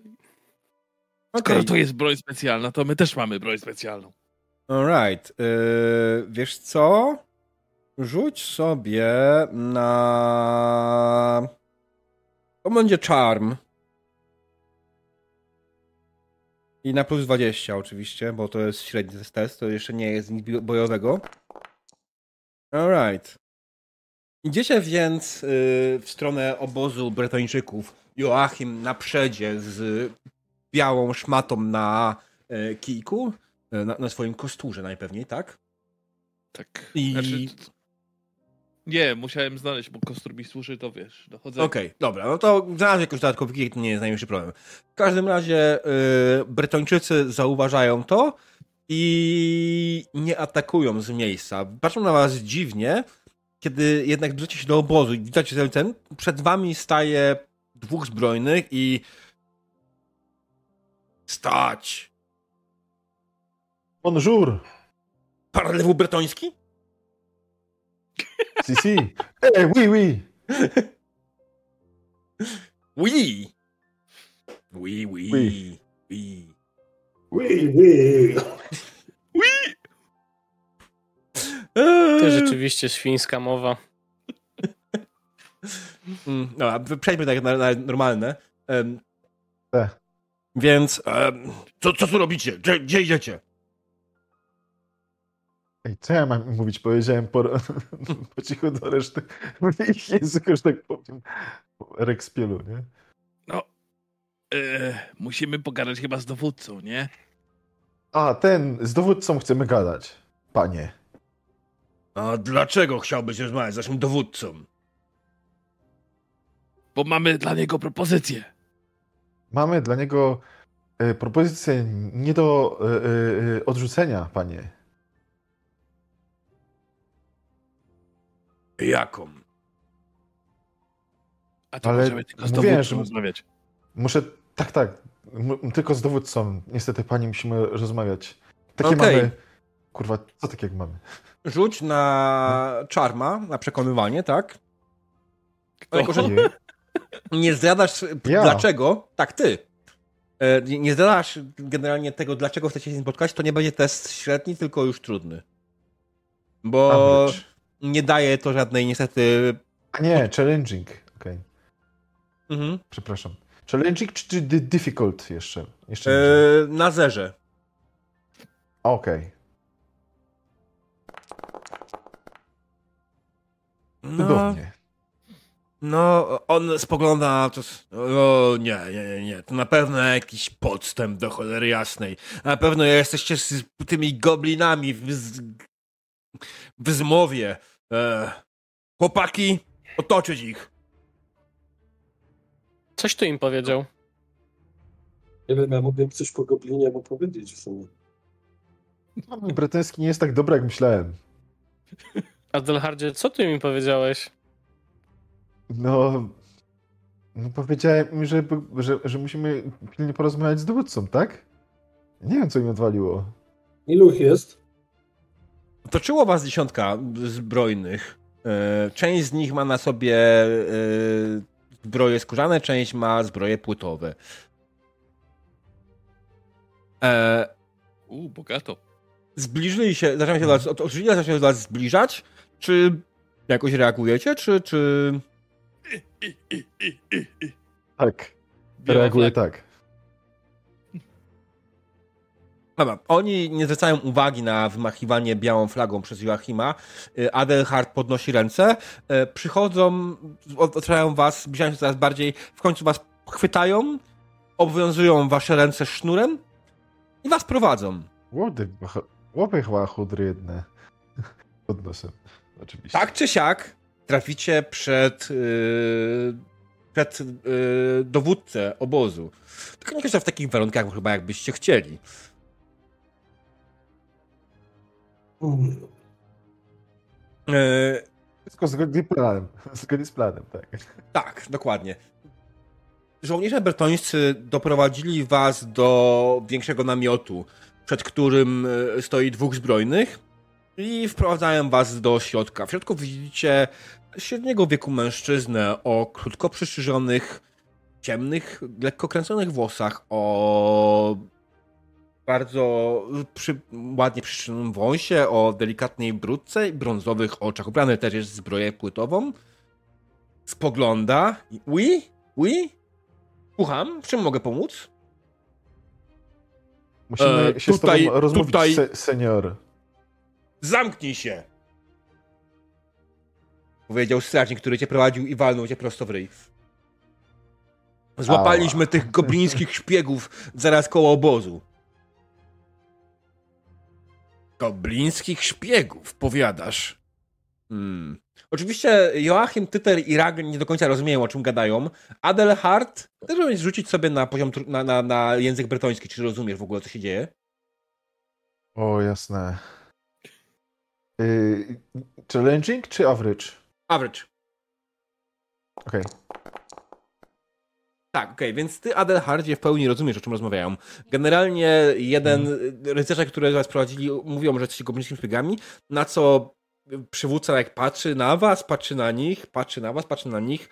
[SPEAKER 5] Skoro
[SPEAKER 1] Okej,
[SPEAKER 5] to jest broń specjalna, to my też mamy broń specjalną.
[SPEAKER 1] alright. Yy, wiesz co? Rzuć sobie na To będzie charm. I na plus 20 oczywiście, bo to jest średni test, to jeszcze nie jest nic bojowego. Alright. Idziecie więc yy, w stronę obozu Bretończyków. Joachim na przedzie z białą szmatą na yy, kijku, yy, na, na, swoim kosturze najpewniej, tak?
[SPEAKER 5] Tak.
[SPEAKER 1] I...
[SPEAKER 5] Znaczy, nie, musiałem znaleźć, bo kostur mi służy, to wiesz, dochodzę.
[SPEAKER 1] Okej, okay, dobra, no to znalazł jakoś dodatkowy kijek, to nie jest najmniejszy problem. W każdym razie yy, Bretończycy zauważają to i nie atakują z miejsca. Patrzą na was dziwnie, kiedy jednak zbliżacie się do obozu i widzicie ten, przed wami staje dwóch zbrojnych i stać.
[SPEAKER 4] Bonjour.
[SPEAKER 1] Parlewu bretoński?
[SPEAKER 4] Si, si. Eh, oui, oui.
[SPEAKER 1] Oui. Oui, oui. Oui.
[SPEAKER 3] Oui, oui. oui.
[SPEAKER 5] oui.
[SPEAKER 2] To rzeczywiście świńska mowa.
[SPEAKER 1] Dobra, przejdźmy tak na, na normalne. Um,
[SPEAKER 4] e.
[SPEAKER 1] Więc um, co, co tu robicie? Gdzie, gdzie idziecie?
[SPEAKER 4] Ej, co ja mam mówić? Powiedziałem po, po cichu do reszty w ich języku, że tak powiem. Rekspielu, nie?
[SPEAKER 5] E, musimy pogadać chyba z dowódcą, nie?
[SPEAKER 4] A, ten, z dowódcą chcemy gadać, panie.
[SPEAKER 1] A dlaczego chciałbyś rozmawiać z naszym dowódcą?
[SPEAKER 5] Bo mamy dla niego propozycję.
[SPEAKER 4] Mamy dla niego e, propozycję nie do e, e, odrzucenia, panie.
[SPEAKER 1] Jaką?
[SPEAKER 5] A to
[SPEAKER 4] Ale
[SPEAKER 5] możemy tylko z
[SPEAKER 4] mówiłem,
[SPEAKER 5] dowódcą
[SPEAKER 4] że-
[SPEAKER 5] rozmawiać.
[SPEAKER 4] Muszę, tak, tak, m- tylko z dowódcą. Niestety, pani, musimy rozmawiać. Takie
[SPEAKER 1] Okej.
[SPEAKER 4] mamy, kurwa, co takiego mamy?
[SPEAKER 1] Rzuć na czarma, na przekonywanie, tak?
[SPEAKER 5] Kto?
[SPEAKER 1] Że
[SPEAKER 4] Nie.
[SPEAKER 1] zdradasz
[SPEAKER 4] Ja.
[SPEAKER 1] dlaczego, tak ty. E, Nie zdradasz generalnie tego, dlaczego chcecie się spotkać, to nie będzie test średni, tylko już trudny. Bo
[SPEAKER 4] Average.
[SPEAKER 1] nie daje to żadnej niestety.
[SPEAKER 4] A nie, challenging. Okej,
[SPEAKER 1] Mhm.
[SPEAKER 4] przepraszam. Challenging czy, czy di- difficult jeszcze? Jeszcze
[SPEAKER 1] E,
[SPEAKER 4] niżej.
[SPEAKER 1] na zerze.
[SPEAKER 4] Okej.
[SPEAKER 1] No,
[SPEAKER 4] Cudownie.
[SPEAKER 1] no, on spogląda na to. O nie, nie, nie, nie. To na pewno jakiś podstęp do cholery jasnej. Na pewno jesteście z tymi goblinami w, z, w zmowie. E, chłopaki, otoczyć ich.
[SPEAKER 2] Coś tu im powiedział.
[SPEAKER 3] Nie wiem, ja mogłem coś po goblinie mu powiedzieć w sumie.
[SPEAKER 4] No, mój brytyjski nie jest tak dobry, jak myślałem.
[SPEAKER 2] Adelhardzie, co ty im powiedziałeś?
[SPEAKER 4] No, no powiedziałem im, że, że, że musimy pilnie porozmawiać z dowódcą, tak? Nie wiem, co im odwaliło.
[SPEAKER 3] Ilu ich jest?
[SPEAKER 1] Otoczyło was dziesiątka zbrojnych. E, Część z nich ma na sobie e, zbroje skórzane, część ma zbroje płytowe. E,
[SPEAKER 5] U, bogato.
[SPEAKER 1] Zbliżyli się, zaczynają się do was, zaczynają się do was zbliżać, czy jakoś reagujecie, czy, czy...
[SPEAKER 5] I, i, i, i, i.
[SPEAKER 4] Tak, reaguję tak.
[SPEAKER 1] Dobra, oni nie zwracają uwagi na wymachiwanie białą flagą przez Joachima. Y, Adelhard podnosi ręce. Y, Przychodzą, otwierają was, zbliżają się coraz bardziej, w końcu was chwytają, obwiązują wasze ręce sznurem i was prowadzą.
[SPEAKER 4] Łody, łapy chyba chudry jedne. Pod nosem, oczywiście.
[SPEAKER 1] Tak czy siak traficie przed, yy, przed yy, dowódcę obozu. Tylko nie kończę w takich warunkach chyba jakbyście chcieli. Yy,
[SPEAKER 4] Wszystko zgodnie z planem. Zgodnie z planem, tak.
[SPEAKER 1] Tak, dokładnie. Żołnierze bertońscy doprowadzili was do większego namiotu, przed którym e, stoi dwóch zbrojnych i wprowadzają was do środka. W środku widzicie średniego wieku mężczyznę o krótko przystrzyżonych, ciemnych, lekko kręconych włosach, o bardzo przy, ładnie przystrzyżonym wąsie, o delikatnej brudce i brązowych oczach. Ubrany też jest w zbroję płytową spogląda i oui, Oui? Słucham, w czym mogę pomóc?
[SPEAKER 4] Musimy
[SPEAKER 1] E,
[SPEAKER 4] się
[SPEAKER 1] tutaj-
[SPEAKER 4] z tobą rozmówić,
[SPEAKER 1] tutaj-
[SPEAKER 4] se, senior.
[SPEAKER 1] Zamknij się! Powiedział strażnik, który cię prowadził i walnął cię prosto w ryj. Złapaliśmy tych goblińskich szpiegów zaraz koło obozu. Goblińskich szpiegów, powiadasz. Hmm. Oczywiście Joachim, Tyter i Ragn nie do końca rozumieją, o czym gadają. Adelhard, też możesz rzucić sobie na poziom, tru- na, na, na język brytoński, czy rozumiesz w ogóle, co się dzieje?
[SPEAKER 4] O, jasne. Y, challenging czy average?
[SPEAKER 1] Average.
[SPEAKER 4] Okej.
[SPEAKER 1] Tak, okej, więc ty, Adelhardzie, w pełni rozumiesz, o czym rozmawiają. Generalnie jeden rycerze, które was prowadzili, mówią, że jesteście goblińskimi szpiegami, na co przywódca jak patrzy na was, patrzy na nich, patrzy na was, patrzy na nich.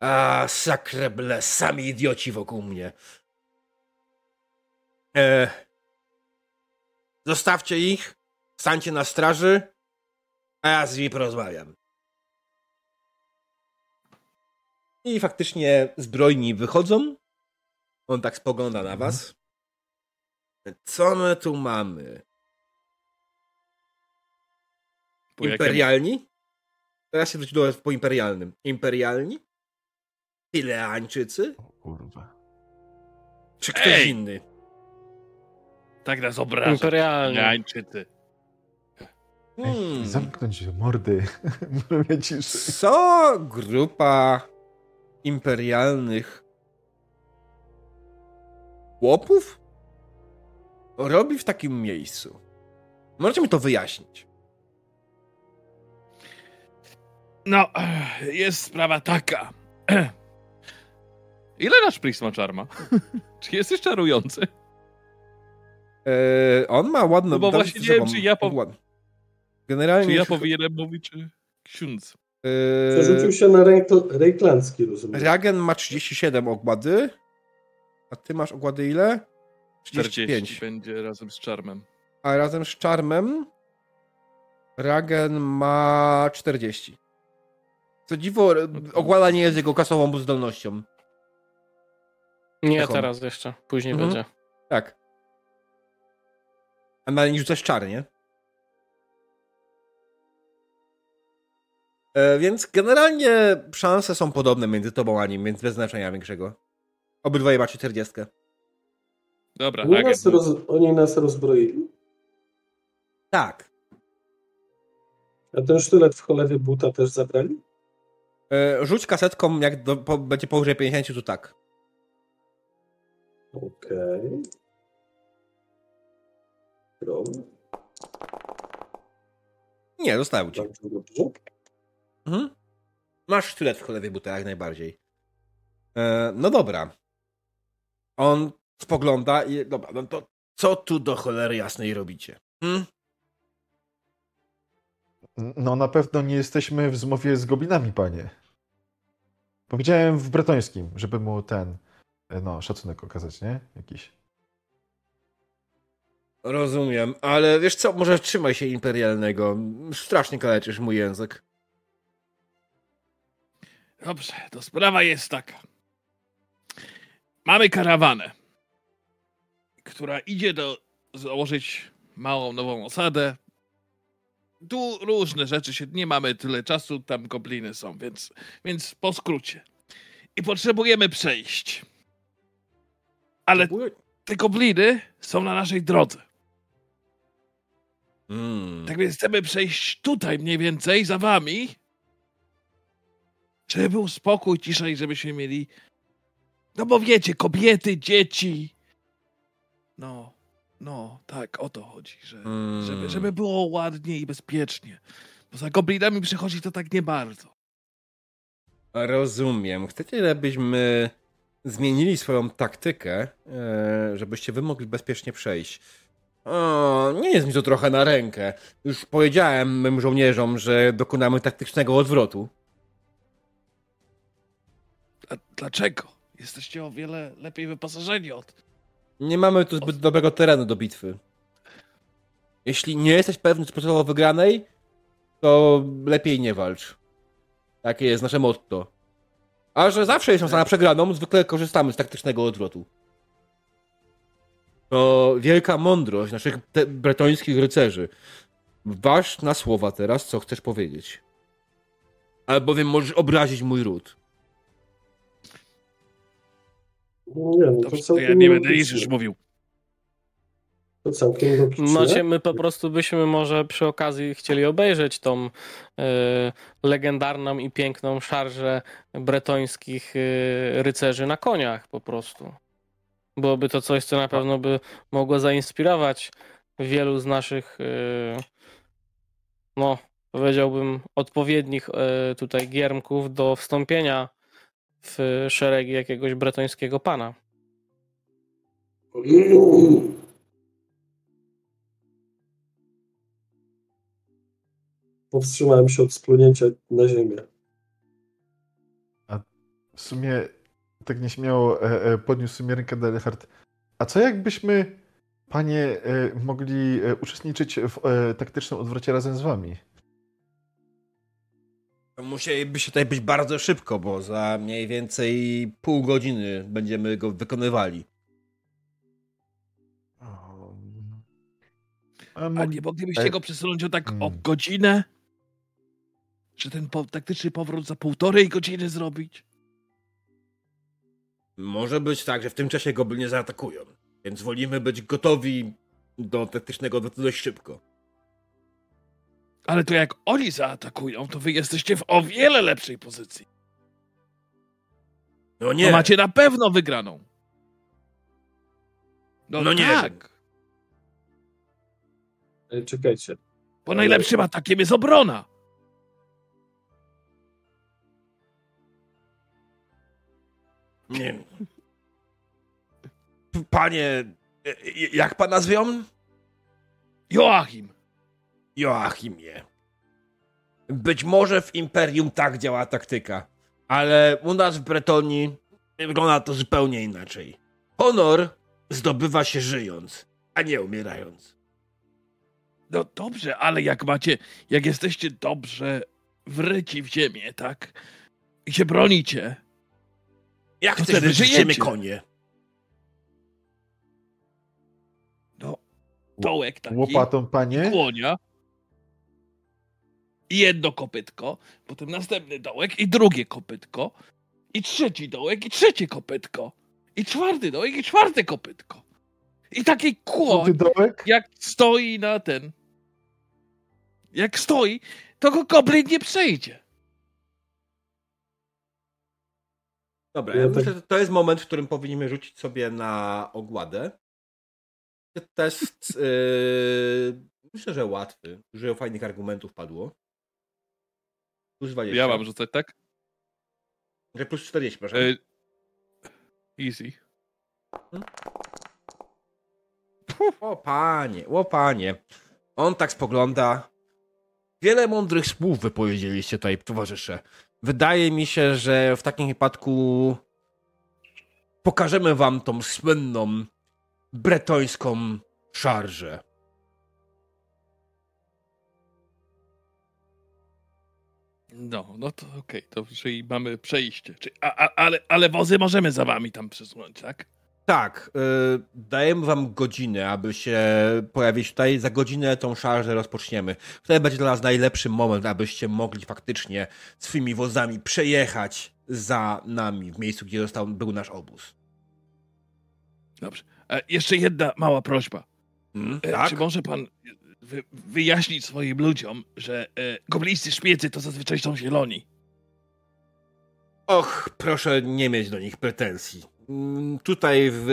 [SPEAKER 1] A, sakreble, sami idioci wokół mnie. E, zostawcie ich, stańcie na straży, a ja z nimi porozmawiam. I faktycznie zbrojni wychodzą. On tak spogląda na was. Co my tu mamy?
[SPEAKER 5] Po jakim-
[SPEAKER 1] Imperialni? Teraz się wróciło po imperialnym. Imperialni? Tileańczycy?
[SPEAKER 4] O kurwa.
[SPEAKER 1] Czy ktoś
[SPEAKER 5] Ej!
[SPEAKER 1] inny?
[SPEAKER 5] Tak nas obraża.
[SPEAKER 2] Imperialnie.
[SPEAKER 5] Jańczycy.
[SPEAKER 1] Hmm.
[SPEAKER 4] Ej, zamknąć mordy. Mówię ciszy.
[SPEAKER 1] Co grupa imperialnych chłopów robi w takim miejscu? Możecie mi to wyjaśnić.
[SPEAKER 5] No, jest sprawa taka. Ile nasz Pris ma czarma? Czy jesteś czarujący?
[SPEAKER 1] Eee, on ma ładną...
[SPEAKER 5] No bo właśnie nie wiem, czy ja po-
[SPEAKER 1] Generalnie...
[SPEAKER 5] Czy ja powinienem mówić, czy ksiądz?
[SPEAKER 1] Eee,
[SPEAKER 3] Przerzucił się na rejkl- rejklandzki, rozumiem.
[SPEAKER 1] Ragen ma 37 ogłady. A ty masz ogłady ile?
[SPEAKER 5] 40
[SPEAKER 1] 35.
[SPEAKER 5] będzie razem z czarmem.
[SPEAKER 1] A razem z Charmem Ragen ma 40. Co dziwo, ogłada nie jest jego kasową zdolnością.
[SPEAKER 2] Nie teraz jeszcze, później
[SPEAKER 1] Mhm.
[SPEAKER 2] będzie.
[SPEAKER 1] Tak. A na nie rzucasz czar, nie? Więc generalnie szanse są podobne między tobą a nim, więc bez znaczenia większego. Obydwoje macie 40.
[SPEAKER 5] Dobra,
[SPEAKER 3] Oni
[SPEAKER 5] Hagen.
[SPEAKER 3] nas, roz, oni nas rozbroili.
[SPEAKER 1] Tak.
[SPEAKER 3] A ten sztylet w cholewie buta też zabrali?
[SPEAKER 1] E, rzuć kasetką, jak do, po, będzie powyżej 50, to tak.
[SPEAKER 3] Okej. Prom.
[SPEAKER 1] Nie, zostały ci.
[SPEAKER 3] Bardzo dobrze.
[SPEAKER 1] Mhm. Masz sztylet w cholewie buta, jak najbardziej. E, no dobra. On spogląda i dobra, no to co tu do cholery jasnej robicie? Hmm?
[SPEAKER 4] No na pewno nie jesteśmy w zmowie z goblinami, panie. Powiedziałem w bretońskim, żeby mu ten, no, szacunek okazać, nie? Jakiś.
[SPEAKER 1] Rozumiem, ale wiesz co, może trzymaj się imperialnego. Strasznie kaleczysz mój język.
[SPEAKER 5] Dobrze, to sprawa jest taka. Mamy karawanę, która idzie do założyć małą nową osadę. Tu różne rzeczy się, nie mamy tyle czasu, tam gobliny są, więc, więc po skrócie. I potrzebujemy przejść. Ale te gobliny są na naszej drodze.
[SPEAKER 1] Mm.
[SPEAKER 5] Tak więc chcemy przejść tutaj mniej więcej za wami, żeby był spokój, cisza i żebyśmy mieli. No bo wiecie, kobiety, dzieci. No, no, tak, o to chodzi, że,
[SPEAKER 1] Mm.
[SPEAKER 5] żeby, żeby było ładnie i bezpiecznie. Bo za goblinami przychodzi to tak nie bardzo.
[SPEAKER 1] Rozumiem. Chcecie, żebyśmy zmienili swoją taktykę, e, żebyście wy mogli bezpiecznie przejść. O, nie jest mi to trochę na rękę. Już powiedziałem mym żołnierzom, że dokonamy taktycznego odwrotu.
[SPEAKER 5] Dlaczego? Jesteście o wiele lepiej wyposażeni od.
[SPEAKER 1] Nie mamy tu zbyt dobrego terenu do bitwy. Jeśli nie jesteś pewny sposobu wygranej, to lepiej nie walcz. Takie jest nasze motto. A że zawsze jest szansa na przegraną, zwykle korzystamy z taktycznego odwrotu. To wielka mądrość naszych bretońskich rycerzy. Waż na słowa teraz, co chcesz powiedzieć. Albowiem możesz obrazić mój ród.
[SPEAKER 3] Nie, no to
[SPEAKER 5] Dobrze, to ja nie będę nic już mówił.
[SPEAKER 3] To całkiem logiczne.
[SPEAKER 2] Macie, my po prostu byśmy może przy okazji chcieli obejrzeć tą e, legendarną i piękną szarżę bretońskich e, rycerzy na koniach po prostu. Byłoby to coś, co na pewno by mogło zainspirować wielu z naszych, e, no powiedziałbym, odpowiednich tutaj giermków do wstąpienia w szeregi jakiegoś bretońskiego pana.
[SPEAKER 3] Powstrzymałem się od splunięcia na ziemię.
[SPEAKER 4] W sumie tak nieśmiało e, e, podniósł sobie rękę Delefert. A co jakbyśmy, panie, e, mogli e, uczestniczyć w e, taktycznym odwrocie razem z wami?
[SPEAKER 1] Musieliby się tutaj być bardzo szybko, bo za mniej więcej pół godziny będziemy go wykonywali.
[SPEAKER 4] A
[SPEAKER 5] nie moglibyście
[SPEAKER 4] e,
[SPEAKER 5] go przesunąć o tak o
[SPEAKER 4] mm.
[SPEAKER 5] godzinę? Czy ten po, taktyczny powrót za półtorej godziny zrobić?
[SPEAKER 1] Może być tak, że w tym czasie gobliny zaatakują, więc wolimy być gotowi do taktycznego odwrotu dość szybko.
[SPEAKER 5] Ale to jak oni zaatakują, to wy jesteście w o wiele lepszej pozycji.
[SPEAKER 1] No
[SPEAKER 5] Nie. To macie na pewno wygraną. No,
[SPEAKER 1] No nie
[SPEAKER 5] tak,
[SPEAKER 3] Czekajcie.
[SPEAKER 5] bo najlepszym atakiem jest obrona.
[SPEAKER 1] nie. Panie, e, e, jak pan nazwią?
[SPEAKER 5] Joachim.
[SPEAKER 1] Joachimie. Być może w Imperium tak działa taktyka, ale u nas w Bretonii wygląda to zupełnie inaczej. Honor zdobywa się żyjąc, a nie umierając.
[SPEAKER 5] No dobrze, ale jak macie, jak jesteście dobrze wryci w ziemię, tak? I się bronicie,
[SPEAKER 1] Jak
[SPEAKER 5] To
[SPEAKER 1] chcesz ziemię konie?
[SPEAKER 5] no dołek taki,
[SPEAKER 4] Łopatą, panie?
[SPEAKER 5] kłonia i jedno kopytko, potem następny dołek i drugie kopytko i trzeci dołek i trzecie kopytko i czwarty dołek i czwarte kopytko. I taki kłoń, jak stoi na ten. Jak stoi, to go goblin nie przejdzie.
[SPEAKER 1] Dobra,
[SPEAKER 3] Ja
[SPEAKER 1] ja
[SPEAKER 3] tak-
[SPEAKER 1] myślę, że to jest moment, w którym powinniśmy rzucić sobie na ogładę. Test, yy, myślę, że łatwy. Dużo fajnych argumentów padło. Plus 20.
[SPEAKER 5] Ja mam rzucać, tak?
[SPEAKER 1] Że plus 40, proszę.
[SPEAKER 5] E, easy.
[SPEAKER 1] O panie, o panie. On tak spogląda. Wiele mądrych słów wypowiedzieliście tutaj, towarzysze. Wydaje mi się, że w takim wypadku pokażemy wam tą słynną bretońską szarżę.
[SPEAKER 5] No, no to okej, to czyli mamy przejście. Czy, a, a, ale, ale wozy możemy za wami tam przesunąć, tak?
[SPEAKER 1] Tak, yy, dajemy wam godzinę, aby się pojawić tutaj. Za godzinę tą szarżę rozpoczniemy. Wtedy będzie dla nas najlepszy moment, abyście mogli faktycznie swoimi wozami przejechać za nami w miejscu, gdzie został, był nasz obóz.
[SPEAKER 5] Dobrze. E, jeszcze jedna mała prośba.
[SPEAKER 1] Mm,
[SPEAKER 5] E,
[SPEAKER 1] tak?
[SPEAKER 5] Czy może pan wy, wyjaśnić swoim ludziom, że e, goblińscy szpiecy to zazwyczaj są zieloni?
[SPEAKER 1] Och, proszę nie mieć do nich pretensji. Mm, Tutaj w,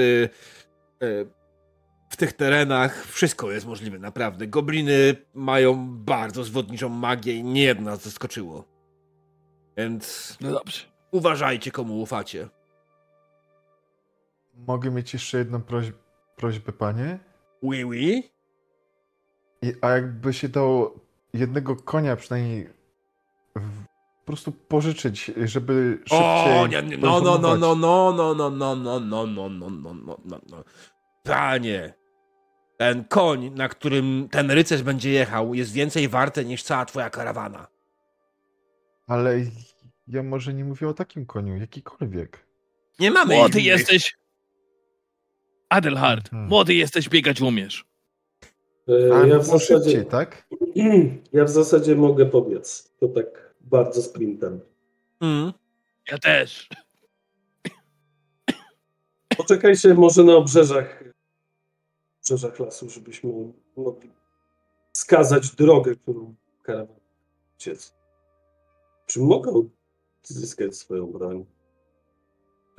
[SPEAKER 1] e, w tych terenach wszystko jest możliwe, naprawdę. Gobliny mają bardzo zwodniczą magię i nie jedno nas zaskoczyło. Więc
[SPEAKER 5] No dobrze.
[SPEAKER 1] uważajcie, komu ufacie.
[SPEAKER 4] Mogę mieć jeszcze jedną prośb prośbę, panie?
[SPEAKER 1] Oui, oui.
[SPEAKER 4] I, a jakby się dało jednego konia przynajmniej w, po prostu pożyczyć, żeby szybciej
[SPEAKER 1] O, nie, nie, no, no, no, no,
[SPEAKER 4] poinformować.
[SPEAKER 1] no, no, no, no, no, no, no, no, no, no, no. Panie, ten koń, na którym ten rycerz będzie jechał, jest więcej warte niż cała twoja karawana.
[SPEAKER 4] Ale Ja może nie mówię o takim koniu, jakikolwiek.
[SPEAKER 1] Nie mamy
[SPEAKER 5] Młody
[SPEAKER 1] innych.
[SPEAKER 5] jesteś. Adelhard,
[SPEAKER 4] Mhm.
[SPEAKER 5] młody jesteś, biegać umiesz.
[SPEAKER 3] E, Ja
[SPEAKER 4] ja
[SPEAKER 3] w zasadzie,
[SPEAKER 4] szybciej, tak?
[SPEAKER 3] ja w zasadzie mogę pobiec. To tak bardzo sprintem.
[SPEAKER 1] Mm.
[SPEAKER 5] Ja też.
[SPEAKER 3] Poczekajcie może na obrzeżach, obrzeżach lasu, żebyśmy mogli wskazać drogę, którą karawan uciec. Czy mogą zyskać swoją broń?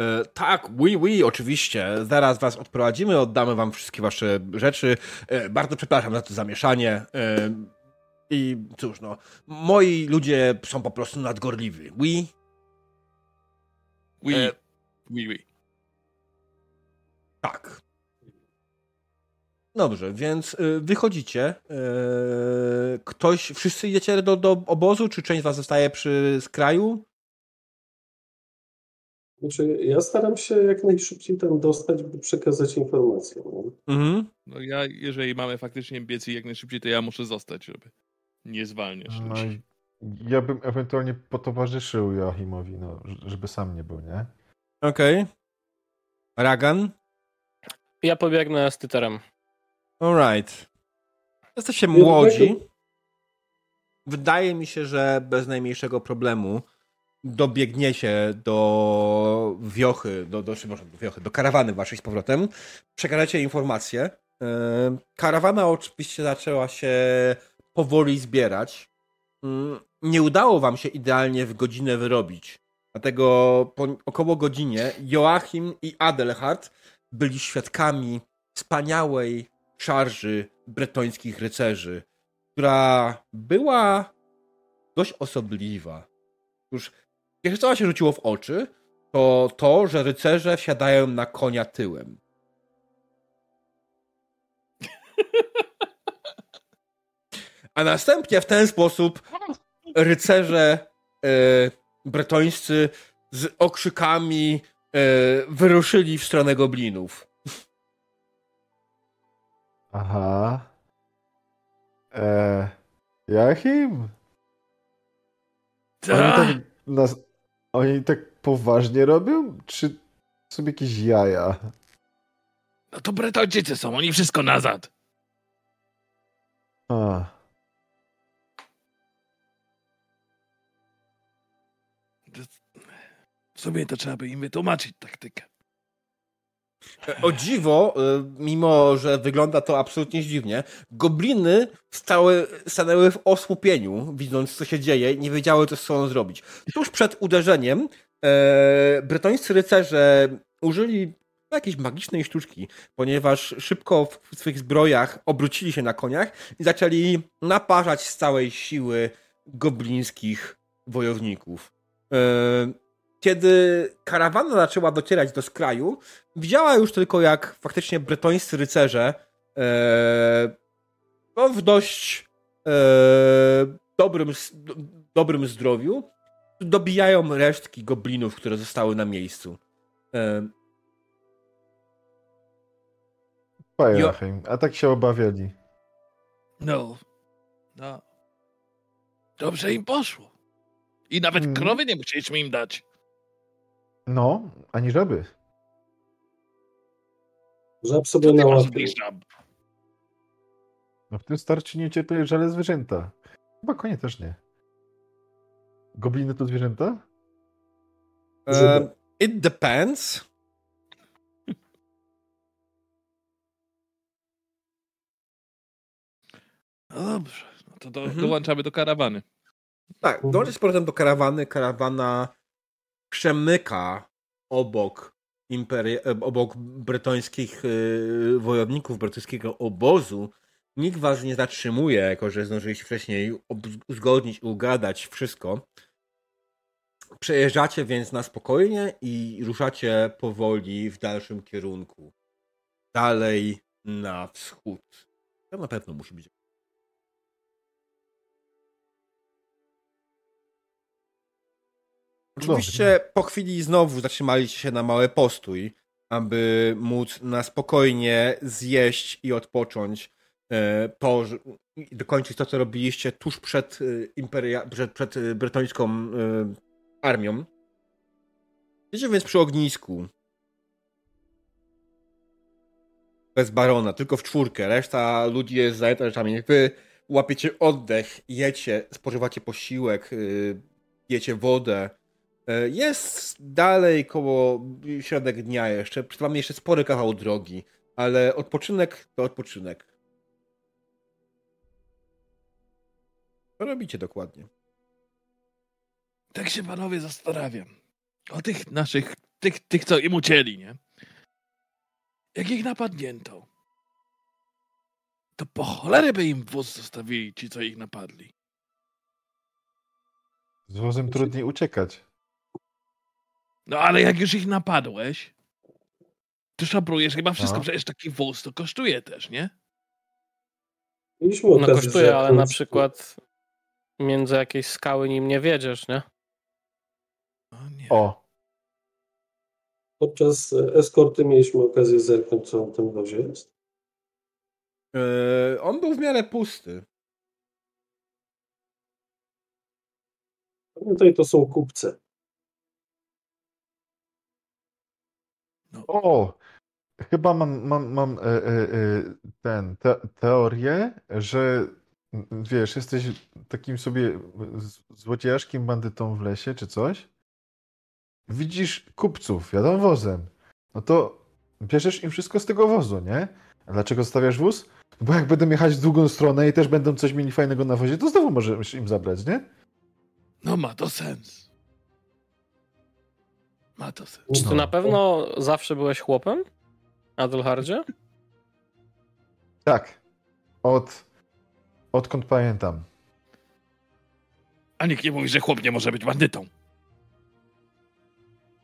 [SPEAKER 1] E, tak, oui, oui, oczywiście. Zaraz was odprowadzimy, oddamy wam wszystkie wasze rzeczy. E, bardzo przepraszam za to zamieszanie. E, I cóż, no, moi ludzie są po prostu nadgorliwi. Oui.
[SPEAKER 5] Oui, oui, oui.
[SPEAKER 1] Tak. Dobrze, więc wychodzicie. Ktoś, wszyscy idziecie do, do obozu, czy część z was zostaje przy skraju?
[SPEAKER 3] Znaczy, ja staram się jak najszybciej tam dostać, by przekazać informacje. Nie?
[SPEAKER 1] Mhm.
[SPEAKER 5] No ja, jeżeli mamy faktycznie biec i jak najszybciej, to ja muszę zostać, żeby nie zwalniać
[SPEAKER 4] No
[SPEAKER 5] ludzi.
[SPEAKER 4] ja bym ewentualnie potowarzyszył Joachimowi, no, żeby sam nie był, nie?
[SPEAKER 1] Okej. Ragan?
[SPEAKER 2] Ja pobiegnę z Tyterem.
[SPEAKER 1] Alright. Jesteście młodzi. Wydaje mi się, że bez najmniejszego problemu dobiegniecie do wiochy, do, do, przepraszam, do wiochy, do karawany waszej z powrotem. Przekażecie informacje. Yy, Karawana oczywiście zaczęła się powoli zbierać. Yy, Nie udało wam się idealnie w godzinę wyrobić. Dlatego po około godzinie Joachim i Adelhard byli świadkami wspaniałej szarży bretońskich rycerzy, która była dość osobliwa. Już pierwsze co się rzuciło w oczy, to to, że rycerze wsiadają na konia tyłem. A następnie w ten sposób rycerze e, bretońscy z okrzykami e, wyruszyli w stronę goblinów.
[SPEAKER 4] Aha. Eee? Oni
[SPEAKER 5] Ta,
[SPEAKER 4] tak, nas, oni tak poważnie robią? Czy są jakieś jaja?
[SPEAKER 5] no to Bretończycy są, oni wszystko nazad.
[SPEAKER 4] A,
[SPEAKER 5] W sumie to trzeba by im wytłumaczyć taktykę.
[SPEAKER 1] O dziwo, y, mimo że wygląda to absolutnie dziwnie, gobliny stały, stanęły w osłupieniu, widząc co się dzieje, nie wiedziały co z sobą zrobić. Tuż przed uderzeniem e, rycerze użyli jakiejś magicznej sztuczki, ponieważ szybko w swych zbrojach obrócili się na koniach i zaczęli naparzać z całej siły goblińskich wojowników. E, kiedy karawana zaczęła docierać do skraju, widziała już tylko jak faktycznie bretońscy rycerze e, no, w dość e, dobrym, do, dobrym zdrowiu dobijają resztki goblinów, które zostały na miejscu. E,
[SPEAKER 4] pa
[SPEAKER 1] Jo-
[SPEAKER 4] Joachim, a tak się obawiali.
[SPEAKER 5] No, no. Dobrze im poszło. I nawet
[SPEAKER 4] Mhm.
[SPEAKER 5] krowy nie musieliśmy im dać.
[SPEAKER 4] No, ani żaby.
[SPEAKER 3] Żab sobie na
[SPEAKER 5] żab?
[SPEAKER 4] No w tym starciu nie cierpieli żale zwierzęta. Chyba konie też nie. Gobliny to zwierzęta?
[SPEAKER 1] e, it depends.
[SPEAKER 5] No dobrze, no to do,
[SPEAKER 1] Mhm.
[SPEAKER 5] dołączamy do karawany.
[SPEAKER 1] Tak, dąży z powrotem do karawany. Karawana przemyka obok imperi- e, obok y, wojowników, bretońskiego obozu. Nikt was nie zatrzymuje, jako że zdążyliście wcześniej uzgodnić, ugadać wszystko. Przejeżdżacie więc na spokojnie i ruszacie powoli w dalszym kierunku. Dalej na wschód. To na pewno musi być Oczywiście po chwili znowu zatrzymaliście się na mały postój, aby móc na spokojnie zjeść i odpocząć e, po, i dokończyć to, co robiliście tuż przed, e, imperia, przed, przed e, bretońską e, armią. Jesteście więc przy ognisku. Bez barona, tylko w czwórkę. Reszta ludzi jest zajęta rzeczami. Wy łapiecie oddech, jecie, spożywacie posiłek, pijecie wodę. Yy, Jest dalej koło środek dnia jeszcze. Przed wami jeszcze spory kawał drogi, ale odpoczynek to odpoczynek. Co robicie dokładnie?
[SPEAKER 5] Tak się panowie zastanawiam. O tych naszych, tych, tych co im ucięli, nie? Jak ich napadnięto, to po cholerę by im wóz zostawili ci, co ich napadli.
[SPEAKER 4] Z wozem trudniej uciekać.
[SPEAKER 5] No ale jak już ich napadłeś, to szabrujesz chyba wszystko,
[SPEAKER 4] No.
[SPEAKER 5] przecież taki wóz to kosztuje też, nie?
[SPEAKER 3] Mieliśmy
[SPEAKER 2] No
[SPEAKER 3] okazję
[SPEAKER 2] kosztuje, ale na przykład między jakieś skały nim nie wiedziesz, nie?
[SPEAKER 5] O nie.
[SPEAKER 4] O,
[SPEAKER 3] Podczas e, eskorty mieliśmy okazję zerknąć, co w tym wozie jest.
[SPEAKER 1] Yy, on był w miarę pusty.
[SPEAKER 3] Pamiętaj, to są kupce.
[SPEAKER 4] O! Chyba mam, mam, mam e, e, e, ten, te, teorię, że m, wiesz, jesteś takim sobie złodziejaszkiem bandytą w lesie czy coś. Widzisz kupców, jadą wozem. No to bierzesz im wszystko z tego wozu, nie? A dlaczego zostawiasz wóz? Bo jak będą jechać w drugą stronę i też będą coś mieli fajnego na wozie, to znowu możesz im zabrać, nie?
[SPEAKER 5] No ma to sens. Ma to sens.
[SPEAKER 2] Czy ty na pewno zawsze byłeś chłopem? Adelhardzie?
[SPEAKER 4] Tak. Od, odkąd pamiętam.
[SPEAKER 5] A nikt nie mówi, że chłop nie może być bandytą.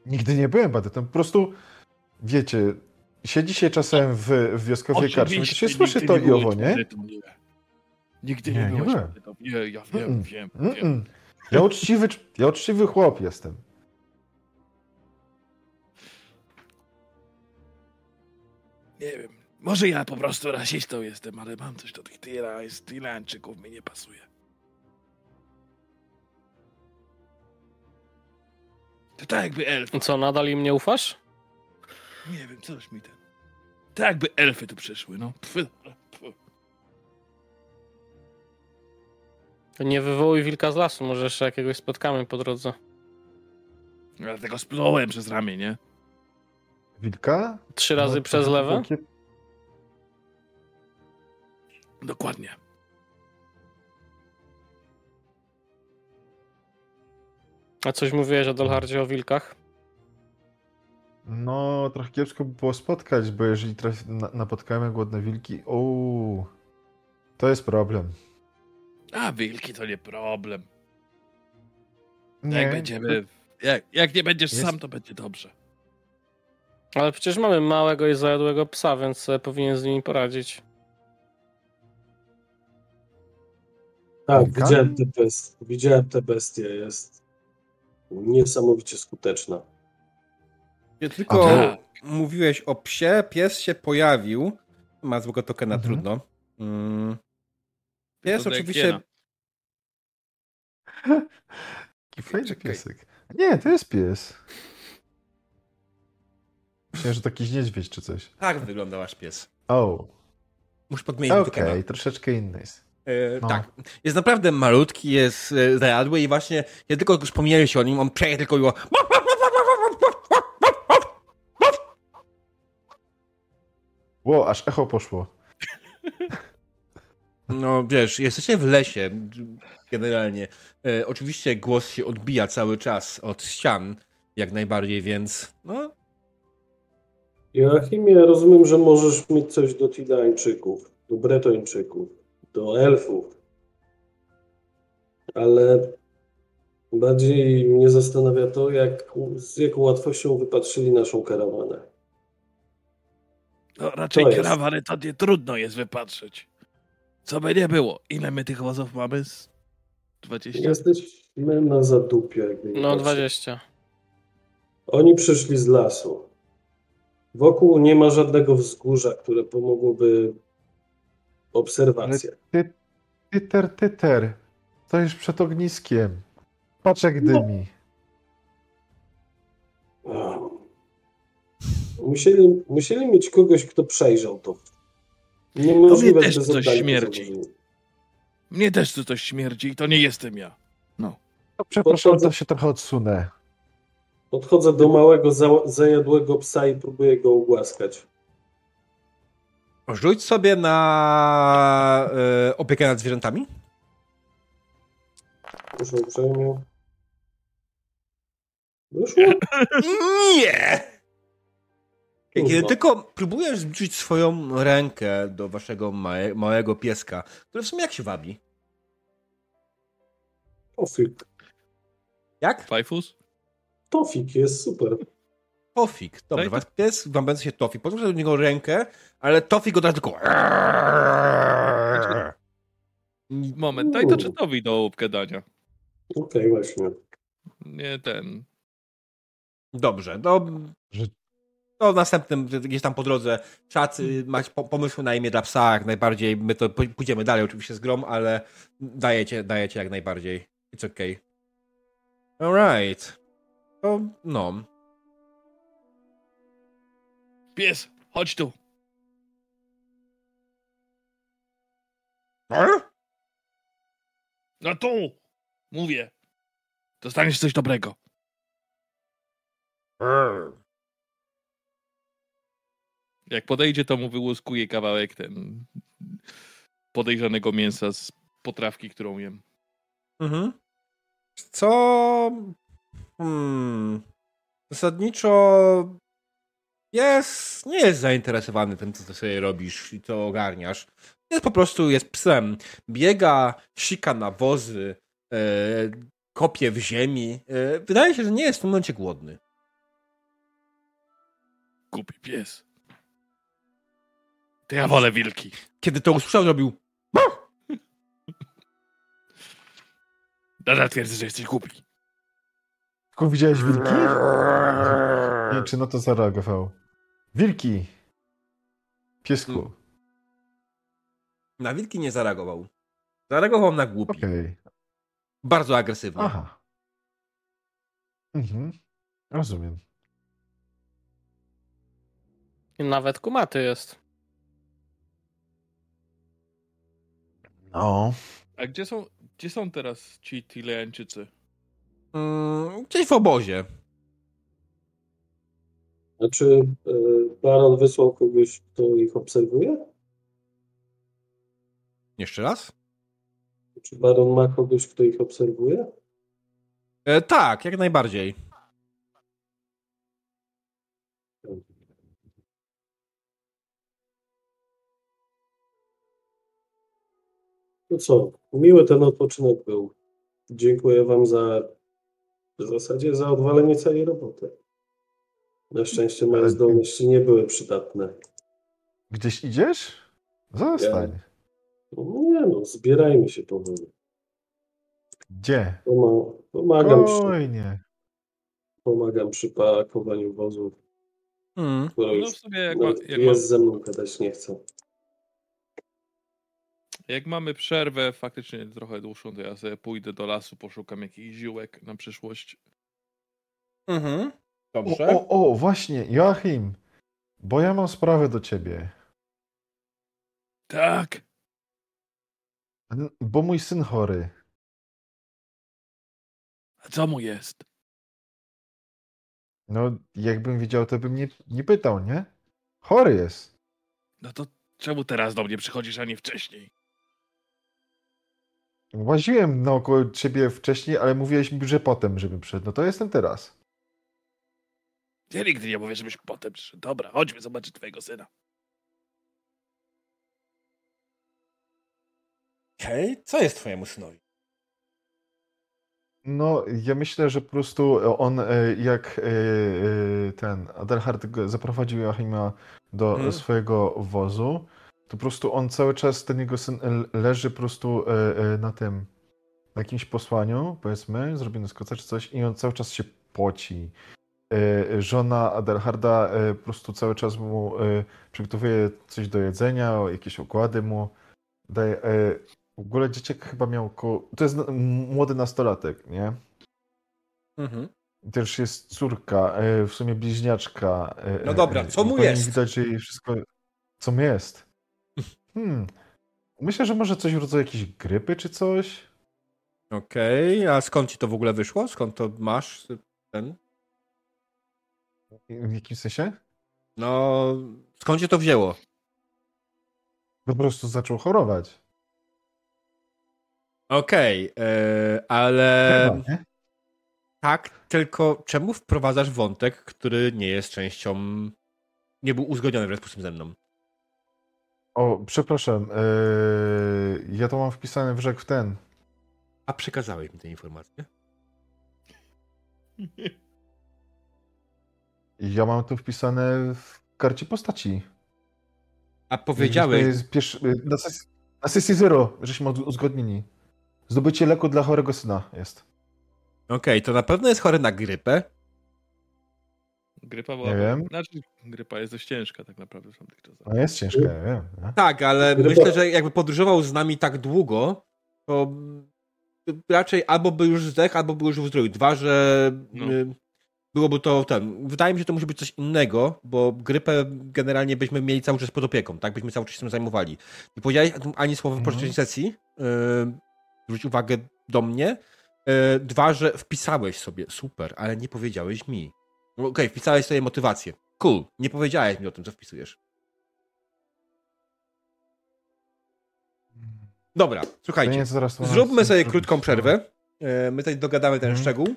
[SPEAKER 4] Nigdy nie byłem bandytą. Po prostu, wiecie, siedzi się czasem w, w wioskowej karczmie, to się słyszy to
[SPEAKER 5] nie
[SPEAKER 4] i owo, nie?
[SPEAKER 5] nie? Nigdy nie,
[SPEAKER 4] Nie, nie
[SPEAKER 5] byłeś
[SPEAKER 4] byłem.
[SPEAKER 5] bandytą. Nie, ja wiem,
[SPEAKER 4] Mm-mm.
[SPEAKER 5] wiem, wiem.
[SPEAKER 4] Mm-mm. Ja uczciwy, ja uczciwy chłop jestem.
[SPEAKER 5] Nie wiem. Może ja po prostu rasistą jestem, ale mam coś do tych Tyra, Tyrańczyków, mi nie pasuje. To tak jakby elfy.
[SPEAKER 2] Co, nadal im nie ufasz?
[SPEAKER 5] Nie wiem, coś mi ten. Tak jakby elfy tu przyszły, no. Pff, pff.
[SPEAKER 2] To Nie wywołuj wilka z lasu, może jeszcze jakiegoś spotkamy po drodze.
[SPEAKER 5] Dlatego spląłem przez ramię, nie?
[SPEAKER 4] Wilka?
[SPEAKER 2] Trzy razy
[SPEAKER 4] No,
[SPEAKER 2] przez lewe?
[SPEAKER 4] takie-
[SPEAKER 5] Dokładnie.
[SPEAKER 2] A coś mówiłeś o Dolhardzie o wilkach?
[SPEAKER 4] No, trochę kiepsko by było spotkać, bo jeżeli traf... na, napotkamy głodne wilki, uuu, to jest problem.
[SPEAKER 5] A wilki to nie problem.
[SPEAKER 4] Nie,
[SPEAKER 5] Jak będziemy. Jak, jak nie będziesz
[SPEAKER 4] Jest-
[SPEAKER 5] sam, to będzie dobrze.
[SPEAKER 2] Ale przecież mamy małego i zajadłego psa, więc sobie powinien z nimi poradzić.
[SPEAKER 3] Tak, widziałem te, best, widziałem te bestie. Jest niesamowicie skuteczna.
[SPEAKER 1] Nie tylko mówiłeś o psie, pies się pojawił. Ma złego tokena,
[SPEAKER 4] Mhm.
[SPEAKER 1] trudno. Mm. Pies oczywiście...
[SPEAKER 4] Taki fajny piesek. Nie, to jest pies. Myślałem, że to jakiś niedźwiedź czy coś.
[SPEAKER 1] Tak wygląda wasz pies.
[SPEAKER 4] O,
[SPEAKER 1] Muszę podmienić
[SPEAKER 4] okej,
[SPEAKER 1] tokena.
[SPEAKER 4] troszeczkę inny jest.
[SPEAKER 1] E,
[SPEAKER 4] No.
[SPEAKER 1] Tak. Jest naprawdę malutki, jest e, zajadły i właśnie, kiedy tylko już wspomnieliście o nim, on przeje tylko i było...
[SPEAKER 4] Ło, aż echo poszło.
[SPEAKER 1] No wiesz, jesteście w lesie generalnie. E, oczywiście głos się odbija cały czas od ścian, jak najbardziej, więc no,
[SPEAKER 3] Joachimie, ja rozumiem, że możesz mieć coś do Tidańczyków, do Bretończyków, do elfów. Ale bardziej mnie zastanawia to, jak, z jaką łatwością wypatrzyli naszą karawanę.
[SPEAKER 5] No, raczej
[SPEAKER 3] To
[SPEAKER 5] karawany to nie trudno jest wypatrzeć. Co by nie było. Ile my tych wozów mamy? Z 20?
[SPEAKER 3] Jesteśmy na zadupie. jakby nie
[SPEAKER 2] No,
[SPEAKER 3] patrzeć.
[SPEAKER 2] 20.
[SPEAKER 3] Oni przyszli z lasu. Wokół nie ma żadnego wzgórza, które pomogłoby obserwację.
[SPEAKER 4] Ty, tyter, tyter. Stoisz przed ogniskiem. Patrz jak
[SPEAKER 3] no.
[SPEAKER 4] dymi. No.
[SPEAKER 3] Musieli, musieli mieć kogoś, kto przejrzał to. Nie mnie
[SPEAKER 5] też
[SPEAKER 3] tu
[SPEAKER 5] coś śmierdzi. Mnie też tu coś śmierdzi i to nie jestem ja.
[SPEAKER 4] No. No,
[SPEAKER 3] przepraszam,
[SPEAKER 4] to się trochę odsunę.
[SPEAKER 3] Podchodzę do małego, za, zajadłego psa i próbuję go ugłaskać.
[SPEAKER 1] Rzuć sobie na e, opiekę nad zwierzętami.
[SPEAKER 3] Proszę uprzejmie. Wyszło?
[SPEAKER 1] Nie! Kiedy
[SPEAKER 3] Kurwa.
[SPEAKER 1] tylko próbujesz zbliżyć swoją rękę do waszego małe, małego pieska, który w sumie jak się wabi?
[SPEAKER 3] Tofik.
[SPEAKER 1] Jak?
[SPEAKER 5] Fajfus?
[SPEAKER 3] Tofik jest super.
[SPEAKER 1] Tofik. Dobrze, wasz pies wambęcy się Tofik. Podłożę do niego rękę, ale Tofik od razu tylko...
[SPEAKER 5] Moment, daj to czytowi do obgadania.
[SPEAKER 3] Okej, właśnie.
[SPEAKER 5] Nie ten.
[SPEAKER 1] Dobrze, no...
[SPEAKER 4] Że-
[SPEAKER 1] To w następnym, gdzieś tam po drodze, czat, mać po, pomysły na imię dla psa, jak najbardziej. My to pójdziemy dalej oczywiście z grom, ale dajecie, dajecie jak najbardziej. It's okay. Alright. To, no.
[SPEAKER 5] Pies, chodź tu. No tu! Mówię. Dostaniesz coś dobrego. Jak podejdzie, to mu wyłuskuje kawałek ten podejrzanego mięsa z potrawki, którą jem.
[SPEAKER 1] Mhm. Co? Hmm. Zasadniczo jest, nie jest zainteresowany tym, co ty sobie robisz i co ogarniasz. Jest po prostu, jest psem. Biega, sika na wozy, e, kopie w ziemi. E, wydaje się, że nie jest w tym momencie głodny.
[SPEAKER 5] Głupi pies. To ja wolę wilki.
[SPEAKER 1] Kiedy to usłyszał, zrobił
[SPEAKER 5] Nadal twierdzę, że jesteś głupi.
[SPEAKER 4] Tylko widziałeś wilki? Nie czy na to zareagował. Wilki! Piesku.
[SPEAKER 1] na wilki nie zareagował. Zareagował na głupi.
[SPEAKER 4] Okej.
[SPEAKER 1] Bardzo agresywnie.
[SPEAKER 4] Aha. Mhm. Rozumiem.
[SPEAKER 2] I nawet kumaty jest.
[SPEAKER 4] No.
[SPEAKER 5] A gdzie są, gdzie są teraz ci Tileańczycy?
[SPEAKER 1] Mm, gdzieś w obozie.
[SPEAKER 3] A czy y, Baron wysłał kogoś, kto ich obserwuje?
[SPEAKER 1] Jeszcze raz?
[SPEAKER 3] Czy Baron ma kogoś, kto ich obserwuje?
[SPEAKER 1] E, tak, jak najbardziej.
[SPEAKER 3] No co, miły ten odpoczynek był. Dziękuję wam za w zasadzie za odwalenie całej roboty. Na szczęście moje
[SPEAKER 4] Ale-
[SPEAKER 3] zdolności nie były przydatne.
[SPEAKER 4] Gdzieś idziesz? Zostań.
[SPEAKER 3] Nie no, zbierajmy się powoli.
[SPEAKER 4] Gdzie?
[SPEAKER 3] Poma- Pomagam przy,
[SPEAKER 4] Spokojnie.
[SPEAKER 3] pomagam przy pakowaniu wozów,
[SPEAKER 1] Mm.
[SPEAKER 5] No w sumie jak, ma, jak, ma,
[SPEAKER 3] jest ze mną gadać nie chcę.
[SPEAKER 5] Jak mamy przerwę faktycznie trochę dłuższą, to ja sobie pójdę do lasu, poszukam jakichś ziółek na przyszłość.
[SPEAKER 1] Mhm.
[SPEAKER 4] O,
[SPEAKER 1] Dobrze.
[SPEAKER 4] o, o, właśnie, Joachim. Bo ja mam sprawę do ciebie.
[SPEAKER 5] Tak.
[SPEAKER 4] Bo mój syn chory.
[SPEAKER 5] A co mu jest?
[SPEAKER 4] No, jakbym wiedział, to bym nie, nie pytał, nie? Chory jest.
[SPEAKER 5] No to czemu teraz do mnie przychodzisz, a nie wcześniej?
[SPEAKER 4] Łaziłem naokoło ciebie wcześniej, ale mówiłeś mi, że potem, żebym przyszedł. No to jestem teraz.
[SPEAKER 5] Ja nigdy nie mówię, żebyś potem przyszedł. Dobra, chodźmy zobaczyć twojego syna.
[SPEAKER 1] Okej, co jest twojemu synowi?
[SPEAKER 4] No, ja myślę, że po prostu on, e, jak e, e, ten Adelhard zaprowadził Joachima do
[SPEAKER 1] Mhm.
[SPEAKER 4] swojego wozu, to po prostu on cały czas, ten jego syn leży po prostu e, e, na tym, na jakimś posłaniu, powiedzmy, zrobiony z koca czy coś i on cały czas się poci. E, Żona Adelharda po prostu cały czas mu przygotowuje coś do jedzenia, jakieś okłady mu daje. W ogóle dzieciak chyba miał około... To jest młody nastolatek, nie?
[SPEAKER 1] Mhm.
[SPEAKER 4] Też jest córka, w sumie bliźniaczka.
[SPEAKER 1] No dobra, co mu jest?
[SPEAKER 4] Widać, że jej wszystko. Co mu jest? Hmm. Myślę, że może coś w rodzaju jakiejś grypy czy coś.
[SPEAKER 1] Okej, a skąd ci to w ogóle wyszło? Skąd to masz ten?
[SPEAKER 4] W jakim sensie?
[SPEAKER 1] No, skąd się to wzięło?
[SPEAKER 4] Po prostu zaczął chorować.
[SPEAKER 1] Okej, e, ale
[SPEAKER 4] Chyba,
[SPEAKER 1] tak, tylko czemu wprowadzasz wątek, który nie jest częścią, nie był uzgodniony w responsum ze mną?
[SPEAKER 4] O, przepraszam. e, ja to mam wpisane w rzek w ten.
[SPEAKER 1] A przekazałeś mi tę informację?
[SPEAKER 4] Ja mam to wpisane w karcie postaci.
[SPEAKER 1] A powiedziałeś,
[SPEAKER 4] pierwszy, na, sesji, na sesji zero, żeśmy od- uzgodnieni. Zdobycie leku dla chorego syna jest.
[SPEAKER 1] okej, to na pewno jest chory na grypę,
[SPEAKER 5] Grypa była.
[SPEAKER 4] Nie wiem.
[SPEAKER 5] Znaczy, grypa jest dość ciężka tak naprawdę w tamtych czasach.
[SPEAKER 4] No jest ciężka, ja wiem. nie?
[SPEAKER 1] Tak, ale
[SPEAKER 3] Gdyby-
[SPEAKER 1] myślę, że jakby podróżował z nami tak długo, to raczej albo by już zdechł, albo by już uzdrowił. Dwa, że
[SPEAKER 5] No.
[SPEAKER 1] y, byłoby to ten. Wydaje mi się, że to musi być coś innego, bo grypę generalnie byśmy mieli cały czas pod opieką, tak? Byśmy cały czas się tym zajmowali. Nie powiedziałeś ani słowa w
[SPEAKER 4] Mhm.
[SPEAKER 1] poprzedniej sesji. Yy, zwróć uwagę do mnie. Yy, dwa, że wpisałeś sobie, super, ale nie powiedziałeś mi. No Okej, wpisałeś sobie motywację. Cool, nie powiedziałeś mi o tym, co wpisujesz. Dobra, słuchajcie. Zróbmy sobie krótką przerwę. E, My tutaj dogadamy ten
[SPEAKER 4] Mhm.
[SPEAKER 1] szczegół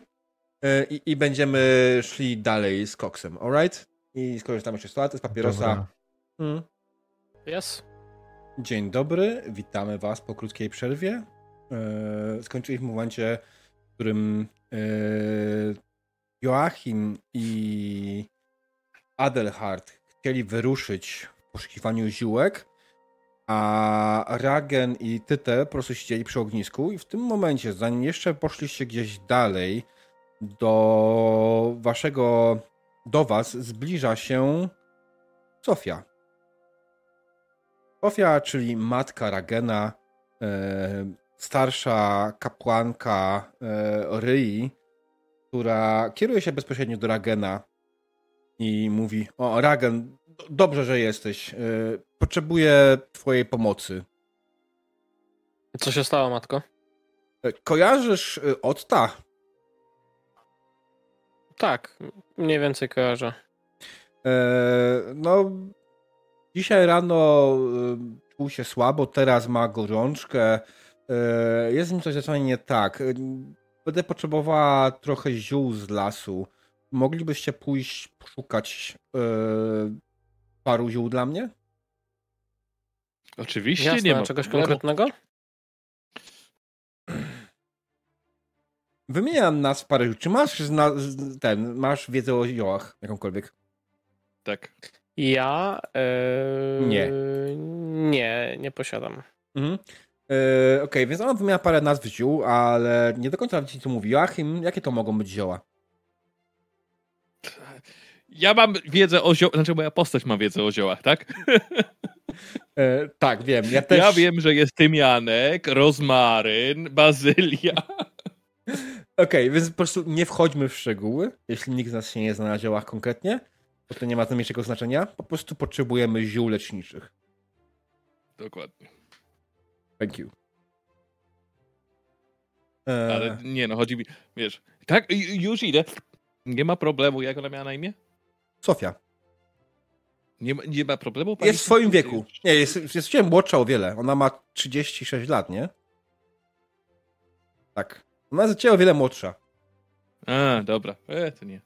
[SPEAKER 1] e, i, i będziemy szli dalej z koksem, alright? I skorzystamy jeszcze z toalety, z papierosa.
[SPEAKER 4] Dobra.
[SPEAKER 1] Mm.
[SPEAKER 2] Jest?
[SPEAKER 1] Dzień dobry, witamy Was po krótkiej przerwie. E, Skończyliśmy w momencie, w którym Joachim i Adelhard chcieli wyruszyć w poszukiwaniu ziółek, a Ragen i Tyte po prostu siedzieli przy ognisku i w tym momencie, zanim jeszcze poszliście gdzieś dalej, do waszego, do was zbliża się Sofia. Sofia, czyli matka Ragena, e, starsza kapłanka e, Ryi, która kieruje się bezpośrednio do Ragena i mówi: O, Ragen, do- dobrze, że jesteś. E, potrzebuję Twojej pomocy.
[SPEAKER 2] Co się stało, matko?
[SPEAKER 1] E, Kojarzysz e, Otta?
[SPEAKER 2] Tak, mniej więcej kojarzę.
[SPEAKER 1] E, no, dzisiaj rano e, czuł się słabo, teraz ma gorączkę. E, jest z nim coś zdecydowanie nie tak. Będę potrzebowała trochę ziół z lasu. Moglibyście pójść poszukać e, paru ziół dla mnie?
[SPEAKER 5] Oczywiście
[SPEAKER 2] Jasne,
[SPEAKER 5] nie ma
[SPEAKER 2] czegoś konkretnego?
[SPEAKER 1] Wymieniam nas parę ziół. Czy masz zna, ten, masz wiedzę o ziołach jakąkolwiek?
[SPEAKER 5] Tak.
[SPEAKER 2] Ja e,
[SPEAKER 1] Nie.
[SPEAKER 2] Nie, nie posiadam.
[SPEAKER 1] Mhm. E, Okej, więc ona wymienia parę nazw ziół, ale nie do końca ci co mówi. Joachim, jakie to mogą być zioła?
[SPEAKER 5] Ja mam wiedzę o ziołach, znaczy moja postać ma wiedzę o ziołach, tak?
[SPEAKER 1] E, tak, wiem. Ja też.
[SPEAKER 5] Ja wiem, że jest tymianek, rozmaryn, bazylia.
[SPEAKER 1] Okej, więc po prostu nie wchodźmy w szczegóły, jeśli nikt z nas się nie zna na ziołach konkretnie, bo to nie ma najmniejszego znaczenia. Po prostu potrzebujemy ziół leczniczych.
[SPEAKER 5] Dokładnie.
[SPEAKER 1] Thank you. E,
[SPEAKER 5] Ale nie no, chodzi mi, wiesz, tak, ju- już idę. Nie ma problemu, jak ona miała na imię?
[SPEAKER 1] Sofia.
[SPEAKER 5] Nie ma, nie ma problemu? pani
[SPEAKER 1] Jest w swoim wieku. Nie, jest, jest młodsza o wiele. Ona ma 36 lat, nie? Tak. Ona jest o wiele młodsza.
[SPEAKER 5] A, dobra, e, to nie.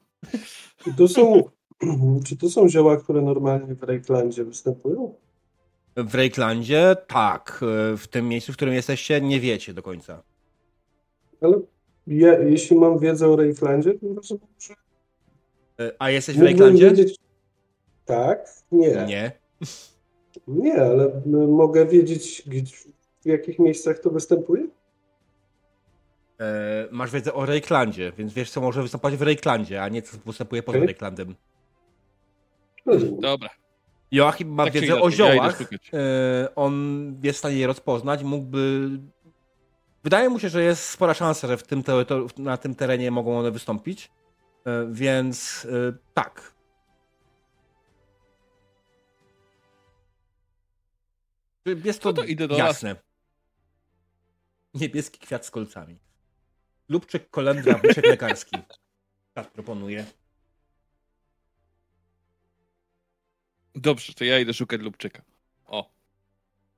[SPEAKER 3] Czy to są, czy to są zioła, które normalnie w Rejklandzie występują?
[SPEAKER 1] W Rejklandzie tak. E, W tym miejscu, w którym jesteście, nie wiecie do końca.
[SPEAKER 3] Ale ja, jeśli mam wiedzę o Rejklandzie, to rozumiem, że
[SPEAKER 1] E, A jesteś w Rejklandzie?
[SPEAKER 3] wiedzieć... Tak? Nie.
[SPEAKER 1] Nie.
[SPEAKER 3] Nie, ale m- mogę wiedzieć, w jakich miejscach to występuje?
[SPEAKER 1] E, Masz wiedzę o Rejklandzie, więc wiesz, co może występować w Rejklandzie, a nie co występuje poza. Rejklandem.
[SPEAKER 3] Rozumiem.
[SPEAKER 5] Dobra.
[SPEAKER 1] Joachim ma
[SPEAKER 5] Tak
[SPEAKER 1] wiedzę
[SPEAKER 5] inaczej,
[SPEAKER 1] o
[SPEAKER 5] ja
[SPEAKER 1] ziołach.
[SPEAKER 5] szukać.
[SPEAKER 1] E, on jest w stanie je rozpoznać. Mógłby. Wydaje mu się, że jest spora szansa, że w tym na tym terenie mogą one wystąpić. E, Więc e, tak. Jest to,
[SPEAKER 5] No to idę do
[SPEAKER 1] jasne. Niebieski kwiat z kolcami. Lubczyk, kolendra, wyczek lekarski. Tak proponuję.
[SPEAKER 5] Dobrze, to ja idę szukać Lubczyka. O.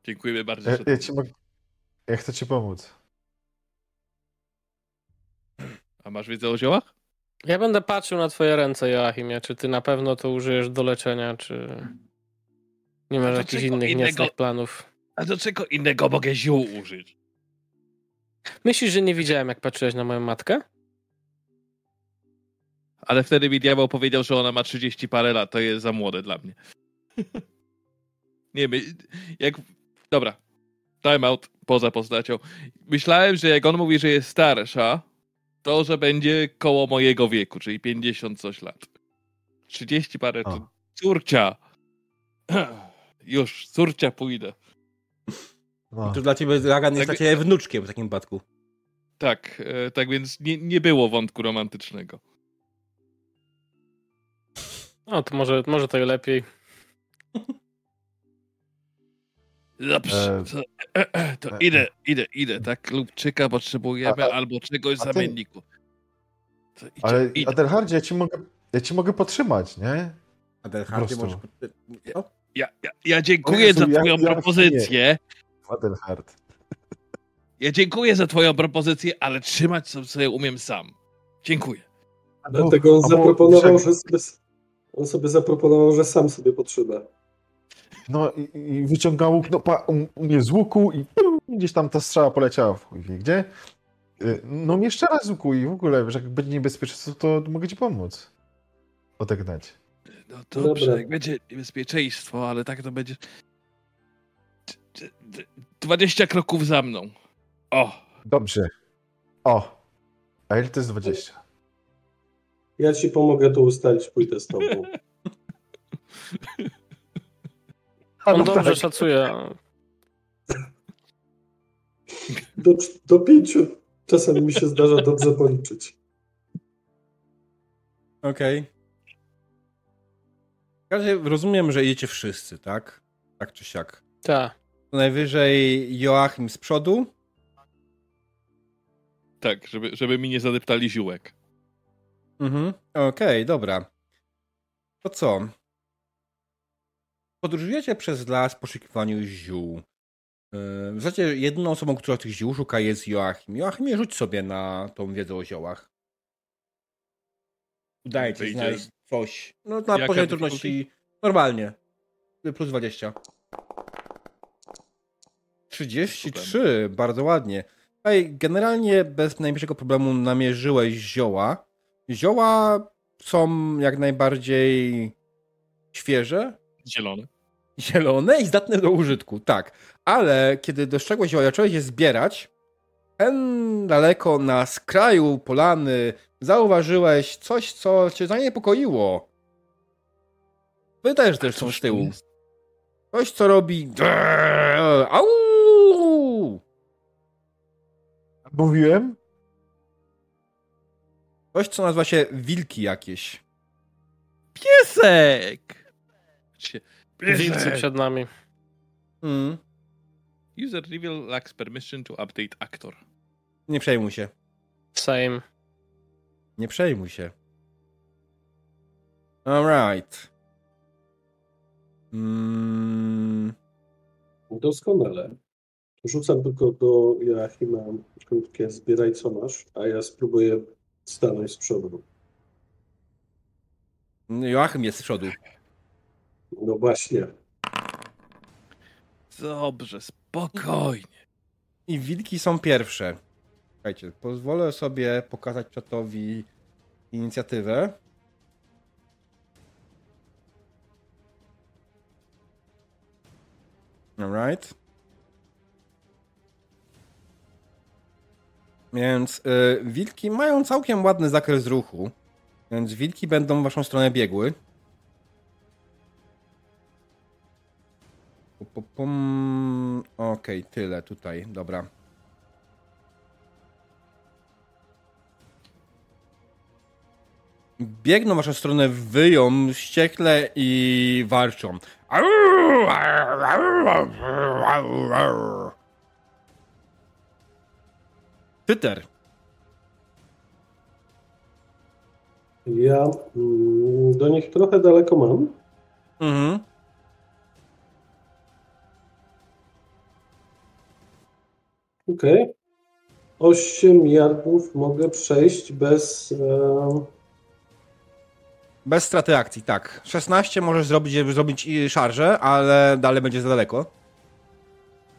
[SPEAKER 5] Dziękujemy bardzo.
[SPEAKER 4] Ja,
[SPEAKER 5] że-
[SPEAKER 4] ja ci mogę... Ja chcę ci pomóc.
[SPEAKER 5] A masz wiedzę o ziołach?
[SPEAKER 2] Ja będę patrzył na twoje ręce, Joachimie, czy ty na pewno to użyjesz do leczenia, czy nie masz jakichś innych
[SPEAKER 5] innego?
[SPEAKER 2] planów.
[SPEAKER 5] A do czego innego mogę ziół użyć?
[SPEAKER 2] Myślisz, że nie widziałem, jak patrzyłeś na moją matkę?
[SPEAKER 5] Ale wtedy mi diabeł powiedział, że ona ma 30 parę lat, to jest za młode dla mnie. nie wiem, jak... Dobra, time out, poza postacią. Myślałem, że jak on mówi, że jest starsza, to, że będzie koło mojego wieku, czyli 50 coś lat. 30 parę to córcia. Już, córcia pójdę.
[SPEAKER 4] No.
[SPEAKER 1] To dla ciebie Lagan jest
[SPEAKER 5] Tak-
[SPEAKER 1] dla ciebie wnuczkiem w takim wypadku.
[SPEAKER 5] Tak, e, tak więc nie, nie było wątku romantycznego.
[SPEAKER 2] No, to może, może to i lepiej.
[SPEAKER 5] Dobrze, to, to idę, idę, idę, tak? Lubczyka potrzebujemy
[SPEAKER 4] A- a-
[SPEAKER 5] albo czegoś
[SPEAKER 4] ty-
[SPEAKER 5] zamienniku. To idzie,
[SPEAKER 4] Ale
[SPEAKER 5] idę.
[SPEAKER 4] Adelhardzie, ja ci mogę, ja ci mogę potrzymać, nie?
[SPEAKER 1] Adelhardzie
[SPEAKER 4] Po
[SPEAKER 1] może... No,
[SPEAKER 5] Ja, ja, ja dziękuję
[SPEAKER 4] Jezu,
[SPEAKER 5] za twoją
[SPEAKER 4] ja-
[SPEAKER 5] propozycję.
[SPEAKER 4] Adelhard.
[SPEAKER 5] Ja dziękuję za twoją propozycję, ale trzymać sobie, sobie umiem sam. Dziękuję.
[SPEAKER 3] Dlatego on zaproponował,
[SPEAKER 4] że-
[SPEAKER 3] że sobie, on sobie zaproponował, że sam sobie potrzyma.
[SPEAKER 4] No i, i wyciąga łuk, no pa, u, mnie z łuku i gdzieś tam ta strzała poleciała w chuj wie gdzie. Y, No jeszcze raz z łuku i w ogóle, że jak będzie niebezpieczeństwo, to mogę ci pomóc. Odegnać.
[SPEAKER 5] No dobrze,
[SPEAKER 3] Dobra.
[SPEAKER 5] jak będzie niebezpieczeństwo, ale tak to będzie... D- d- 20 kroków za mną. O,
[SPEAKER 4] Dobrze. O. A ile to jest 20?
[SPEAKER 3] Ja ci pomogę to ustalić, pójdę z tobą.
[SPEAKER 4] A,
[SPEAKER 2] On
[SPEAKER 4] no
[SPEAKER 2] dobrze
[SPEAKER 4] tak.
[SPEAKER 2] szacuje.
[SPEAKER 3] Do, do pięciu czasem mi się zdarza dobrze policzyć.
[SPEAKER 1] Okej. W każdym razie rozumiem, że idziecie wszyscy, tak? Tak czy siak.
[SPEAKER 2] Tak.
[SPEAKER 1] To najwyżej Joachim z przodu.
[SPEAKER 5] tak, żeby, żeby mi nie zadeptali ziółek.
[SPEAKER 1] Mhm. Okej, dobra. To co? Podróżujecie przez las w poszukiwaniu ziół. Yy, W zasadzie jedyną osobą, która tych ziół szuka jest Joachim. Joachimie, rzuć sobie na tą wiedzę o ziołach. Udaje ci znaleźć coś. No na
[SPEAKER 5] Jaka
[SPEAKER 1] poziomie trudności normalnie. Plus 20. 33, bardzo ładnie. Tutaj generalnie bez najmniejszego problemu namierzyłeś zioła. Zioła są jak najbardziej świeże,
[SPEAKER 5] Zielony.
[SPEAKER 1] zielone i zdatne do użytku, tak. Ale kiedy dostrzegłeś zioła, zacząłeś je zbierać, ten daleko na skraju polany zauważyłeś coś, co cię zaniepokoiło. Wy też też są z tyłu. Coś, co robi... Au!
[SPEAKER 4] Mówiłem?
[SPEAKER 1] Coś, co nazywa się wilki jakieś.
[SPEAKER 5] Piesek! Się-
[SPEAKER 2] Wilcy przed nami.
[SPEAKER 1] Mm.
[SPEAKER 5] User reveal lacks permission to update actor.
[SPEAKER 1] Nie przejmuj się.
[SPEAKER 2] Same.
[SPEAKER 1] Nie przejmuj się. Alright. Mm.
[SPEAKER 3] Doskonale. Rzucam tylko do Joachima krótkie zbieraj co masz, a ja spróbuję stanąć z przodu.
[SPEAKER 1] Joachim jest z przodu.
[SPEAKER 3] No właśnie.
[SPEAKER 5] Dobrze, spokojnie.
[SPEAKER 1] I wilki są pierwsze. Słuchajcie, pozwolę sobie pokazać czatowi inicjatywę. Alright. Więc y, wilki mają całkiem ładny zakres ruchu. Więc wilki będą w waszą stronę biegły. Pu, pu, pum. Okej, tyle tutaj, dobra. biegną w waszą stronę, wyją wściekle i warczą. Peter,
[SPEAKER 3] Ja mm, do nich trochę daleko mam.
[SPEAKER 1] mhm.
[SPEAKER 3] Okej. 8 yardów mogę przejść bez. E,
[SPEAKER 1] bez straty akcji, tak. 16 możesz zrobić, żeby zrobić i szarżę, ale dalej będzie za daleko.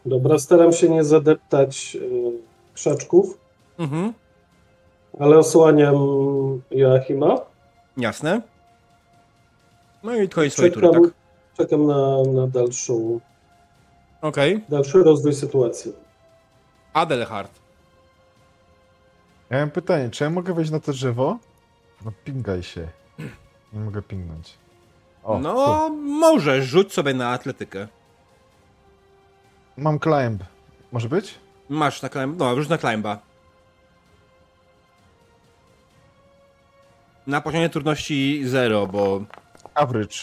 [SPEAKER 3] dobra, staram się nie zadeptać e, krzaczków,
[SPEAKER 1] Mhm.
[SPEAKER 3] ale osłaniam Joachima.
[SPEAKER 1] Jasne. No i koniec swojej tury,
[SPEAKER 3] Czekam,
[SPEAKER 1] tak?
[SPEAKER 3] czekam na, na dalszą,
[SPEAKER 1] Okej.
[SPEAKER 3] dalszy rozwój sytuacji.
[SPEAKER 1] Adelhard.
[SPEAKER 4] Ja mam pytanie, czy ja mogę wejść na to drzewo? No pingaj się. Nie mogę pingnąć. O,
[SPEAKER 1] no, może rzuć sobie na atletykę.
[SPEAKER 4] tu. Mam climb. Może być?
[SPEAKER 1] Masz na climb, no, rzuć na climba. Na poziomie trudności 0, bo...
[SPEAKER 4] Average.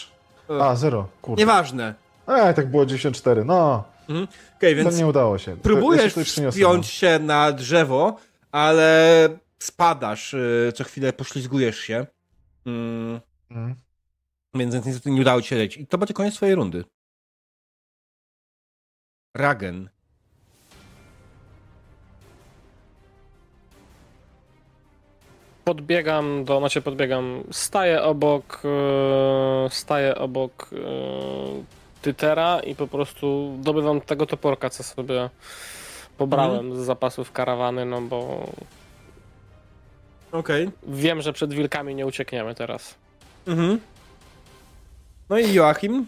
[SPEAKER 4] A, zero. Kurde.
[SPEAKER 1] Nieważne.
[SPEAKER 4] A, tak było 94. No,
[SPEAKER 1] Okej, więc
[SPEAKER 4] to nie udało się.
[SPEAKER 1] Próbujesz wspiąć się na drzewo, ale spadasz, y, co chwilę poślizgujesz się. Mm,
[SPEAKER 4] no. Mm.
[SPEAKER 1] więc niestety nie udało ci się lecieć. I to będzie koniec swojej rundy. Ragen.
[SPEAKER 2] Podbiegam do, znaczy podbiegam, staję obok, e, staję obok e, Tytera i po prostu dobywam tego toporka, co sobie pobrałem z zapasów karawany, no bo
[SPEAKER 1] Okej.
[SPEAKER 2] wiem, że przed wilkami nie uciekniemy teraz.
[SPEAKER 1] Mhm. No i Joachim?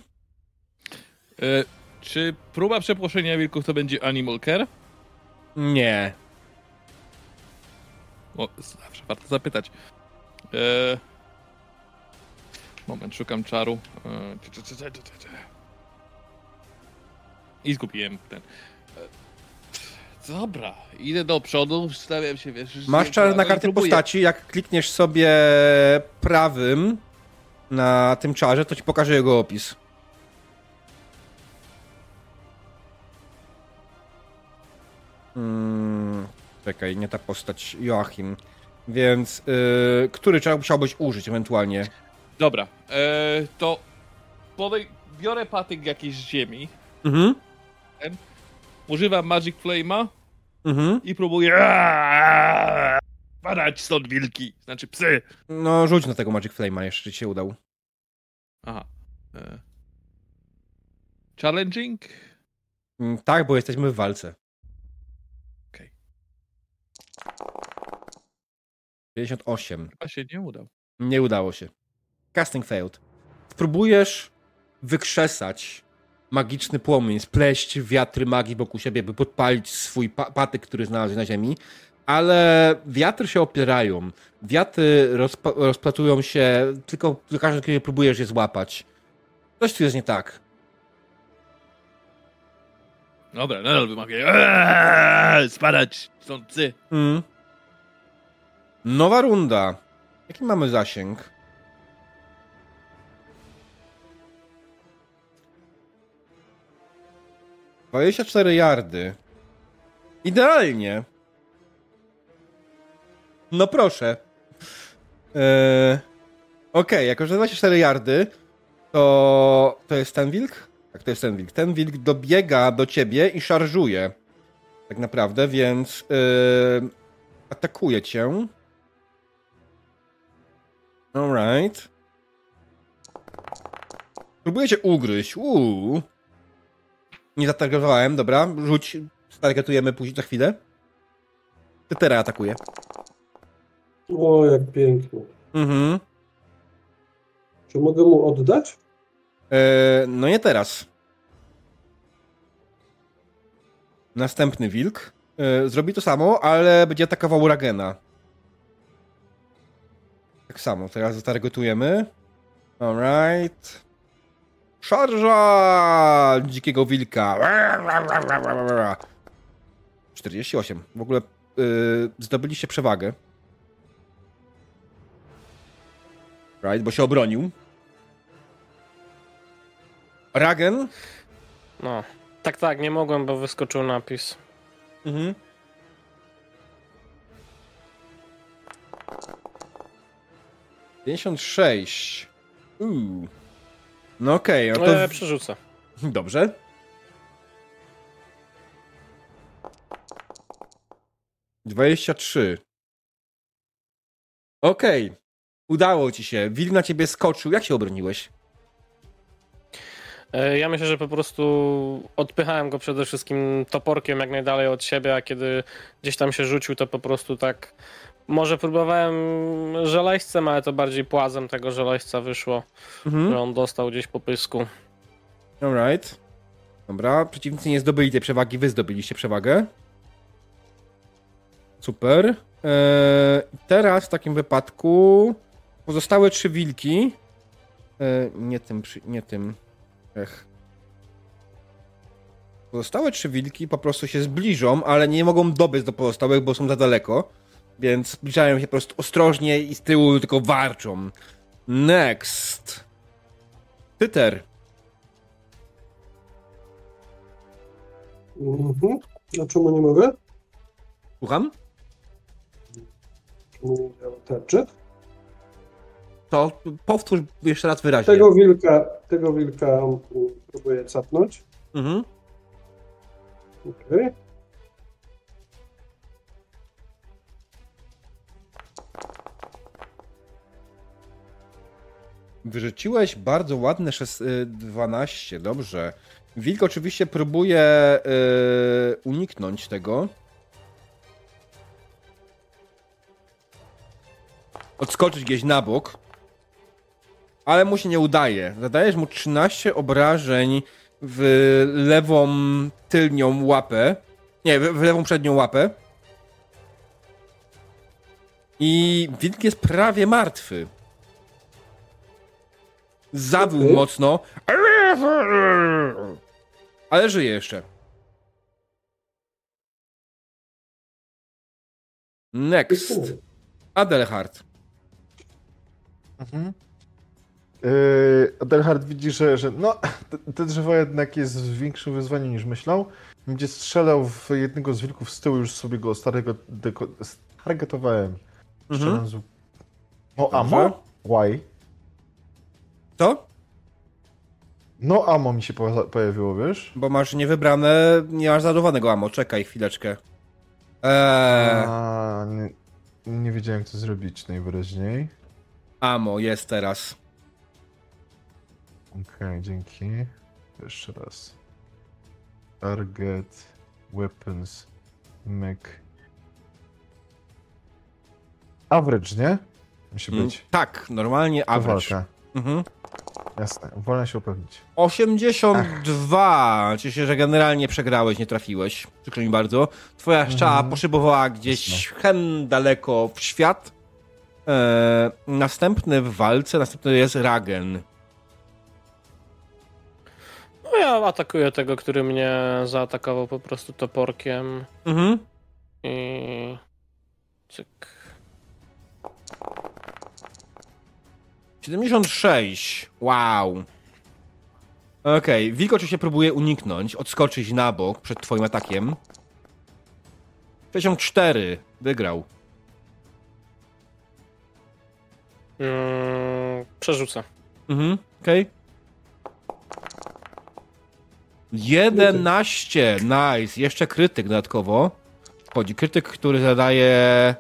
[SPEAKER 5] E, czy próba przepłoszenia wilków to będzie Animal Care?
[SPEAKER 1] Nie.
[SPEAKER 5] O, zawsze warto zapytać. E, moment, szukam czaru. E, I zgubiłem ten. E, dobra, idę do przodu, stawiam się, wiesz...
[SPEAKER 1] Masz czar na karty postaci, jak klikniesz sobie prawym na tym czarze, to ci pokaże jego opis. Hmm, czekaj, nie ta postać, Joachim. Więc, yy, który czar musiałbyś użyć ewentualnie?
[SPEAKER 5] Dobra, e, to podej... biorę patyk jakiejś ziemi,
[SPEAKER 1] Mhm,
[SPEAKER 5] używam Magic Flame'a
[SPEAKER 1] mhm.
[SPEAKER 5] i próbuję... Padać stąd wilki, znaczy psy.
[SPEAKER 1] No, rzuć na tego Magic Flame'a, jeszcze ci się udał.
[SPEAKER 5] Aha. E. Challenging?
[SPEAKER 1] Mm, Tak, bo jesteśmy w walce.
[SPEAKER 5] Okej.
[SPEAKER 1] 58.
[SPEAKER 5] Chyba się nie udał.
[SPEAKER 1] Nie udało się. Casting failed. Spróbujesz wykrzesać magiczny płomień, spleść wiatry magii wokół siebie, by podpalić swój pa patyk, który znalazł na ziemi, ale wiatry się opierają. Wiatry rozpa- rozplatują się, tylko każdy, kiedy próbujesz je złapać. Coś tu jest nie tak.
[SPEAKER 5] Dobra, nadal wymagaj. Eee, spadać stąd psy.
[SPEAKER 1] Mm. Nowa runda. Jaki mamy zasięg? Dwadzieścia cztery yardy. Idealnie. No proszę. Eee, Okej, jako że 24 yardy, to to jest ten wilk? Tak, to jest ten wilk. Ten wilk dobiega do ciebie i szarżuje. Tak naprawdę, więc yy, atakuje cię. Alright. Próbuję cię ugryźć. Uuu. Nie zatargetowałem, dobra. Rzuć. Stargetujemy później za chwilę. Ty teraz atakuje.
[SPEAKER 3] O, jak pięknie.
[SPEAKER 1] Mhm.
[SPEAKER 3] Czy mogę mu oddać?
[SPEAKER 1] E, no nie teraz. Następny wilk e, zrobi to samo, ale będzie atakował Ragena. Tak samo, teraz zatargetujemy. Alright. Szarża dzikiego wilka. 48. W ogóle yy, zdobyliście przewagę. Right, bo się obronił. Ragen?
[SPEAKER 2] No. Tak, tak, nie mogłem, bo wyskoczył napis.
[SPEAKER 1] Mhm. Pięćdziesiąt sześć. Uuu. No okej, okay, no to...
[SPEAKER 2] E, przerzucę.
[SPEAKER 1] Dobrze. Dwadzieścia trzy. Okej. Okay. Udało ci się. Wilk na ciebie skoczył. Jak się obroniłeś?
[SPEAKER 2] E, ja myślę, że po prostu odpychałem go przede wszystkim toporkiem jak najdalej od siebie, a kiedy gdzieś tam się rzucił, to po prostu tak. Może próbowałem żelejscem, ale to bardziej płazem tego żelejsca wyszło, mhm. że on dostał gdzieś po pysku.
[SPEAKER 1] Alright. Dobra, przeciwnicy nie zdobyli tej przewagi, wy zdobyliście przewagę. Super. Eee, teraz w takim wypadku pozostałe trzy wilki. Eee, nie tym, nie tym. Ech. Pozostałe trzy wilki po prostu się zbliżą, ale nie mogą dobyć do pozostałych, bo są za daleko. Więc zbliżają się po prostu ostrożnie i z tyłu tylko warczą. Next. Tyter.
[SPEAKER 3] Mhm. A czemu nie mogę?
[SPEAKER 1] Słucham?
[SPEAKER 3] Czemu nie miał tarczy?
[SPEAKER 1] To powtórz jeszcze raz wyraźnie.
[SPEAKER 3] Tego wilka, tego wilka próbuję capnąć. Mhm. Okej. Okay.
[SPEAKER 1] Wyrzuciłeś bardzo ładne 12, y, dobrze. Wilk oczywiście próbuje yy, uniknąć tego. Odskoczyć gdzieś na bok ale mu się nie udaje. Zadajesz mu 13 obrażeń w lewą tylnią łapę. Nie, w lewą przednią łapę. I wilk jest prawie martwy. Zawył okay. mocno. Ale żyje jeszcze. Next. Adelhard. Mhm.
[SPEAKER 4] Yy, Adelhard widzi, że, że no, te, te drzewo jednak jest większym wyzwaniem niż myślał. Będzie strzelał w jednego z wilków z tyłu, już sobie go starego targetowałem. Mhm. Z... No amo? Why?
[SPEAKER 1] To?
[SPEAKER 4] No amo mi się pojawiło, wiesz?
[SPEAKER 1] Bo masz niewybrane, nie masz załadowanego amo. Czekaj chwileczkę.
[SPEAKER 4] Eee... A, nie, nie wiedziałem, co zrobić najwyraźniej.
[SPEAKER 1] Amo jest teraz.
[SPEAKER 4] Okej, okay, dzięki. Jeszcze raz. Target, weapons, mech. Average, nie? Musi mm, być.
[SPEAKER 1] Mm, tak, normalnie average.
[SPEAKER 4] Mhm. Jasne, wolę się upewnić.
[SPEAKER 1] 82. Cieszę się, że generalnie przegrałeś, nie trafiłeś. Przykro mi bardzo. Twoja szczała mhm. poszybowała gdzieś hen daleko w świat. Eee, następny w walce, następny jest Ragen.
[SPEAKER 2] No ja atakuję tego, który mnie zaatakował po prostu toporkiem. Mhm. I... Cyk.
[SPEAKER 1] 76. Wow. Okej, okay. Wilk oczywiście próbuje uniknąć, odskoczyć na bok przed twoim atakiem. 64. Wygrał.
[SPEAKER 2] Mm, przerzucę.
[SPEAKER 1] Mhm, okej. Okay. 11, nice. Jeszcze krytyk dodatkowo. Wchodzi krytyk, który zadaje...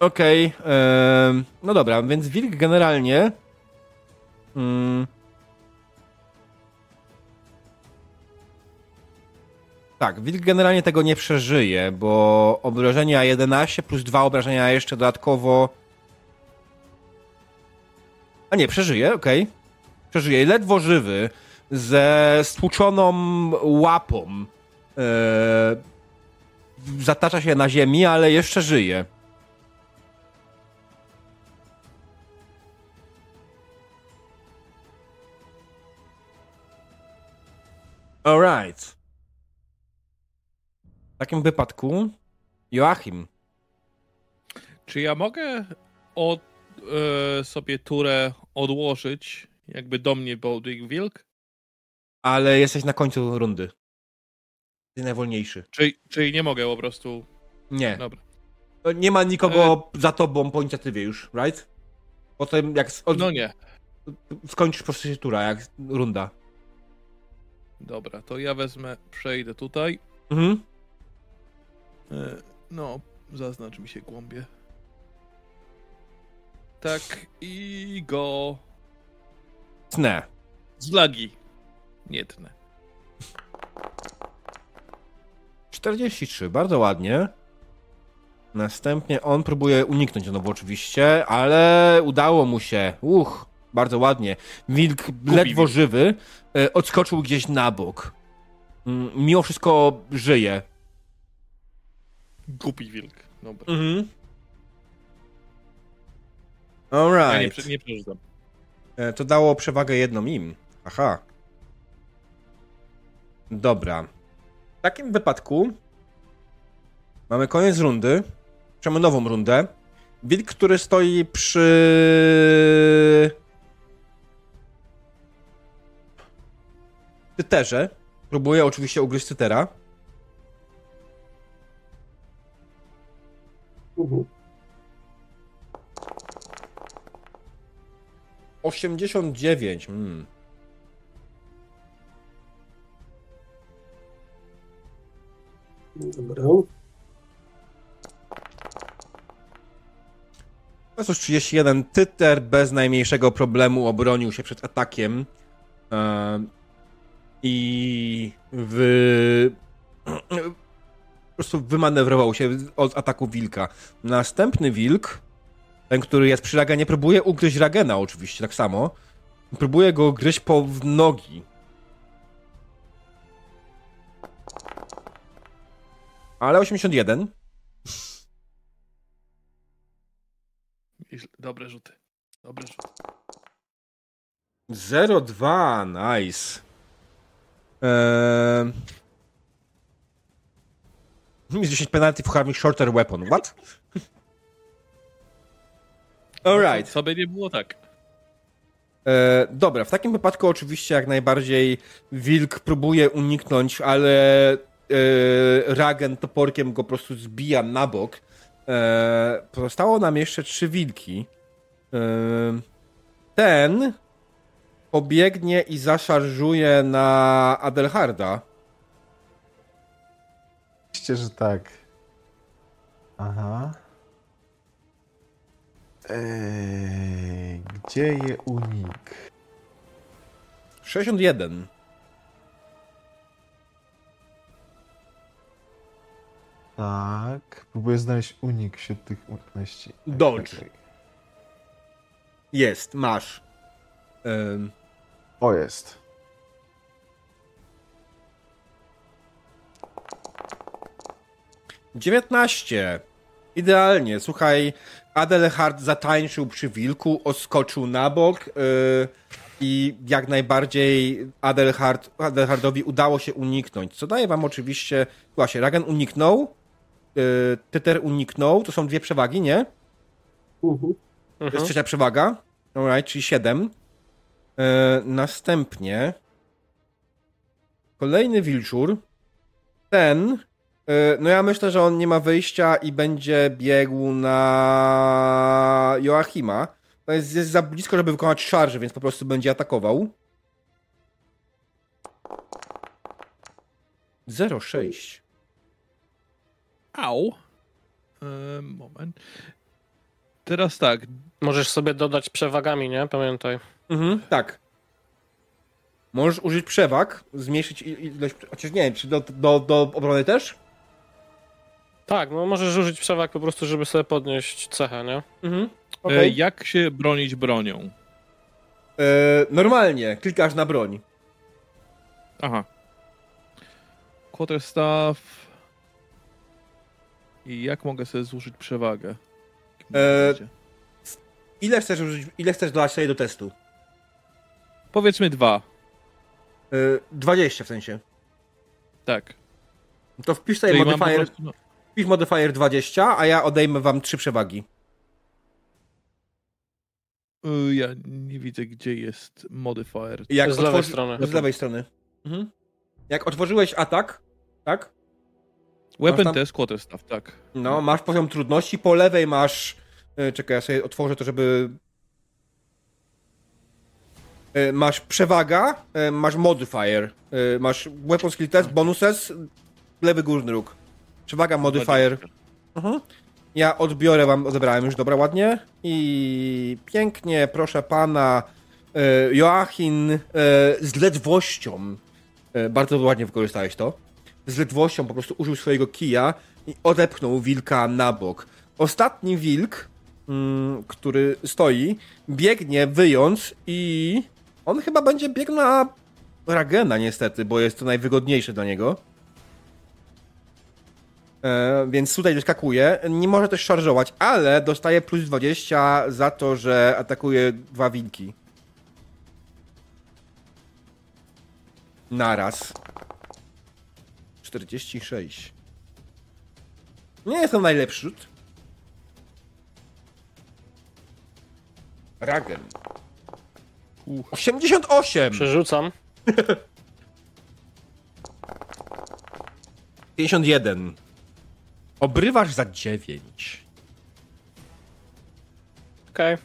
[SPEAKER 1] Okej, okay, no dobra, więc wilk generalnie... Mm, tak, wilk generalnie tego nie przeżyje, bo obrażenia 11 plus 2 obrażenia jeszcze dodatkowo a nie, przeżyje, okej. Okay. Przeżyje. Ledwo żywy, ze stłuczoną łapą. Yy, zatacza się na ziemi, ale jeszcze żyje. Alright. W takim wypadku Joachim.
[SPEAKER 5] Czy ja mogę od, e, sobie turę odłożyć, jakby do mnie Baldwin Wilk?
[SPEAKER 1] Ale jesteś na końcu rundy. Jesteś najwolniejszy.
[SPEAKER 5] Czyli, czyli nie mogę po prostu.
[SPEAKER 1] Nie.
[SPEAKER 5] Dobra.
[SPEAKER 1] Nie ma nikogo za tobą po inicjatywie już, right? Potem jak od...
[SPEAKER 5] No nie.
[SPEAKER 1] skończysz po prostu się tura, jak runda.
[SPEAKER 5] Dobra, to ja wezmę, przejdę tutaj.
[SPEAKER 1] Mhm.
[SPEAKER 5] E, No, zaznacz mi się głąbie. Tak, i go
[SPEAKER 1] Tnę.
[SPEAKER 5] z lagi. Nie tnę.
[SPEAKER 1] 43, bardzo ładnie. Następnie on próbuje uniknąć znowu oczywiście, ale udało mu się. Uch, bardzo ładnie. Wilk ledwo
[SPEAKER 5] wilk.
[SPEAKER 1] żywy e, odskoczył gdzieś na bok. Mm, Mimo wszystko żyje.
[SPEAKER 5] Głupi wilk. Dobra.
[SPEAKER 1] Mhm.
[SPEAKER 5] Ja nie,
[SPEAKER 1] Alright.
[SPEAKER 5] prze- nie przeczytam.
[SPEAKER 1] E, To dało przewagę jedną im. Aha. Dobra. W takim wypadku mamy koniec rundy. Przemy nową rundę. Wilk, który stoi przy. Cyterze. Próbuje oczywiście ugryźć cytera.
[SPEAKER 3] Mhm.
[SPEAKER 1] 89. Mm.
[SPEAKER 3] Dobra.
[SPEAKER 1] Już 31. Tyter bez najmniejszego problemu obronił się przed atakiem. E, I w... po prostu wymanewrował się od ataku wilka. Następny wilk, ten, który jest przy Ragenie, próbuje ugryźć Ragena oczywiście, tak samo. Próbuje go gryźć po nogi. Ale 81.
[SPEAKER 5] Nieźle. Dobre rzuty. Dobre rzuty.
[SPEAKER 1] 0-2, nice. Eee... Minus 10 penalty for having shorter weapon. What? Alright.
[SPEAKER 5] Co by nie było tak.
[SPEAKER 1] E, dobra, w takim wypadku oczywiście jak najbardziej wilk próbuje uniknąć, ale e, Ragen toporkiem go po prostu zbija na bok. E, pozostało nam jeszcze trzy wilki. E, ten pobiegnie i zaszarżuje na Adelharda.
[SPEAKER 4] Oczywiście, że tak. Aha. Eee, gdzie je unik?
[SPEAKER 1] 61.
[SPEAKER 4] Tak. Próbuję znaleźć unik wśród tych unikności. Tak,
[SPEAKER 1] Dodge.
[SPEAKER 4] tak, tak.
[SPEAKER 1] Jest, masz.
[SPEAKER 4] O, jest.
[SPEAKER 1] Dziewiętnaście. Idealnie. Słuchaj, Adelhard zatańczył przy wilku, oskoczył na bok yy, i jak najbardziej Adelhard, Adelhardowi udało się uniknąć. Co daje wam oczywiście... Właśnie, Ragan uniknął, yy, Tyter uniknął, to są dwie przewagi, nie?
[SPEAKER 3] Mhm.
[SPEAKER 1] To jest trzecia przewaga. Alright, czyli 7. E, następnie kolejny wilczur. Ten. E, no ja myślę, że on nie ma wyjścia i będzie biegł na Joachima. To jest, jest za blisko, żeby wykonać szarże, więc po prostu będzie atakował. 0,6.
[SPEAKER 5] Au. E, moment. Teraz tak.
[SPEAKER 2] Możesz sobie dodać przewagami, nie? Pamiętaj.
[SPEAKER 1] Mhm, tak. Możesz użyć przewag, zmniejszyć ilość. Chociaż nie wiem, czy do, do, do obrony też?
[SPEAKER 2] Tak, no możesz użyć przewag po prostu, żeby sobie podnieść cechę, nie?
[SPEAKER 1] Mhm.
[SPEAKER 5] E,
[SPEAKER 1] Okay.
[SPEAKER 5] jak się bronić bronią?
[SPEAKER 1] E, normalnie, klikasz na broń.
[SPEAKER 5] Aha. Quarterstaff. I jak mogę sobie zużyć przewagę?
[SPEAKER 1] E, Ile chcesz użyć, ile chcesz dodać sobie do testu?
[SPEAKER 5] Powiedzmy dwa.
[SPEAKER 1] E, 20 w sensie.
[SPEAKER 5] Tak.
[SPEAKER 1] To wpisz
[SPEAKER 5] Czyli po
[SPEAKER 1] modifier,
[SPEAKER 5] prostu, no,
[SPEAKER 1] wpisz modifier 20, a ja odejmę wam 3 przewagi.
[SPEAKER 5] Y, Ja nie widzę, gdzie jest modifier.
[SPEAKER 1] Jak
[SPEAKER 2] Z lewej
[SPEAKER 1] otworzy-
[SPEAKER 2] strony.
[SPEAKER 1] Z lewej strony. Mhm. Jak otworzyłeś atak, tak?
[SPEAKER 5] Weapon
[SPEAKER 1] tam-
[SPEAKER 5] test, quarterstaff, tak.
[SPEAKER 1] No, masz poziom trudności, po lewej masz... e, Czekaj, ja sobie otworzę to, żeby... E, Masz przewaga, e, masz modifier, e, masz weapon skill test, bonuses, lewy górny róg. Przewaga, modifier. Mhm. Ja odbiorę wam, odebrałem już, dobra, ładnie. I pięknie, proszę pana, Joachim z ledwością, bardzo ładnie wykorzystałeś to, z ledwością po prostu użył swojego kija i odepchnął wilka na bok. Ostatni wilk, mm, który stoi, biegnie wyjąc i on chyba będzie biegł na Ragena niestety, bo jest to najwygodniejsze dla niego. E, więc tutaj wyskakuje. Nie może też szarżować, ale dostaje plus 20 za to, że atakuje dwa wilki. Naraz. 46. Nie jest to najlepszy rzut. Ragen. 88!
[SPEAKER 2] Przerzucam.
[SPEAKER 1] 51. Obrywasz za 9.
[SPEAKER 2] Okej.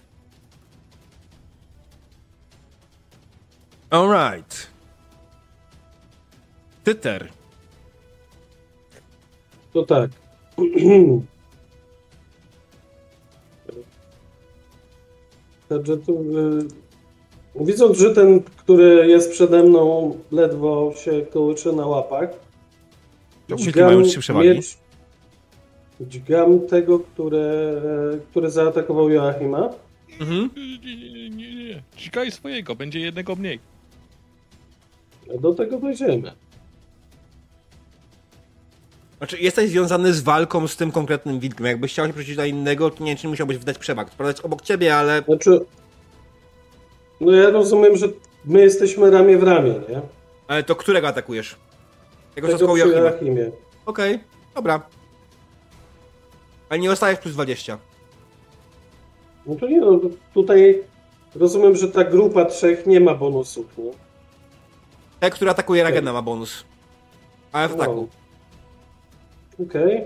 [SPEAKER 1] Alright. Tyter.
[SPEAKER 3] To tak. Także tu, y, widząc, że ten, który jest przede mną, ledwo się kołycze na łapach,
[SPEAKER 1] Wilki mają trzy przewagi.
[SPEAKER 3] miecz- dźgam tego, które, który zaatakował Joachima.
[SPEAKER 1] Mhm.
[SPEAKER 5] Nie, nie, nie, nie. Czekaj swojego, będzie jednego mniej.
[SPEAKER 3] Do tego dojdziemy.
[SPEAKER 1] Znaczy, jesteś związany z walką z tym konkretnym wilkiem. Jakbyś chciał się przeciwdziać na innego, to nie wiem, czy musiałbyś wydać przewag. To prawda jest obok ciebie, ale
[SPEAKER 3] Znaczy, no ja rozumiem, że my jesteśmy ramię w ramię, nie?
[SPEAKER 1] Ale to którego atakujesz? Tego, co
[SPEAKER 3] Tego
[SPEAKER 1] skoł
[SPEAKER 3] przy
[SPEAKER 1] Joachima.
[SPEAKER 3] Joachimie.
[SPEAKER 1] Okej, dobra. Ale nie dostajesz plus 20.
[SPEAKER 3] No to nie, no tutaj rozumiem, że ta grupa trzech nie ma bonusów, nie?
[SPEAKER 1] Ten, który atakuje Ragena ma bonus. Ale w ataku.
[SPEAKER 3] Okej.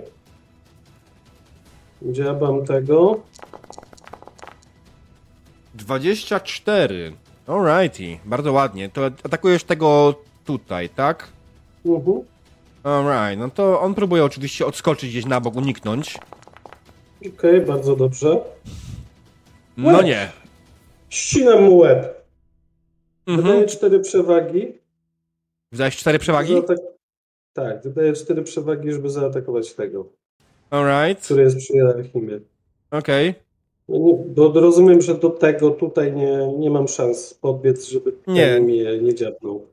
[SPEAKER 3] Dziabam tego.
[SPEAKER 1] 24. Alrighty, bardzo ładnie. To atakujesz tego tutaj, tak?
[SPEAKER 3] Mhm.
[SPEAKER 1] Alright, no to on próbuje oczywiście odskoczyć gdzieś na bok, uniknąć.
[SPEAKER 3] Okej, bardzo dobrze.
[SPEAKER 1] No
[SPEAKER 3] Łeb.
[SPEAKER 1] nie.
[SPEAKER 3] Ścinam mu łeb.
[SPEAKER 1] Mhm.
[SPEAKER 3] Wydaję cztery przewagi.
[SPEAKER 1] Wydałeś cztery przewagi?
[SPEAKER 3] Zaatak... Tak, wydaję cztery przewagi, żeby zaatakować tego,
[SPEAKER 1] Alright,
[SPEAKER 3] który jest przy Joachimie.
[SPEAKER 1] okej.
[SPEAKER 3] No nie, bo rozumiem, że do tego tutaj nie, nie mam szans podbiec, żeby
[SPEAKER 1] Nie.
[SPEAKER 3] ten mnie nie dziabnął.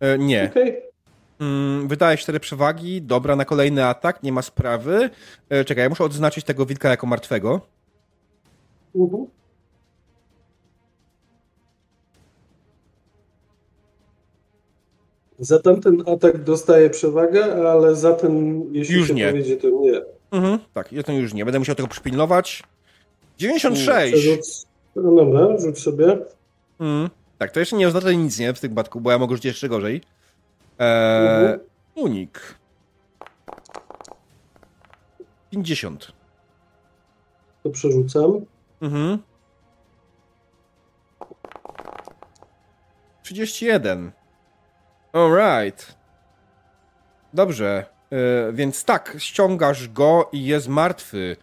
[SPEAKER 1] E, Nie.
[SPEAKER 3] Okej.
[SPEAKER 1] Mm, Wydałeś cztery przewagi, dobra, na kolejny atak, nie ma sprawy. E, Czekaj, ja muszę odznaczyć tego wilka jako martwego.
[SPEAKER 3] Mhm. Za tamten atak dostaję przewagę, ale za ten, jeśli
[SPEAKER 1] Już
[SPEAKER 3] się
[SPEAKER 1] nie.
[SPEAKER 3] powiedzie, to nie.
[SPEAKER 1] Mhm. Tak, ja to już nie. Będę musiał tego przypilnować. 96!
[SPEAKER 3] Przerzuc... No dobra, rzuć sobie.
[SPEAKER 1] Mm. Tak, to jeszcze nie oznacza nic, nie? W tym przypadku, bo ja mogę rzucić jeszcze gorzej. Eee,
[SPEAKER 3] Mhm.
[SPEAKER 1] Unik. 50.
[SPEAKER 3] To przerzucam.
[SPEAKER 1] Mhm. 31. Alright. Dobrze. E, więc tak, ściągasz go i jest martwy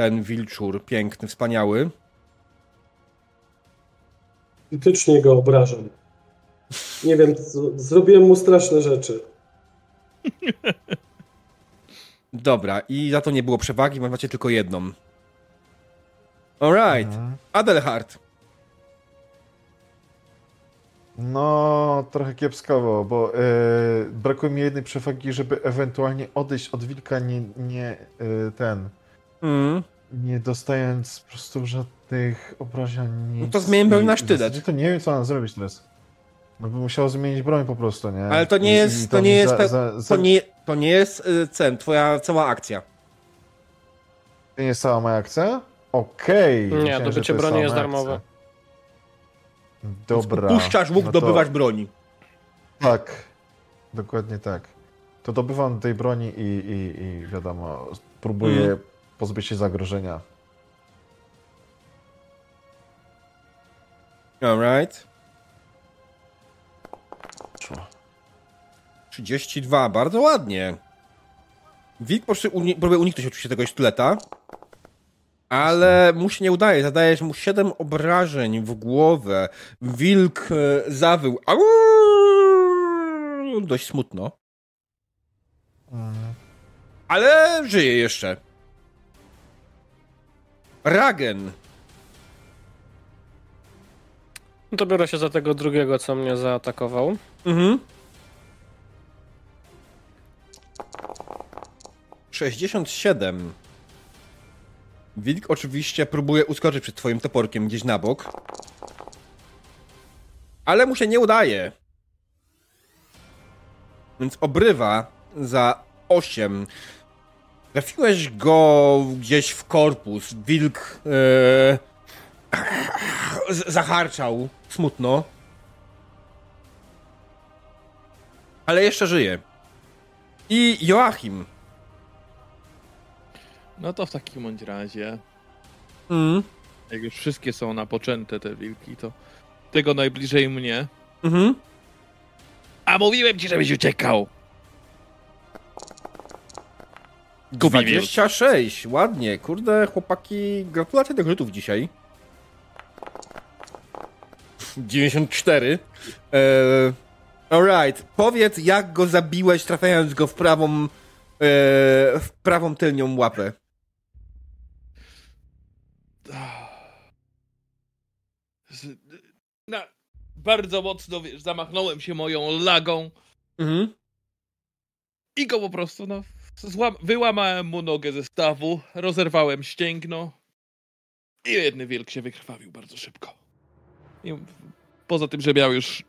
[SPEAKER 1] ten wilczur, piękny, wspaniały.
[SPEAKER 3] Fizycznie go obrażam. Nie wiem, zrobiłem mu straszne rzeczy.
[SPEAKER 1] Dobra, i za to nie było przewagi, macie tylko jedną. Alright.
[SPEAKER 4] Mhm.
[SPEAKER 1] Adelhard.
[SPEAKER 4] No, trochę kiepskowo, bo e, brakuje mi jednej przewagi, żeby ewentualnie odejść od wilka, nie, nie e, ten,
[SPEAKER 1] Mm.
[SPEAKER 4] nie dostając po prostu żadnych obrażeń. Nic.
[SPEAKER 1] No to
[SPEAKER 4] I
[SPEAKER 1] na sztylet.
[SPEAKER 4] To nie wiem, co mam zrobić teraz. No by musiał zmienić broń po prostu, nie?
[SPEAKER 1] Ale to nie jest-
[SPEAKER 4] i
[SPEAKER 1] to nie jest
[SPEAKER 4] za, za, za,
[SPEAKER 1] To nie, to nie jest y, cen, twoja cała akcja.
[SPEAKER 4] to nie jest cała moja akcja? Okej.
[SPEAKER 2] Nie,
[SPEAKER 4] myślałem,
[SPEAKER 2] dobycie
[SPEAKER 4] to jest
[SPEAKER 2] broni jest
[SPEAKER 4] moja
[SPEAKER 2] darmowe.
[SPEAKER 4] Dobra.
[SPEAKER 1] Puszczasz łuk,
[SPEAKER 4] no to-
[SPEAKER 1] dobywać broni.
[SPEAKER 4] Tak, dokładnie tak. To dobywam tej broni i, i, i wiadomo, próbuję
[SPEAKER 1] Mhm.
[SPEAKER 4] Pozbyć się zagrożenia.
[SPEAKER 1] Alright.
[SPEAKER 4] Szło.
[SPEAKER 1] 32, bardzo ładnie. Wilk po prostu uni- próbuje uniknąć oczywiście tego sztyleta, ale mu się nie udaje. Zadajesz mu 7 obrażeń w głowę. Wilk e, zawył. Dość smutno.
[SPEAKER 4] Mhm.
[SPEAKER 1] Ale żyje jeszcze. Ragen.
[SPEAKER 2] No to biorę się za tego drugiego, co mnie zaatakował.
[SPEAKER 1] Mhm. 67. Wilk oczywiście próbuje uskoczyć przed twoim toporkiem gdzieś na bok. Ale mu się nie udaje. Więc obrywa za 8. Trafiłeś go gdzieś w korpus. Wilk e, z- zaharczał smutno. Ale jeszcze żyje. I Joachim.
[SPEAKER 5] No to w takim bądź razie,
[SPEAKER 1] Mm.
[SPEAKER 5] jak już wszystkie są napoczęte te wilki, to tego najbliżej mnie.
[SPEAKER 1] Mhm.
[SPEAKER 5] A mówiłem ci, żebyś uciekał! Gubi wilk.
[SPEAKER 1] 26, ładnie. Kurde, chłopaki, gratulacje tych rzutów dzisiaj. 94. Eee, alright, powiedz jak go zabiłeś, trafiając go w prawą, e, w prawą tylnią łapę.
[SPEAKER 5] Na, bardzo mocno, wiesz, zamachnąłem się moją lagą
[SPEAKER 1] Mhm.
[SPEAKER 5] i go po prostu, no, złam, wyłamałem mu nogę ze stawu, rozerwałem ścięgno i jedny wilk się wykrwawił bardzo szybko. I poza tym, że miał już,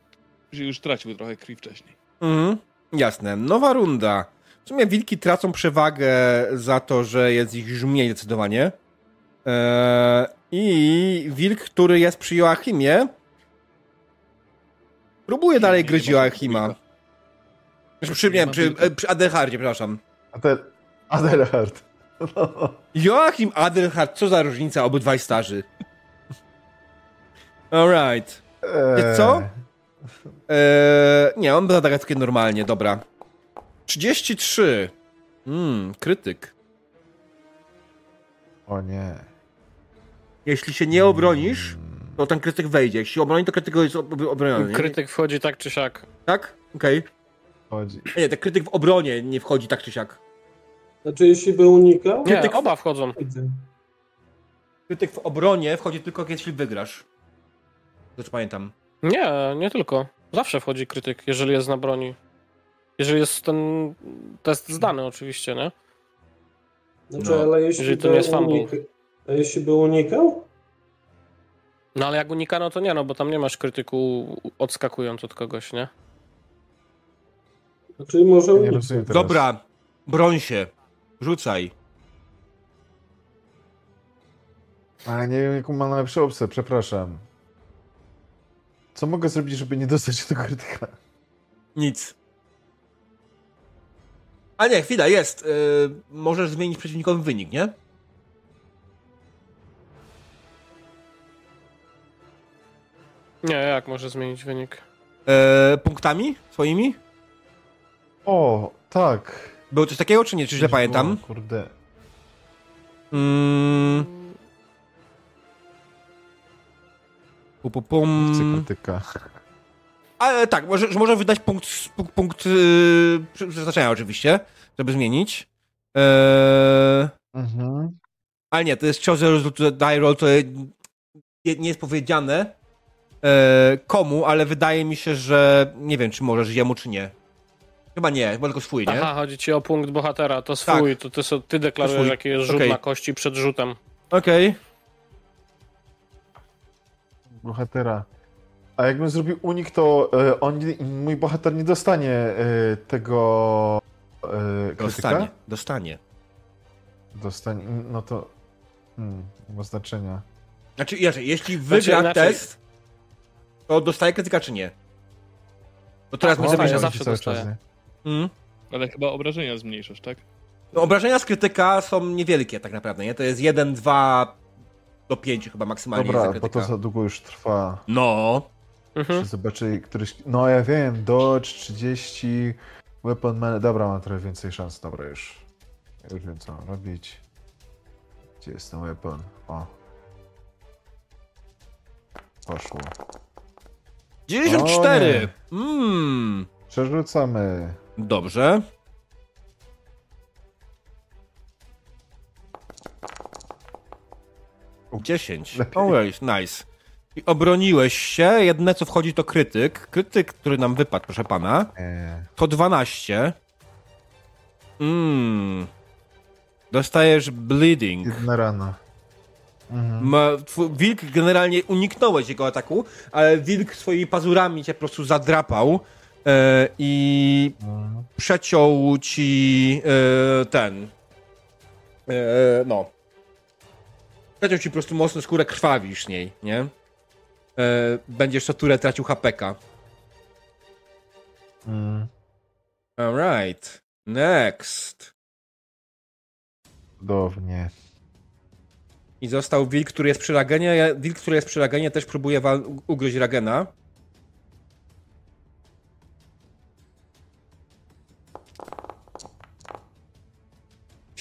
[SPEAKER 5] że już tracił trochę krwi wcześniej.
[SPEAKER 1] Mhm. Jasne. Nowa runda. W sumie wilki tracą przewagę za to, że jest ich już mniej zdecydowanie. Eee, I wilk, który jest przy Joachimie, próbuje dalej gryźć
[SPEAKER 5] ma
[SPEAKER 1] Joachima. przy,
[SPEAKER 5] Nie
[SPEAKER 1] przy, przy Adelhardzie, przepraszam.
[SPEAKER 4] Adel... Adelhard. No.
[SPEAKER 1] Joachim, Adelhard, co za różnica, obydwaj starzy. Alright. Wiesz co? Eee, nie, on zadaje takie normalnie, dobra. 33. Mmm, krytyk.
[SPEAKER 4] O nie.
[SPEAKER 1] Jeśli się nie obronisz, to ten krytyk wejdzie. Jeśli się obroni, to krytyk jest ob- obroniony.
[SPEAKER 2] Krytyk wchodzi tak czy siak.
[SPEAKER 1] Tak? Okej.
[SPEAKER 4] Chodzi.
[SPEAKER 1] Nie, ten krytyk w obronie nie wchodzi tak czy siak.
[SPEAKER 3] Znaczy, jeśli by unikał,
[SPEAKER 2] Nie,
[SPEAKER 1] Krytyk-
[SPEAKER 2] oba wchodzą.
[SPEAKER 1] Krytyk w obronie wchodzi tylko, jeśli wygrasz. To czy pamiętam.
[SPEAKER 2] Nie, nie tylko. Zawsze wchodzi krytyk, jeżeli jest na broni. Jeżeli jest ten test zdany oczywiście, nie?
[SPEAKER 3] Znaczy,
[SPEAKER 1] No,
[SPEAKER 3] ale jeśli
[SPEAKER 2] jeżeli to
[SPEAKER 3] by
[SPEAKER 2] nie jest
[SPEAKER 3] unik... A jeśli by unikał?
[SPEAKER 2] No ale jak unikano, to nie, no bo tam nie masz krytyku odskakując od kogoś, nie?
[SPEAKER 3] Znaczy, może
[SPEAKER 4] Nie rozumiem teraz.
[SPEAKER 1] Dobra, broń się. Rzucaj.
[SPEAKER 4] A nie wiem, jaką mam najlepszą opcję, przepraszam. Co mogę zrobić, żeby nie dostać tego krytyka?
[SPEAKER 1] Nic. A nie, chwila, jest. Yy, możesz zmienić przeciwnikowy wynik, nie?
[SPEAKER 2] Nie, jak może zmienić wynik?
[SPEAKER 1] Yy, punktami swoimi?
[SPEAKER 4] O, tak.
[SPEAKER 1] Było coś takiego, czy nie? Czy źle pamiętam?
[SPEAKER 4] O, kurde.
[SPEAKER 1] Mm, pu, pu, pum. Ale tak, może, że może wydać punkt, punkt, punkt yy, przeznaczenia oczywiście, żeby zmienić. Eee,
[SPEAKER 4] Mhm.
[SPEAKER 1] ale nie, to jest to die roll, to nie, nie jest powiedziane e, komu, ale wydaje mi się, że nie wiem, czy możesz jemu, czy nie. Chyba nie, chyba tylko swój, nie?
[SPEAKER 2] Aha, chodzi ci o punkt bohatera, to swój, to ty, so- ty deklarujesz, jaki jest rzut
[SPEAKER 1] Okej.
[SPEAKER 2] na kości przed rzutem.
[SPEAKER 1] Okej.
[SPEAKER 4] Bohatera. A jakbym zrobił unik, to e, on, mój bohater nie dostanie e, tego e, krytyka?
[SPEAKER 1] Dostanie, dostanie.
[SPEAKER 4] Dostanie. No to. Hmm, nie ma znaczenia.
[SPEAKER 1] Znaczy, jeśli wygra
[SPEAKER 2] inaczej.
[SPEAKER 1] test, To dostaje krytyka czy nie? No teraz
[SPEAKER 2] Tak, dostaje,
[SPEAKER 1] zamieniamy.
[SPEAKER 2] zawsze dostaje.
[SPEAKER 1] Mm.
[SPEAKER 5] Ale chyba obrażenia zmniejszasz, tak?
[SPEAKER 1] No, obrażenia z krytyka są niewielkie tak naprawdę, nie? To jest 1, 2 do 5 chyba maksymalnie
[SPEAKER 4] Dobra, bo to za długo już trwa.
[SPEAKER 1] No.
[SPEAKER 2] Mhm.
[SPEAKER 4] Czy zobaczy któryś... No ja wiem, Dodge 30, Weapon Man... Dobra, mam trochę więcej szans, dobra już. Ja Już wiem co mam robić. Gdzie jest ten weapon? O. Poszło.
[SPEAKER 1] 94! Mmm.
[SPEAKER 4] Przerzucamy.
[SPEAKER 1] Dobrze.
[SPEAKER 4] U,
[SPEAKER 1] 10.
[SPEAKER 4] lepiej.
[SPEAKER 1] Always, nice. I obroniłeś się. Jedne co wchodzi to krytyk. Krytyk, który nam wypadł, proszę pana.
[SPEAKER 4] Nie.
[SPEAKER 1] To 12. Mmm. Dostajesz bleeding.
[SPEAKER 4] Jedna rana. Mhm.
[SPEAKER 1] Ma, wilk generalnie uniknąłeś jego ataku, ale wilk swoimi pazurami cię po prostu zadrapał e, i
[SPEAKER 4] Mhm.
[SPEAKER 1] przeciął ci e, ten. E, no. Przeciął ci po prostu mocno skórę, krwawisz niej, nie? E, będziesz co turę tracił HPK.
[SPEAKER 4] Mhm.
[SPEAKER 1] Alright. Next.
[SPEAKER 4] Cudownie.
[SPEAKER 1] I został wilk, który jest przy Ragenie. Wilk, który jest przy Ragenie, też próbuje wal- ugryźć Ragena.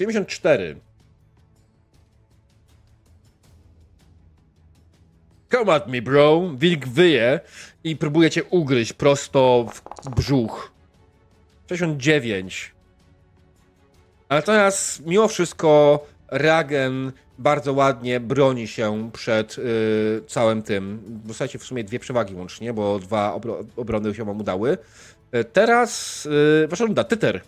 [SPEAKER 1] Siedemdziesiąt cztery. Come at me, bro. Wilk wyje i próbuje cię ugryźć prosto w brzuch. 69. Ale teraz, mimo wszystko, Ragen bardzo ładnie broni się przed y, całym tym. Dostajecie w sumie dwie przewagi łącznie, bo dwa obro obrony się wam udały. Y, teraz y, wasza runda, Tyter.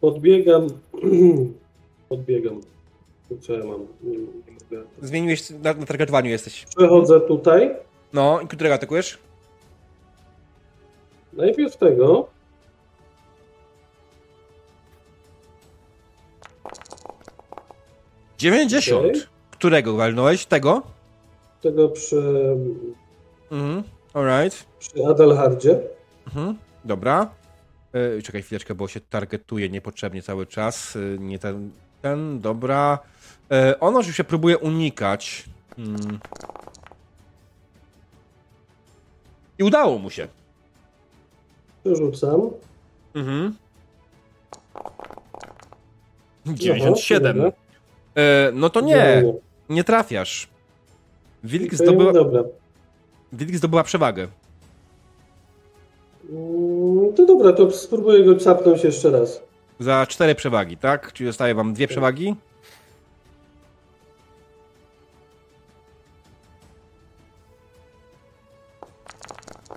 [SPEAKER 3] Podbiegam. Podbiegam. Co ja mam? Nie, nie mogę.
[SPEAKER 1] Zmieniłeś, na, na targetowaniu jesteś.
[SPEAKER 3] Przechodzę tutaj.
[SPEAKER 1] No, i którego atakujesz?
[SPEAKER 3] Najpierw tego.
[SPEAKER 1] Dziewięćdziesiąt.
[SPEAKER 3] Okej.
[SPEAKER 1] Którego walnąłeś? Tego?
[SPEAKER 3] Tego przy,
[SPEAKER 1] Mhm, alright.
[SPEAKER 3] przy Adelhardzie.
[SPEAKER 1] Mhm, dobra. E, czekaj chwileczkę, bo się targetuje niepotrzebnie cały czas. E, nie ten, ten, dobra. E, on oczywiście próbuje unikać. Hmm. I udało mu się.
[SPEAKER 3] Przerzucam.
[SPEAKER 1] Mhm. 97.
[SPEAKER 3] dobra.
[SPEAKER 1] E, no to nie, nie trafiasz. Wilk, zdobyła,
[SPEAKER 3] Dobra.
[SPEAKER 1] Wilk zdobyła przewagę.
[SPEAKER 3] Mm, To dobra, to spróbuję go capnąć jeszcze raz.
[SPEAKER 1] Za cztery przewagi, tak? Czyli zostaje wam dwie przewagi?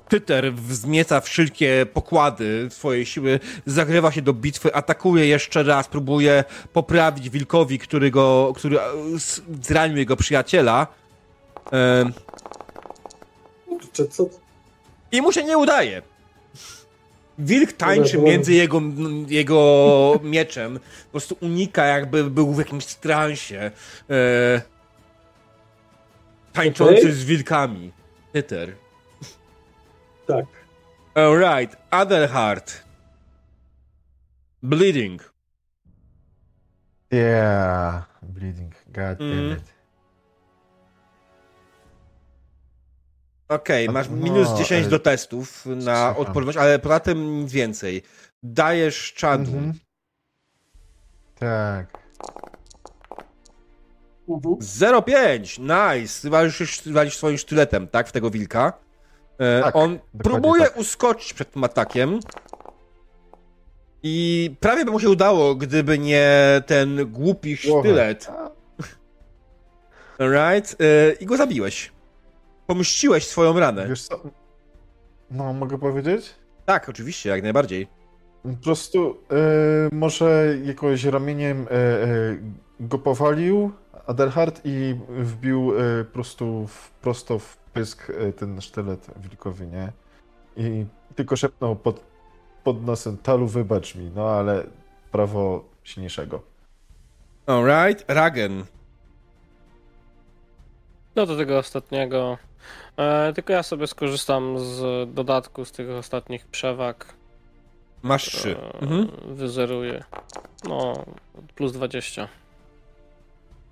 [SPEAKER 1] Tyter wzmieca wszelkie pokłady swojej siły, zagrywa się do bitwy, atakuje jeszcze raz, próbuje poprawić wilkowi, który, go, który e, zranił jego przyjaciela. Em,
[SPEAKER 3] Kurczę, co?
[SPEAKER 1] I mu się nie udaje. Wilk tańczy między jego, jego mieczem. Po prostu unika, jakby był w jakimś transie. E, tańczący
[SPEAKER 3] Okej.
[SPEAKER 1] z wilkami. Tyter.
[SPEAKER 3] Tak.
[SPEAKER 1] Alright. Other heart. Bleeding.
[SPEAKER 4] Yeah. Bleeding. God damn
[SPEAKER 1] Mhm.
[SPEAKER 4] it.
[SPEAKER 1] Okej,
[SPEAKER 4] A-
[SPEAKER 1] masz
[SPEAKER 4] no,
[SPEAKER 1] minus 10
[SPEAKER 4] ale-
[SPEAKER 1] do testów na odporność, ale poza tym nic więcej. Dajesz czadu.
[SPEAKER 4] Mhm. Tak.
[SPEAKER 1] 0,5! Nice! Walisz, walisz swoim sztyletem, tak? W tego wilka. E,
[SPEAKER 4] Tak,
[SPEAKER 1] on próbuje
[SPEAKER 4] tak.
[SPEAKER 1] uskoczyć przed tym atakiem. I prawie by mu się udało, gdyby nie ten głupi sztylet. Alright? E, I go zabiłeś. Pomściłeś swoją ranę.
[SPEAKER 4] Wiesz co? No, mogę powiedzieć?
[SPEAKER 1] Tak, oczywiście, jak najbardziej.
[SPEAKER 4] Po prostu e, może jakoś ramieniem e, e, go powalił Adelhard i wbił po prostu w, prosto w pysk ten sztylet wilkowi, nie? I tylko szepnął pod, pod nosem, Talu wybacz mi, no ale prawo silniejszego.
[SPEAKER 1] Alright, Ragen.
[SPEAKER 2] No do tego ostatniego E, tylko ja sobie skorzystam z dodatku z tych ostatnich przewag.
[SPEAKER 1] Masz trzy.
[SPEAKER 2] E,
[SPEAKER 1] Mhm.
[SPEAKER 2] Wyzeruję. No, plus 20.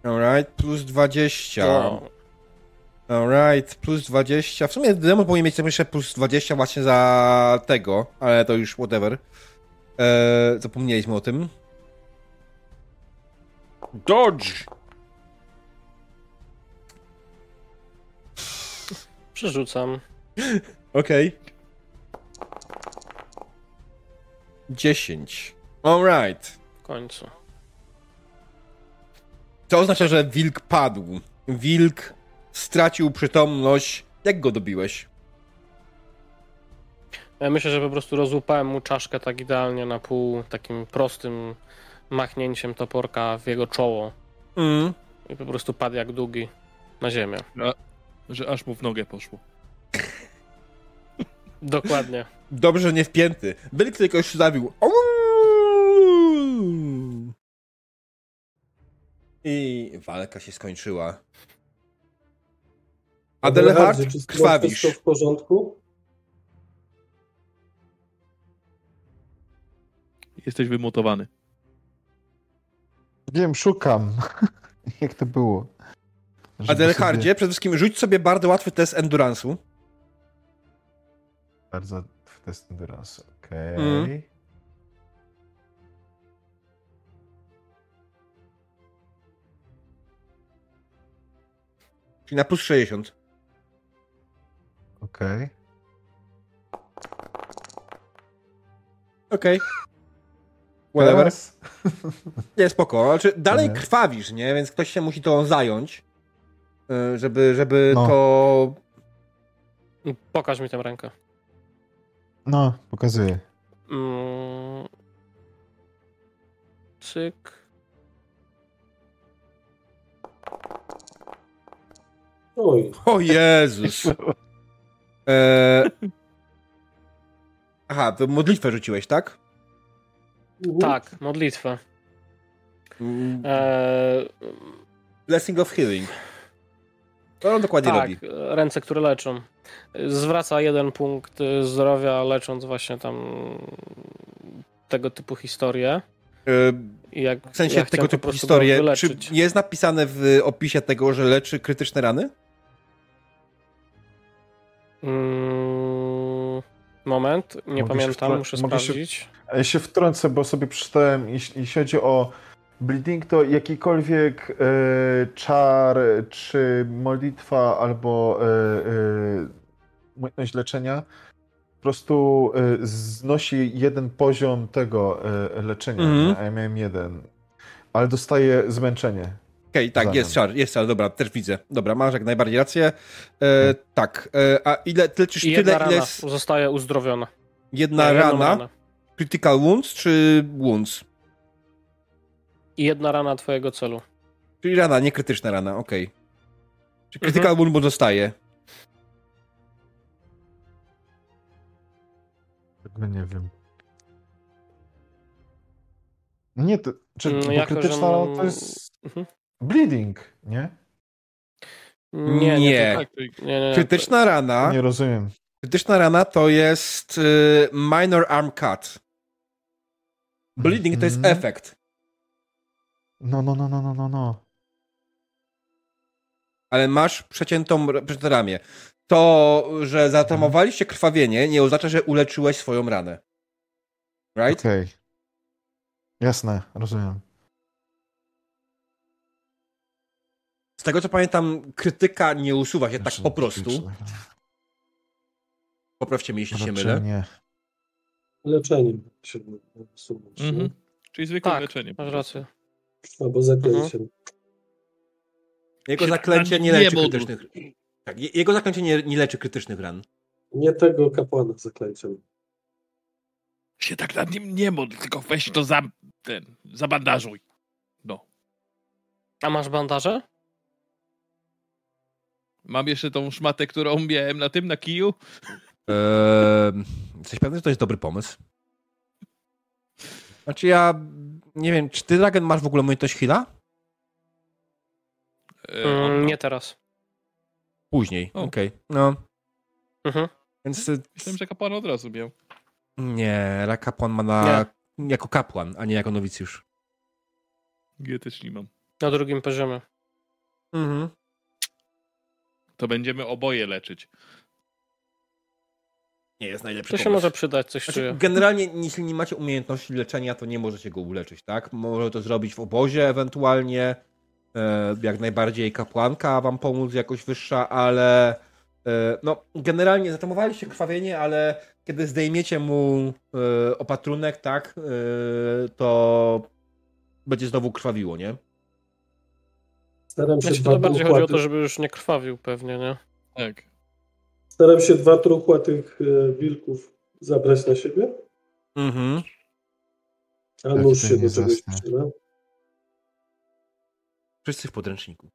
[SPEAKER 1] Alright, plus 20.
[SPEAKER 2] No,
[SPEAKER 1] Alright, plus 20. W sumie demon powinien mieć jeszcze plus 20 właśnie za tego, ale to już whatever. Eee, zapomnieliśmy o tym. Dodge!
[SPEAKER 2] Przerzucam.
[SPEAKER 1] Okej. 10. Alright.
[SPEAKER 2] W końcu.
[SPEAKER 1] To oznacza, że wilk padł. Wilk stracił przytomność. Jak go dobiłeś?
[SPEAKER 2] Ja myślę, że po prostu rozłupałem mu czaszkę tak idealnie na pół, takim prostym machnięciem toporka w jego czoło.
[SPEAKER 1] Mm.
[SPEAKER 2] I po prostu padł jak długi na ziemię.
[SPEAKER 5] Że aż mu w nogę poszło.
[SPEAKER 2] Dokładnie.
[SPEAKER 1] Dobrze, nie wpięty. Wilk tylko już zawił. I walka się skończyła. Adelhard,
[SPEAKER 3] czy
[SPEAKER 1] krwawisz.
[SPEAKER 3] Wszystko w porządku?
[SPEAKER 5] Jesteś wymutowany.
[SPEAKER 4] Wiem, szukam. Jak to było? Żeby
[SPEAKER 1] Adelhardzie,
[SPEAKER 4] sobie-
[SPEAKER 1] przede wszystkim rzuć sobie bardzo łatwy test endurance'u.
[SPEAKER 4] Bardzo w test endurance. Okej.
[SPEAKER 1] Mm. Czyli na plus 60.
[SPEAKER 4] Okej.
[SPEAKER 1] Okej. Whatever.
[SPEAKER 4] Teraz?
[SPEAKER 1] Nie, spoko. Znaczy, dalej
[SPEAKER 4] Nie.
[SPEAKER 1] krwawisz, nie? Więc ktoś się musi to zająć, żeby, żeby
[SPEAKER 4] No.
[SPEAKER 1] to...
[SPEAKER 2] Pokaż mi tę rękę.
[SPEAKER 4] No, pokazuję.
[SPEAKER 2] Mm. Cyk.
[SPEAKER 3] Oj,
[SPEAKER 1] O Jezus! E... Aha, to modlitwę rzuciłeś, tak?
[SPEAKER 3] mhm.
[SPEAKER 2] Tak, modlitwę.
[SPEAKER 1] Mm,
[SPEAKER 2] Eee,
[SPEAKER 1] Blessing of Healing. To on dokładnie
[SPEAKER 2] tak,
[SPEAKER 1] robi.
[SPEAKER 2] ręce, które leczą. Zwraca jeden punkt zdrowia, lecząc właśnie tam tego typu historie. I jak
[SPEAKER 1] W sensie
[SPEAKER 2] ja
[SPEAKER 1] tego typu historie. Czy jest napisane w opisie tego, że leczy krytyczne rany?
[SPEAKER 2] Mm, moment, nie
[SPEAKER 4] Mogę się
[SPEAKER 2] pamiętam, muszę
[SPEAKER 4] mogę się-
[SPEAKER 2] sprawdzić.
[SPEAKER 4] A Ja się wtrącę, bo sobie przeczytałem, jeśli, jeśli chodzi o bleeding, to jakikolwiek e, czar, czy modlitwa, albo e, e, umiejętność leczenia po prostu e, znosi jeden poziom tego e, leczenia. Nie? A ja miałem jeden. Ale dostaje zmęczenie.
[SPEAKER 1] Okej, tak,
[SPEAKER 4] Zamian.
[SPEAKER 1] jest czar, jest czar, dobra, też widzę. Dobra, masz jak najbardziej rację. E, tak, e, a ile, leczysz
[SPEAKER 2] I jedna
[SPEAKER 1] tyle,
[SPEAKER 2] rana
[SPEAKER 1] ile jest
[SPEAKER 2] zostaje uzdrowiona.
[SPEAKER 1] jedna
[SPEAKER 2] Nie, jedną
[SPEAKER 1] rana?
[SPEAKER 2] ranę.
[SPEAKER 1] Critical wounds czy wounds?
[SPEAKER 2] I jedna rana twojego celu.
[SPEAKER 1] Czyli rana, nie krytyczna rana, okej. Czy
[SPEAKER 2] Mhm.
[SPEAKER 1] critical wound mu zostaje?
[SPEAKER 4] Tego nie wiem. Nie, to, czy bo
[SPEAKER 2] jako, że
[SPEAKER 4] krytyczna
[SPEAKER 2] mam-
[SPEAKER 4] to jest
[SPEAKER 2] Mhm.
[SPEAKER 4] bleeding, nie?
[SPEAKER 2] Nie, nie.
[SPEAKER 1] Nie.
[SPEAKER 2] to-
[SPEAKER 5] Tak, to-
[SPEAKER 2] nie, nie,
[SPEAKER 1] Krytyczna rana,
[SPEAKER 4] Nie rozumiem.
[SPEAKER 1] krytyczna rana to jest y, minor arm cut. Bleeding to jest
[SPEAKER 4] Mhm.
[SPEAKER 1] efekt.
[SPEAKER 4] No, no, no, no, no, no, no.
[SPEAKER 1] ale masz przeciętą przecięte ramię. To, że zatamowaliście krwawienie, nie oznacza, że uleczyłeś swoją ranę. Right?
[SPEAKER 4] Okej. Jasne, rozumiem.
[SPEAKER 1] Z tego co pamiętam, krytyka nie usuwa się tak
[SPEAKER 4] Znaczy,
[SPEAKER 1] po prostu. Poprawcie mnie, jeśli się
[SPEAKER 4] Raczej
[SPEAKER 1] mylę.
[SPEAKER 4] nie.
[SPEAKER 3] leczenie się usunąć,
[SPEAKER 5] Mhm.
[SPEAKER 3] nie?
[SPEAKER 5] Czyli zwykłe
[SPEAKER 2] Tak,
[SPEAKER 5] leczenie.
[SPEAKER 2] masz rację.
[SPEAKER 3] Albo zaklęciem.
[SPEAKER 1] Jego
[SPEAKER 5] Się
[SPEAKER 1] zaklęcie nie leczy krytycznych. Tak, je- jego zaklęcie nie, nie leczy krytycznych ran.
[SPEAKER 3] Nie tego kapłana zaklęciem.
[SPEAKER 5] Się tak nad nim nie módl, tylko weź to za, ten, zabandażuj. No.
[SPEAKER 2] A masz bandaże?
[SPEAKER 5] Mam jeszcze tą szmatę, którą miałem na tym, na kiju.
[SPEAKER 1] Eee, jesteś pewny, że to jest dobry pomysł? Znaczy ja nie wiem, czy ty, Dragon, masz w ogóle umiejętność heala?
[SPEAKER 5] E,
[SPEAKER 2] Mm, nie teraz.
[SPEAKER 1] Później, okej. No,
[SPEAKER 2] Mhm.
[SPEAKER 1] więc y,
[SPEAKER 5] Myślałem, że kapłan od razu miał.
[SPEAKER 1] nie, kapłan ma na, jako kapłan, a nie jako nowicjusz.
[SPEAKER 5] Ja też nie mam.
[SPEAKER 2] Na drugim poziomie.
[SPEAKER 1] Mhm.
[SPEAKER 5] To będziemy oboje leczyć.
[SPEAKER 1] Nie jest najlepszy
[SPEAKER 2] To się
[SPEAKER 1] pomysł.
[SPEAKER 2] może przydać, coś
[SPEAKER 1] Znaczy, generalnie, jeśli nie macie umiejętności leczenia, to nie możecie go uleczyć, tak? Może to zrobić w obozie ewentualnie, e, jak najbardziej kapłanka wam pomóc jakoś wyższa, ale e, no, generalnie zatamowaliście krwawienie, ale kiedy zdejmiecie mu e, opatrunek, tak, to będzie znowu krwawiło, nie?
[SPEAKER 3] Staram się,
[SPEAKER 2] Znaczy, to bardziej chodzi o to, żeby już nie krwawił pewnie, nie?
[SPEAKER 5] Tak.
[SPEAKER 3] Staram się dwa truchła tych e, wilków zabrać na siebie,
[SPEAKER 1] Mhm.
[SPEAKER 3] a
[SPEAKER 4] Tak,
[SPEAKER 3] nóż się do czegoś przyda.
[SPEAKER 1] Wszyscy w podręczniku.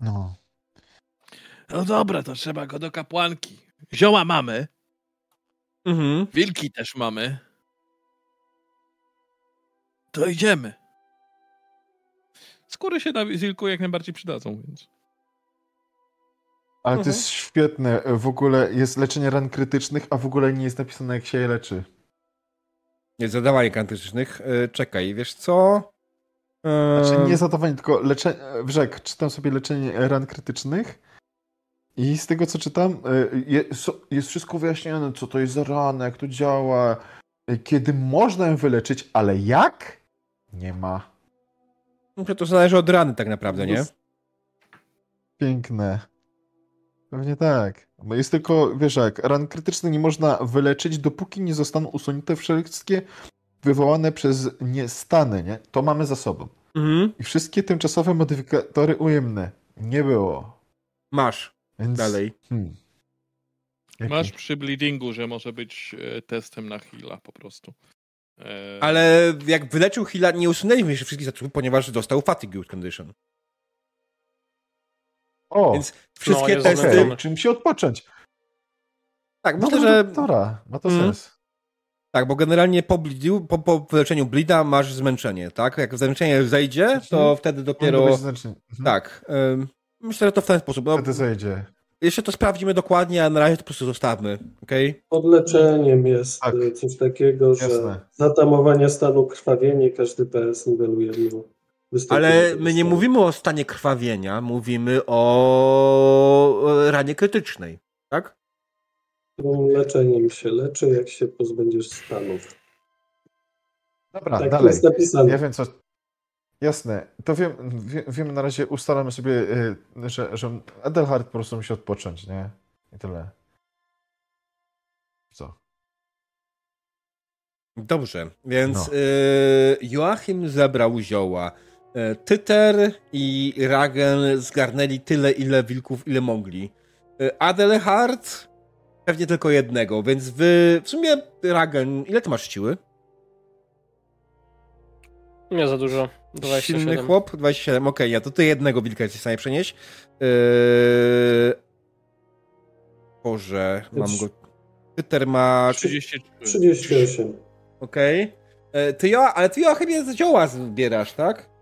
[SPEAKER 4] No.
[SPEAKER 5] No dobra, to trzeba go do kapłanki. Zioła mamy,
[SPEAKER 1] Mhm.
[SPEAKER 5] wilki też mamy. To idziemy. Skóry się na wilku jak najbardziej przydadzą, więc.
[SPEAKER 4] Ale to
[SPEAKER 1] Mhm.
[SPEAKER 4] jest świetne. W ogóle jest leczenie ran krytycznych, a w ogóle nie jest napisane, jak się je leczy.
[SPEAKER 1] Nie zadawanie kantycznych. E, czekaj, wiesz co? E,
[SPEAKER 4] Znaczy nie zadawanie, tylko leczenie. Wrzek, czytam sobie leczenie ran krytycznych i z tego co czytam, so- jest wszystko wyjaśnione, co to jest za rana, jak to działa, kiedy można ją wyleczyć, ale jak? Nie ma.
[SPEAKER 1] No, To zależy od rany tak naprawdę, nie?
[SPEAKER 4] Piękne. Pewnie tak. Bo jest tylko, wiesz jak, ran krytycznych nie można wyleczyć, dopóki nie zostaną usunięte wszystkie wywołane przez nie stany, nie? To mamy za sobą.
[SPEAKER 1] Mhm.
[SPEAKER 4] I wszystkie tymczasowe modyfikatory ujemne. Nie było.
[SPEAKER 1] Masz.
[SPEAKER 4] Więc...
[SPEAKER 1] Dalej.
[SPEAKER 4] Hmm. Jaki?
[SPEAKER 5] Masz przy bleedingu, że może być e, testem na heala po prostu. E,
[SPEAKER 1] Ale jak wyleczył Hila, nie usunęliśmy jeszcze wszystkich zatrzymów, ponieważ dostał fatigue condition.
[SPEAKER 4] O,
[SPEAKER 1] Więc wszystkie
[SPEAKER 2] jest
[SPEAKER 1] testy...
[SPEAKER 2] zmęczony.
[SPEAKER 4] czym się odpocząć?
[SPEAKER 1] Tak,
[SPEAKER 4] No
[SPEAKER 1] myślę,
[SPEAKER 4] to,
[SPEAKER 1] że...
[SPEAKER 4] Dobra, ma to
[SPEAKER 1] Mhm.
[SPEAKER 4] sens.
[SPEAKER 1] Tak, bo generalnie po, bleedu, po, po wyleczeniu bleeda masz zmęczenie, tak? Jak zmęczenie zejdzie, to
[SPEAKER 4] Mhm.
[SPEAKER 1] wtedy dopiero...
[SPEAKER 4] Mhm.
[SPEAKER 1] Tak. ym, myślę, że to w ten sposób. No,
[SPEAKER 4] Wtedy zejdzie.
[SPEAKER 1] jeszcze to sprawdzimy dokładnie, a na razie to po prostu zostawmy, okej?
[SPEAKER 3] Pod leczeniem jest
[SPEAKER 4] Tak.
[SPEAKER 3] e, coś takiego, że
[SPEAKER 4] Jasne.
[SPEAKER 3] zatamowanie stanu krwawienia nie PS niweluje mimo
[SPEAKER 1] Ale my nie mówimy o stanie krwawienia, mówimy o ranie krytycznej, tak?
[SPEAKER 3] Którą leczeniem się leczy, jak się pozbędziesz stanów.
[SPEAKER 4] Dobra,
[SPEAKER 3] tak
[SPEAKER 4] dalej.
[SPEAKER 3] jest napisane.
[SPEAKER 4] Ja wiem co. Jasne. To wiem, wie, wiemy na razie, ustalamy sobie, y, że, że Edelhard po prostu musi odpocząć, nie? I tyle. Co?
[SPEAKER 1] Dobrze, więc
[SPEAKER 4] No.
[SPEAKER 1] y, Joachim zebrał zioła. Y, Tyter i Ragen zgarnęli tyle, ile wilków, ile mogli. Y, Adelhard pewnie tylko jednego, więc wy, w sumie Ragen, ile ty masz siły?
[SPEAKER 2] Nie za dużo.
[SPEAKER 1] Silny
[SPEAKER 2] 27.
[SPEAKER 1] chłop? 27, okej, ja to ty jednego wilka jesteś w stanie przenieść. Yy... Boże, mam go... Tyter ma...
[SPEAKER 5] 33.
[SPEAKER 3] 38.
[SPEAKER 1] Okej. Okay. Ty jo, ale ty jo chyba z zioła zbierasz, tak?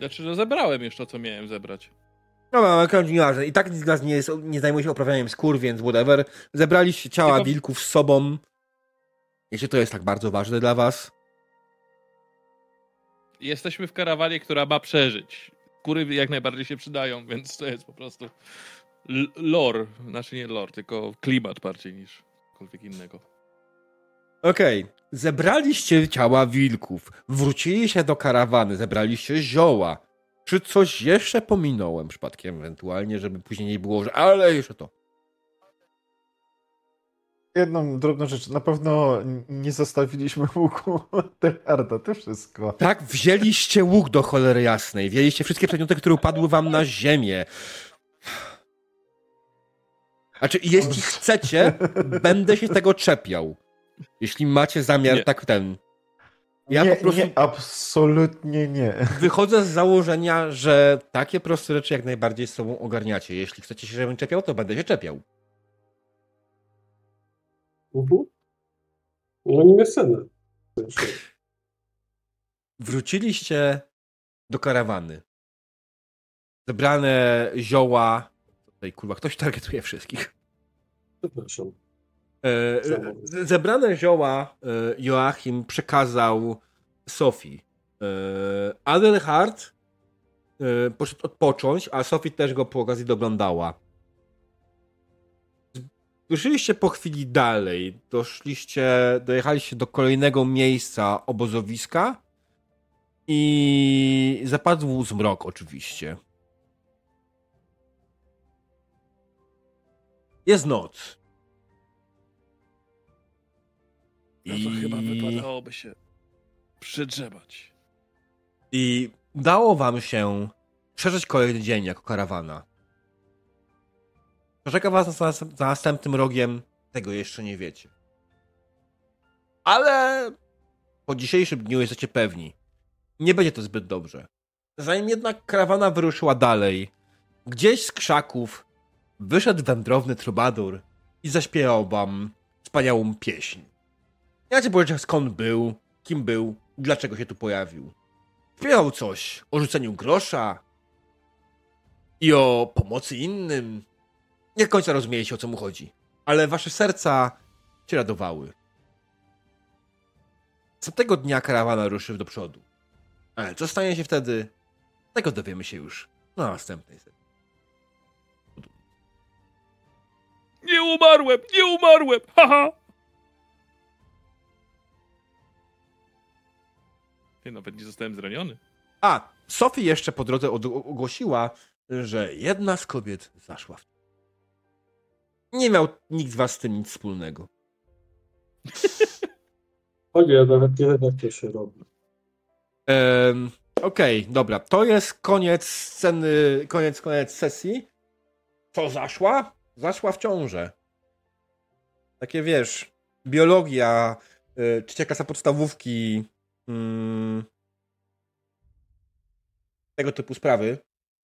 [SPEAKER 5] Znaczy, że zebrałem już to, co miałem zebrać.
[SPEAKER 1] No, no, no, nieważne. I tak nas nie, jest, nie zajmuje się oprawianiem skór, więc whatever. Zebraliście ciała
[SPEAKER 5] Tylko-
[SPEAKER 1] wilków z sobą. Jeśli to jest tak bardzo ważne dla was.
[SPEAKER 5] Jesteśmy w karawanie, która ma przeżyć. Kury jak najbardziej się przydają, więc to jest po prostu lore. Znaczy nie lore, tylko klimat bardziej niż cokolwiek innego.
[SPEAKER 1] Okej. Zebraliście ciała wilków. Wróciliście do karawany. Zebraliście zioła. Czy coś jeszcze pominąłem przypadkiem ewentualnie, żeby później nie było, że ale jeszcze to.
[SPEAKER 4] Jedną drobną rzecz. Na pewno nie zostawiliśmy łuku Edelharda, to wszystko.
[SPEAKER 1] Tak, wzięliście łuk do cholery jasnej. Wzięliście wszystkie przedmioty, które upadły wam na ziemię. Znaczy, jeśli chcecie, będę się tego czepiał. Jeśli macie zamiar
[SPEAKER 5] Nie.
[SPEAKER 1] tak ten. Ja
[SPEAKER 4] nie,
[SPEAKER 1] po prostu
[SPEAKER 4] nie, absolutnie nie.
[SPEAKER 1] wychodzę z założenia, że takie proste rzeczy jak najbardziej z sobą ogarniacie. Jeśli chcecie się, żebym czepiał, to będę się czepiał.
[SPEAKER 3] Mhm. No nie scenę.
[SPEAKER 1] Wróciliście do karawany. zebrane zioła. Tutaj kurwa, ktoś targetuje wszystkich.
[SPEAKER 3] Przepraszam.
[SPEAKER 1] E, z- zebrane zioła e, Joachim przekazał Sofii. E, Adelhard e, poszedł odpocząć, a Sofie też go po okazji doglądała. Ruszyliście po chwili dalej. Doszliście, dojechaliście do kolejnego miejsca obozowiska i zapadł zmrok oczywiście. Jest noc.
[SPEAKER 5] No to chyba wypadałoby się przedrzebać.
[SPEAKER 1] I udało wam się przeżyć kolejny dzień jako karawana. Czeka was za, za następnym rogiem, tego jeszcze nie wiecie. Ale po dzisiejszym dniu jesteście pewni. Nie będzie to zbyt dobrze. Zanim jednak karawana wyruszyła dalej, gdzieś z krzaków wyszedł wędrowny trubadur i zaśpiewał wam wspaniałą pieśń. Ci powiedział skąd był, kim był, dlaczego się tu pojawił. Śpiewał coś o rzuceniu grosza i o pomocy innym. Nie do końca rozumieliście, o co mu chodzi, ale wasze serca się radowały. Co tego dnia karawana ruszy do przodu. Ale co stanie się wtedy, tego dowiemy się już na następnej sesji.
[SPEAKER 5] Nie umarłem! Nie umarłem! Haha! Nawet nie zostałem zraniony.
[SPEAKER 1] A, Sophie jeszcze po drodze od- ogłosiła, że jedna z kobiet zaszła w Nie miał nikt z was z tym nic wspólnego.
[SPEAKER 3] O nie, nawet nie wiem, jak to się robi.
[SPEAKER 1] Em, Okej, dobra. To jest koniec sceny, koniec, koniec sesji. Co zaszła? Zaszła w ciążę. Takie wiesz, biologia, y, trzecia klasa podstawówki, mm, tego typu sprawy.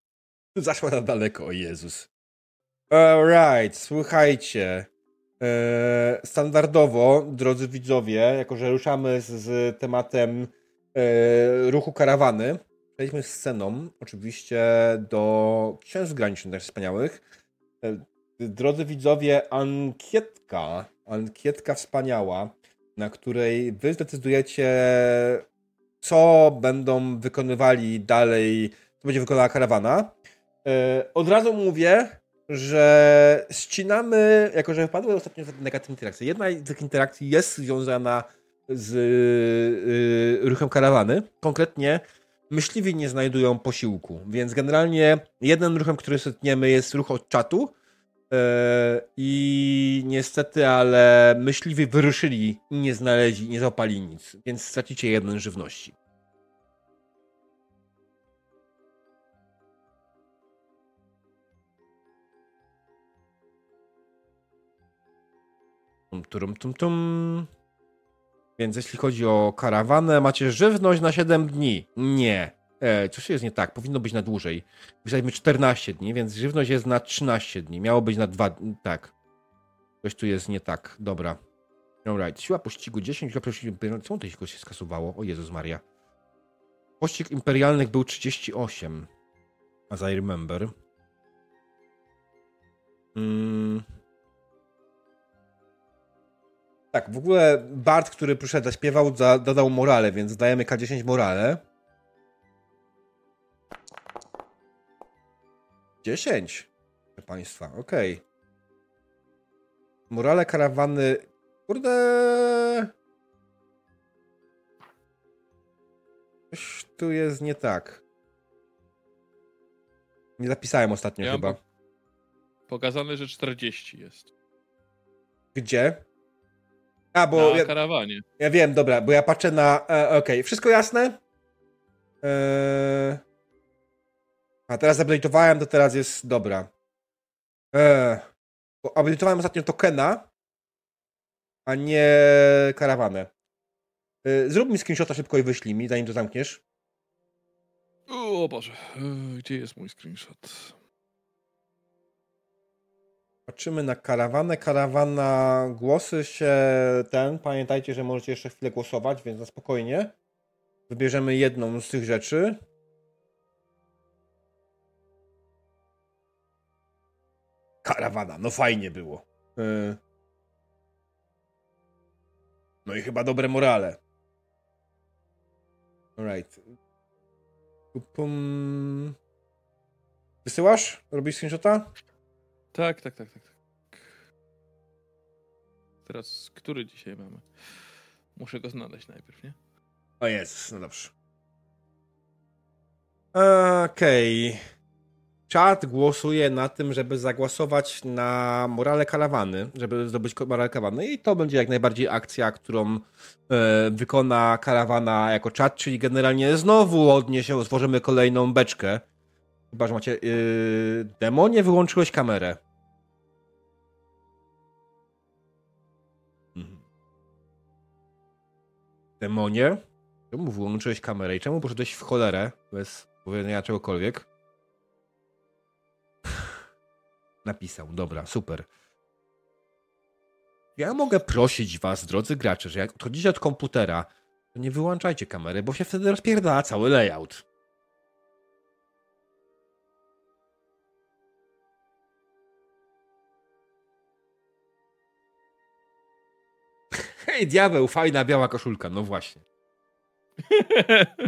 [SPEAKER 1] Zaszła na daleko, o Jezus. Alright, słuchajcie. E, standardowo, drodzy widzowie, jako że ruszamy z, z tematem e, ruchu karawany, przejdźmy sceną oczywiście do księstw granicznych też wspaniałych. E, drodzy widzowie, ankietka, ankietka wspaniała, na której wy zdecydujecie, co będą wykonywali dalej, co będzie wykonała karawana. E, Od razu mówię, że ścinamy, jako że wpadły ostatnio negatywne interakcje. Jedna z tych interakcji jest związana z y, ruchem karawany. Konkretnie myśliwi nie znajdują posiłku, więc generalnie jednym ruchem, który setniemy jest ruch od czatu e, i niestety, ale myśliwi wyruszyli i nie znaleźli, nie załapali nic, więc stracicie jeden żywności. Tum, turum, tum, tum. Więc jeśli chodzi o karawanę, macie żywność na 7 dni. Nie. E, coś jest nie tak. Powinno być na dłużej. Wydaliśmy 14 dni, więc żywność jest na 13 dni. Miało być na 2. Tak. Coś tu jest nie tak. Dobra. Alright. Siła pościgu 10, siła pościgu. Czemu to się skasowało? O Jezus Maria. Pościg imperialnych był 38. As I remember. Mm. Tak, w ogóle Bart, który przyszedł, zaśpiewał, za, dodał morale, więc dajemy K10 morale. 10. Proszę Państwa, okej. Morale karawany. Kurde. Coś tu jest nie tak. Nie zapisałem ostatnio
[SPEAKER 5] Ja
[SPEAKER 1] chyba.
[SPEAKER 5] po- Pokazane, że 40 jest.
[SPEAKER 1] Gdzie? A, bo.
[SPEAKER 5] Na
[SPEAKER 1] ja-
[SPEAKER 5] karawanie.
[SPEAKER 1] Ja wiem, dobra, bo ja patrzę na. E, Okej, wszystko jasne? E, a teraz update'owałem, to teraz jest dobra. E, bo update'owałem ostatnio tokena, a nie karawanę. E, zrób mi screenshota szybko i wyślij mi, zanim to zamkniesz.
[SPEAKER 5] O Boże, e, gdzie jest mój screenshot?
[SPEAKER 1] Patrzymy na karawanę. Karawana, głosy się ten. Pamiętajcie, że możecie jeszcze chwilę głosować, więc na spokojnie. Wybierzemy jedną z tych rzeczy. Karawana, no fajnie było. E, No i chyba dobre morale. Alright. Pum. Wysyłasz? Robisz screenshota?
[SPEAKER 5] Tak, tak, tak, tak. tak. Teraz, który dzisiaj mamy? Muszę go znaleźć najpierw, nie?
[SPEAKER 1] O Jezus, no dobrze. Okej. Czat głosuje na tym, żeby zagłosować na morale karawany, żeby zdobyć morale karawany i to będzie jak najbardziej akcja, którą e, wykona karawana jako czat, czyli generalnie znowu odniesie, stworzymy kolejną beczkę. Chyba, że macie... Yy, demonie, wyłączyłeś kamerę. Mhm. Demonie? Czemu wyłączyłeś kamerę i czemu poszedłeś w cholerę bez powiedzenia czegokolwiek? Napisał, dobra, super. Ja mogę prosić was, drodzy gracze, że jak odchodzicie od komputera, to nie wyłączajcie kamery, bo się wtedy rozpierdala cały layout. Hej, diabeł, fajna biała koszulka, no właśnie.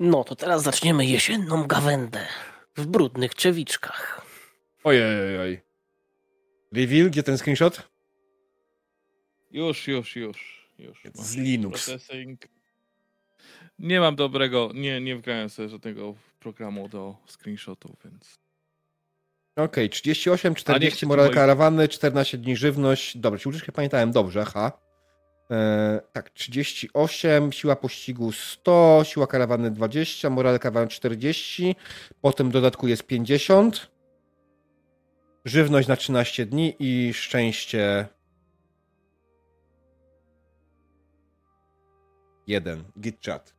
[SPEAKER 2] No to teraz zaczniemy jesienną gawędę w brudnych czewiczkach.
[SPEAKER 1] Ojej, oj. Reveal, gdzie ten screenshot?
[SPEAKER 5] Już, już, już. już.
[SPEAKER 1] Z Linux.
[SPEAKER 5] Processing. Nie mam dobrego, nie, nie wgrałem sobie żadnego programu do screenshotów, więc...
[SPEAKER 1] Okej, 38,
[SPEAKER 5] A nie
[SPEAKER 1] 40
[SPEAKER 5] chcę
[SPEAKER 1] moral
[SPEAKER 5] tu
[SPEAKER 1] karawany, 14 dni żywność. Dobrze, ci użyczkę pamiętałem dobrze, aha. E, tak, 38, siła pościgu 100, siła karawany 20, moral karawany 40, potem w dodatku jest 50, żywność na 13 dni i szczęście 1. Git chat.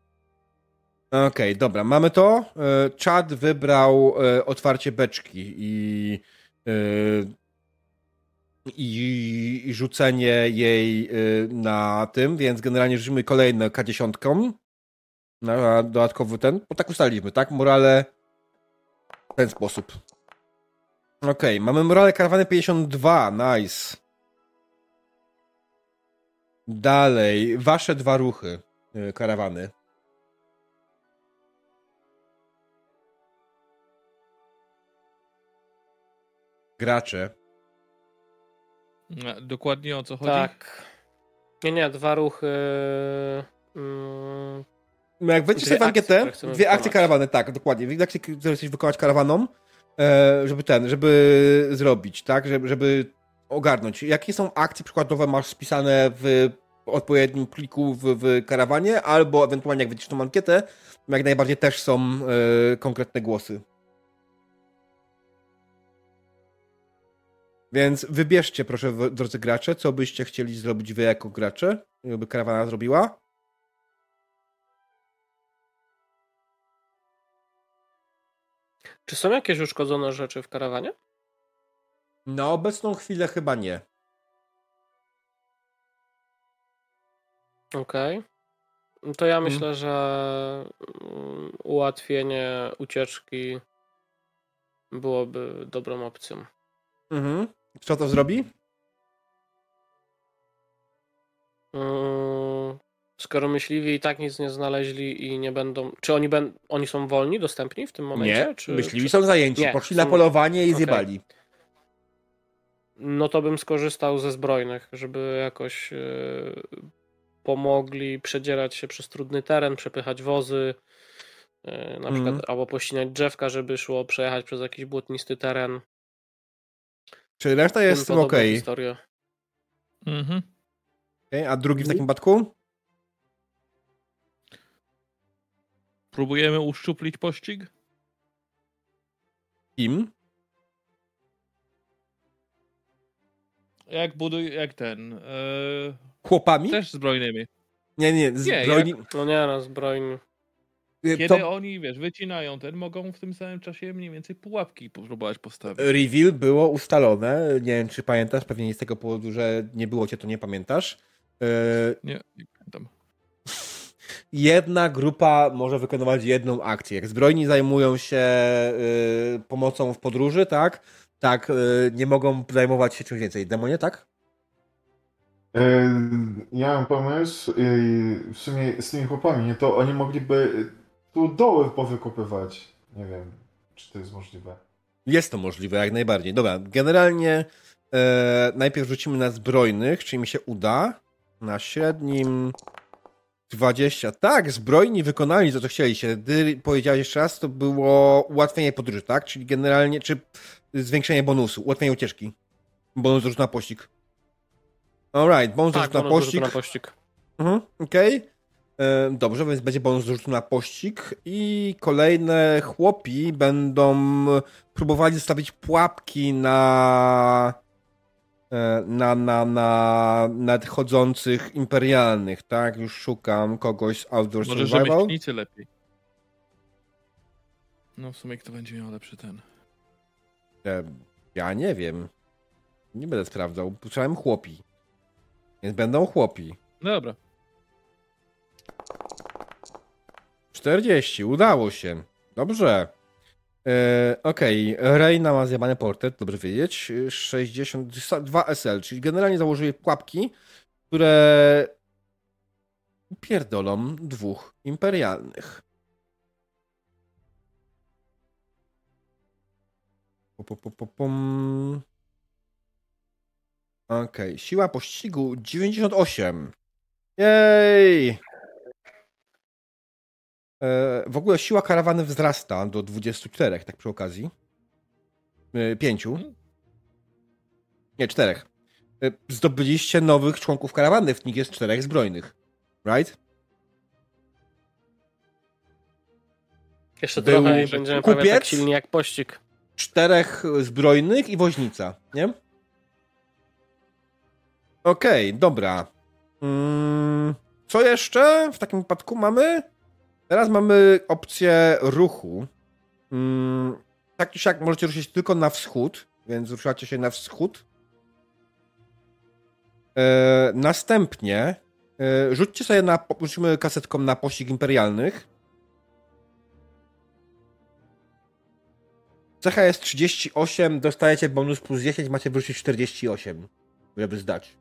[SPEAKER 1] Okej, dobra, mamy to. E, Czad wybrał e, otwarcie beczki i, i, rzucenie jej e, na tym, więc generalnie rzucimy kolejne K10 na dodatkowy ten, bo tak ustaliliśmy, tak? Morale w ten sposób. Okej, mamy morale karawany 52, nice. Dalej, wasze dwa ruchy e, karawany. Gracze.
[SPEAKER 5] Dokładnie o co chodzi?
[SPEAKER 2] Tak. Nie, nie, dwa ruchy. Mm,
[SPEAKER 1] No jak wejdziesz w ankietę, dwie akcje karawany, tak, dokładnie. Dwie akcje, które chcesz wykonać karawaną, e, żeby ten, żeby zrobić, tak, żeby, żeby ogarnąć. Jakie są akcje przykładowe masz spisane w odpowiednim pliku w, w karawanie, albo ewentualnie jak wejdziesz tą ankietę, jak najbardziej też są e, konkretne głosy. Więc wybierzcie, proszę, drodzy gracze, co byście chcieli zrobić wy jako gracze, żeby karawana zrobiła.
[SPEAKER 2] czy są jakieś uszkodzone rzeczy w karawanie?
[SPEAKER 1] Na obecną chwilę chyba nie.
[SPEAKER 2] Okej. No To ja
[SPEAKER 1] Mhm.
[SPEAKER 2] myślę, że mm, ułatwienie ucieczki byłoby dobrą opcją.
[SPEAKER 1] Mhm. Co to zrobi?
[SPEAKER 2] Mm, Skoro myśliwi i tak nic nie znaleźli i nie będą. Czy oni, ben... oni są wolni, dostępni w tym momencie?
[SPEAKER 1] nie,
[SPEAKER 2] czy,
[SPEAKER 1] myśliwi
[SPEAKER 2] czy...
[SPEAKER 1] są zajęci.
[SPEAKER 2] Nie,
[SPEAKER 1] Poszli
[SPEAKER 2] są-
[SPEAKER 1] na polowanie i
[SPEAKER 2] Okej.
[SPEAKER 1] zjebali.
[SPEAKER 2] No to bym skorzystał ze zbrojnych, żeby jakoś e, pomogli przedzierać się przez trudny teren, przepychać wozy, e, na przykład albo pościnać drzewka, żeby szło przejechać przez jakiś błotnisty teren.
[SPEAKER 1] Czy reszta jest
[SPEAKER 2] podobne
[SPEAKER 1] okej?
[SPEAKER 2] historie.
[SPEAKER 5] Mhm.
[SPEAKER 1] Okay, A drugi w takim przypadku?
[SPEAKER 5] Próbujemy uszczuplić pościg?
[SPEAKER 1] Kim?
[SPEAKER 5] Jak buduj, jak ten. E,
[SPEAKER 1] Chłopami?
[SPEAKER 5] też zbrojnymi.
[SPEAKER 1] Nie, nie,
[SPEAKER 5] Nie,
[SPEAKER 1] zbrojni...
[SPEAKER 2] No nie no, zbrojni.
[SPEAKER 5] Kiedy
[SPEAKER 1] To
[SPEAKER 5] oni, wiesz, wycinają ten, mogą w tym samym czasie mniej więcej pułapki próbować postawić.
[SPEAKER 1] reveal było ustalone. Nie wiem, czy pamiętasz, pewnie nie z tego powodu, że nie było cię, to nie pamiętasz. E,
[SPEAKER 5] Nie, nie pamiętam.
[SPEAKER 1] jedna grupa może wykonywać jedną akcję. Jak zbrojni zajmują się y, pomocą w podróży, tak? Tak, y, nie mogą zajmować się czymś więcej. Demonie, tak?
[SPEAKER 4] Ja mam pomysł, w sumie z tymi chłopami, nie, to oni mogliby tu doły powykopywać. Nie wiem, czy to jest możliwe.
[SPEAKER 1] Jest to możliwe, jak najbardziej. Dobra, generalnie e, najpierw rzucimy na zbrojnych, czy mi się uda. Na średnim 20. Tak, zbrojni wykonali to, co chcieliście. Ty powiedziałeś jeszcze raz, to było ułatwienie podróży, tak? Czyli generalnie, czy zwiększenie bonusu, ułatwienie ucieczki. Bonus do rzutu na pościg. Alright, bonus
[SPEAKER 2] Tak,
[SPEAKER 1] rzutu na
[SPEAKER 2] bonus
[SPEAKER 1] pościg.
[SPEAKER 2] rzutu na pościg.
[SPEAKER 1] Mhm, okej. E, Dobrze, więc będzie bonus rzutu na pościg i kolejne chłopi będą próbowali zostawić pułapki na e, na, na, na nadchodzących imperialnych, tak? Już szukam kogoś z Outdoor
[SPEAKER 5] Może
[SPEAKER 1] Survival.
[SPEAKER 5] rzemieślnicy lepiej. No w sumie kto będzie miał lepszy ten.
[SPEAKER 1] E, Ja nie wiem. Nie będę sprawdzał. Słyszałem chłopi. Więc będą chłopi.
[SPEAKER 5] Dobra.
[SPEAKER 1] 40, udało się. Dobrze. E, Okej, Reina ma zjebany portret, dobrze wiedzieć. 62 SL, czyli generalnie założyli pułapki, które pierdolą dwóch imperialnych. Pu, pu, pu, pu, pum. Okej, siła pościgu 98. Jej! E, W ogóle siła karawany wzrasta do 24, tak przy okazji. E, Pięciu. Nie, czterech. E, Zdobyliście nowych członków karawany, w nich jest czterech zbrojnych. Right?
[SPEAKER 2] Jeszcze
[SPEAKER 1] Był
[SPEAKER 2] trochę i będziemy prawie
[SPEAKER 1] kupiec?
[SPEAKER 2] tak silni jak pościg.
[SPEAKER 1] Czterech zbrojnych i woźnica, nie? Okej, dobra. Mm, co jeszcze w takim wypadku mamy? Teraz mamy opcję ruchu. Mm, tak czy siak możecie ruszyć tylko na wschód, więc ruszacie się na wschód. E, następnie e, rzućcie sobie na, rzucimy kasetką na pościg imperialnych. Cecha jest 38, dostajecie bonus plus 10, macie wyrzucić 48, żeby zdać.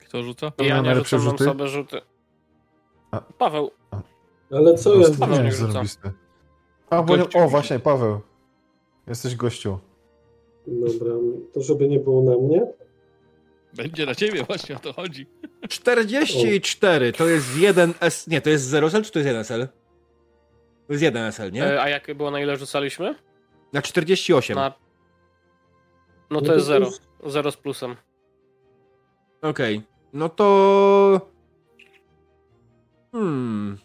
[SPEAKER 5] Kto rzuca?
[SPEAKER 2] Ja nie rzucam, mam sobie rzuty.
[SPEAKER 4] A.
[SPEAKER 2] Paweł,
[SPEAKER 3] Ale co ja...
[SPEAKER 4] Prosto,
[SPEAKER 2] Paweł
[SPEAKER 4] nie jest
[SPEAKER 2] rzuca.
[SPEAKER 4] bo,
[SPEAKER 5] Gościu
[SPEAKER 4] o, właśnie, Paweł. Jesteś gościu.
[SPEAKER 3] Dobra, to żeby nie było na mnie.
[SPEAKER 5] Będzie na ciebie, właśnie o to chodzi.
[SPEAKER 1] 44 to jest 1 S. Nie, to jest 0 SL czy to jest 1 SL? To jest 1 SL, nie?
[SPEAKER 2] e, a jakie było na ile rzucaliśmy?
[SPEAKER 1] Na 48.
[SPEAKER 2] Na... No
[SPEAKER 3] No
[SPEAKER 2] to jest
[SPEAKER 3] to
[SPEAKER 2] zero.
[SPEAKER 3] już-
[SPEAKER 2] Zero z plusem.
[SPEAKER 1] Okej. No to. Hmm.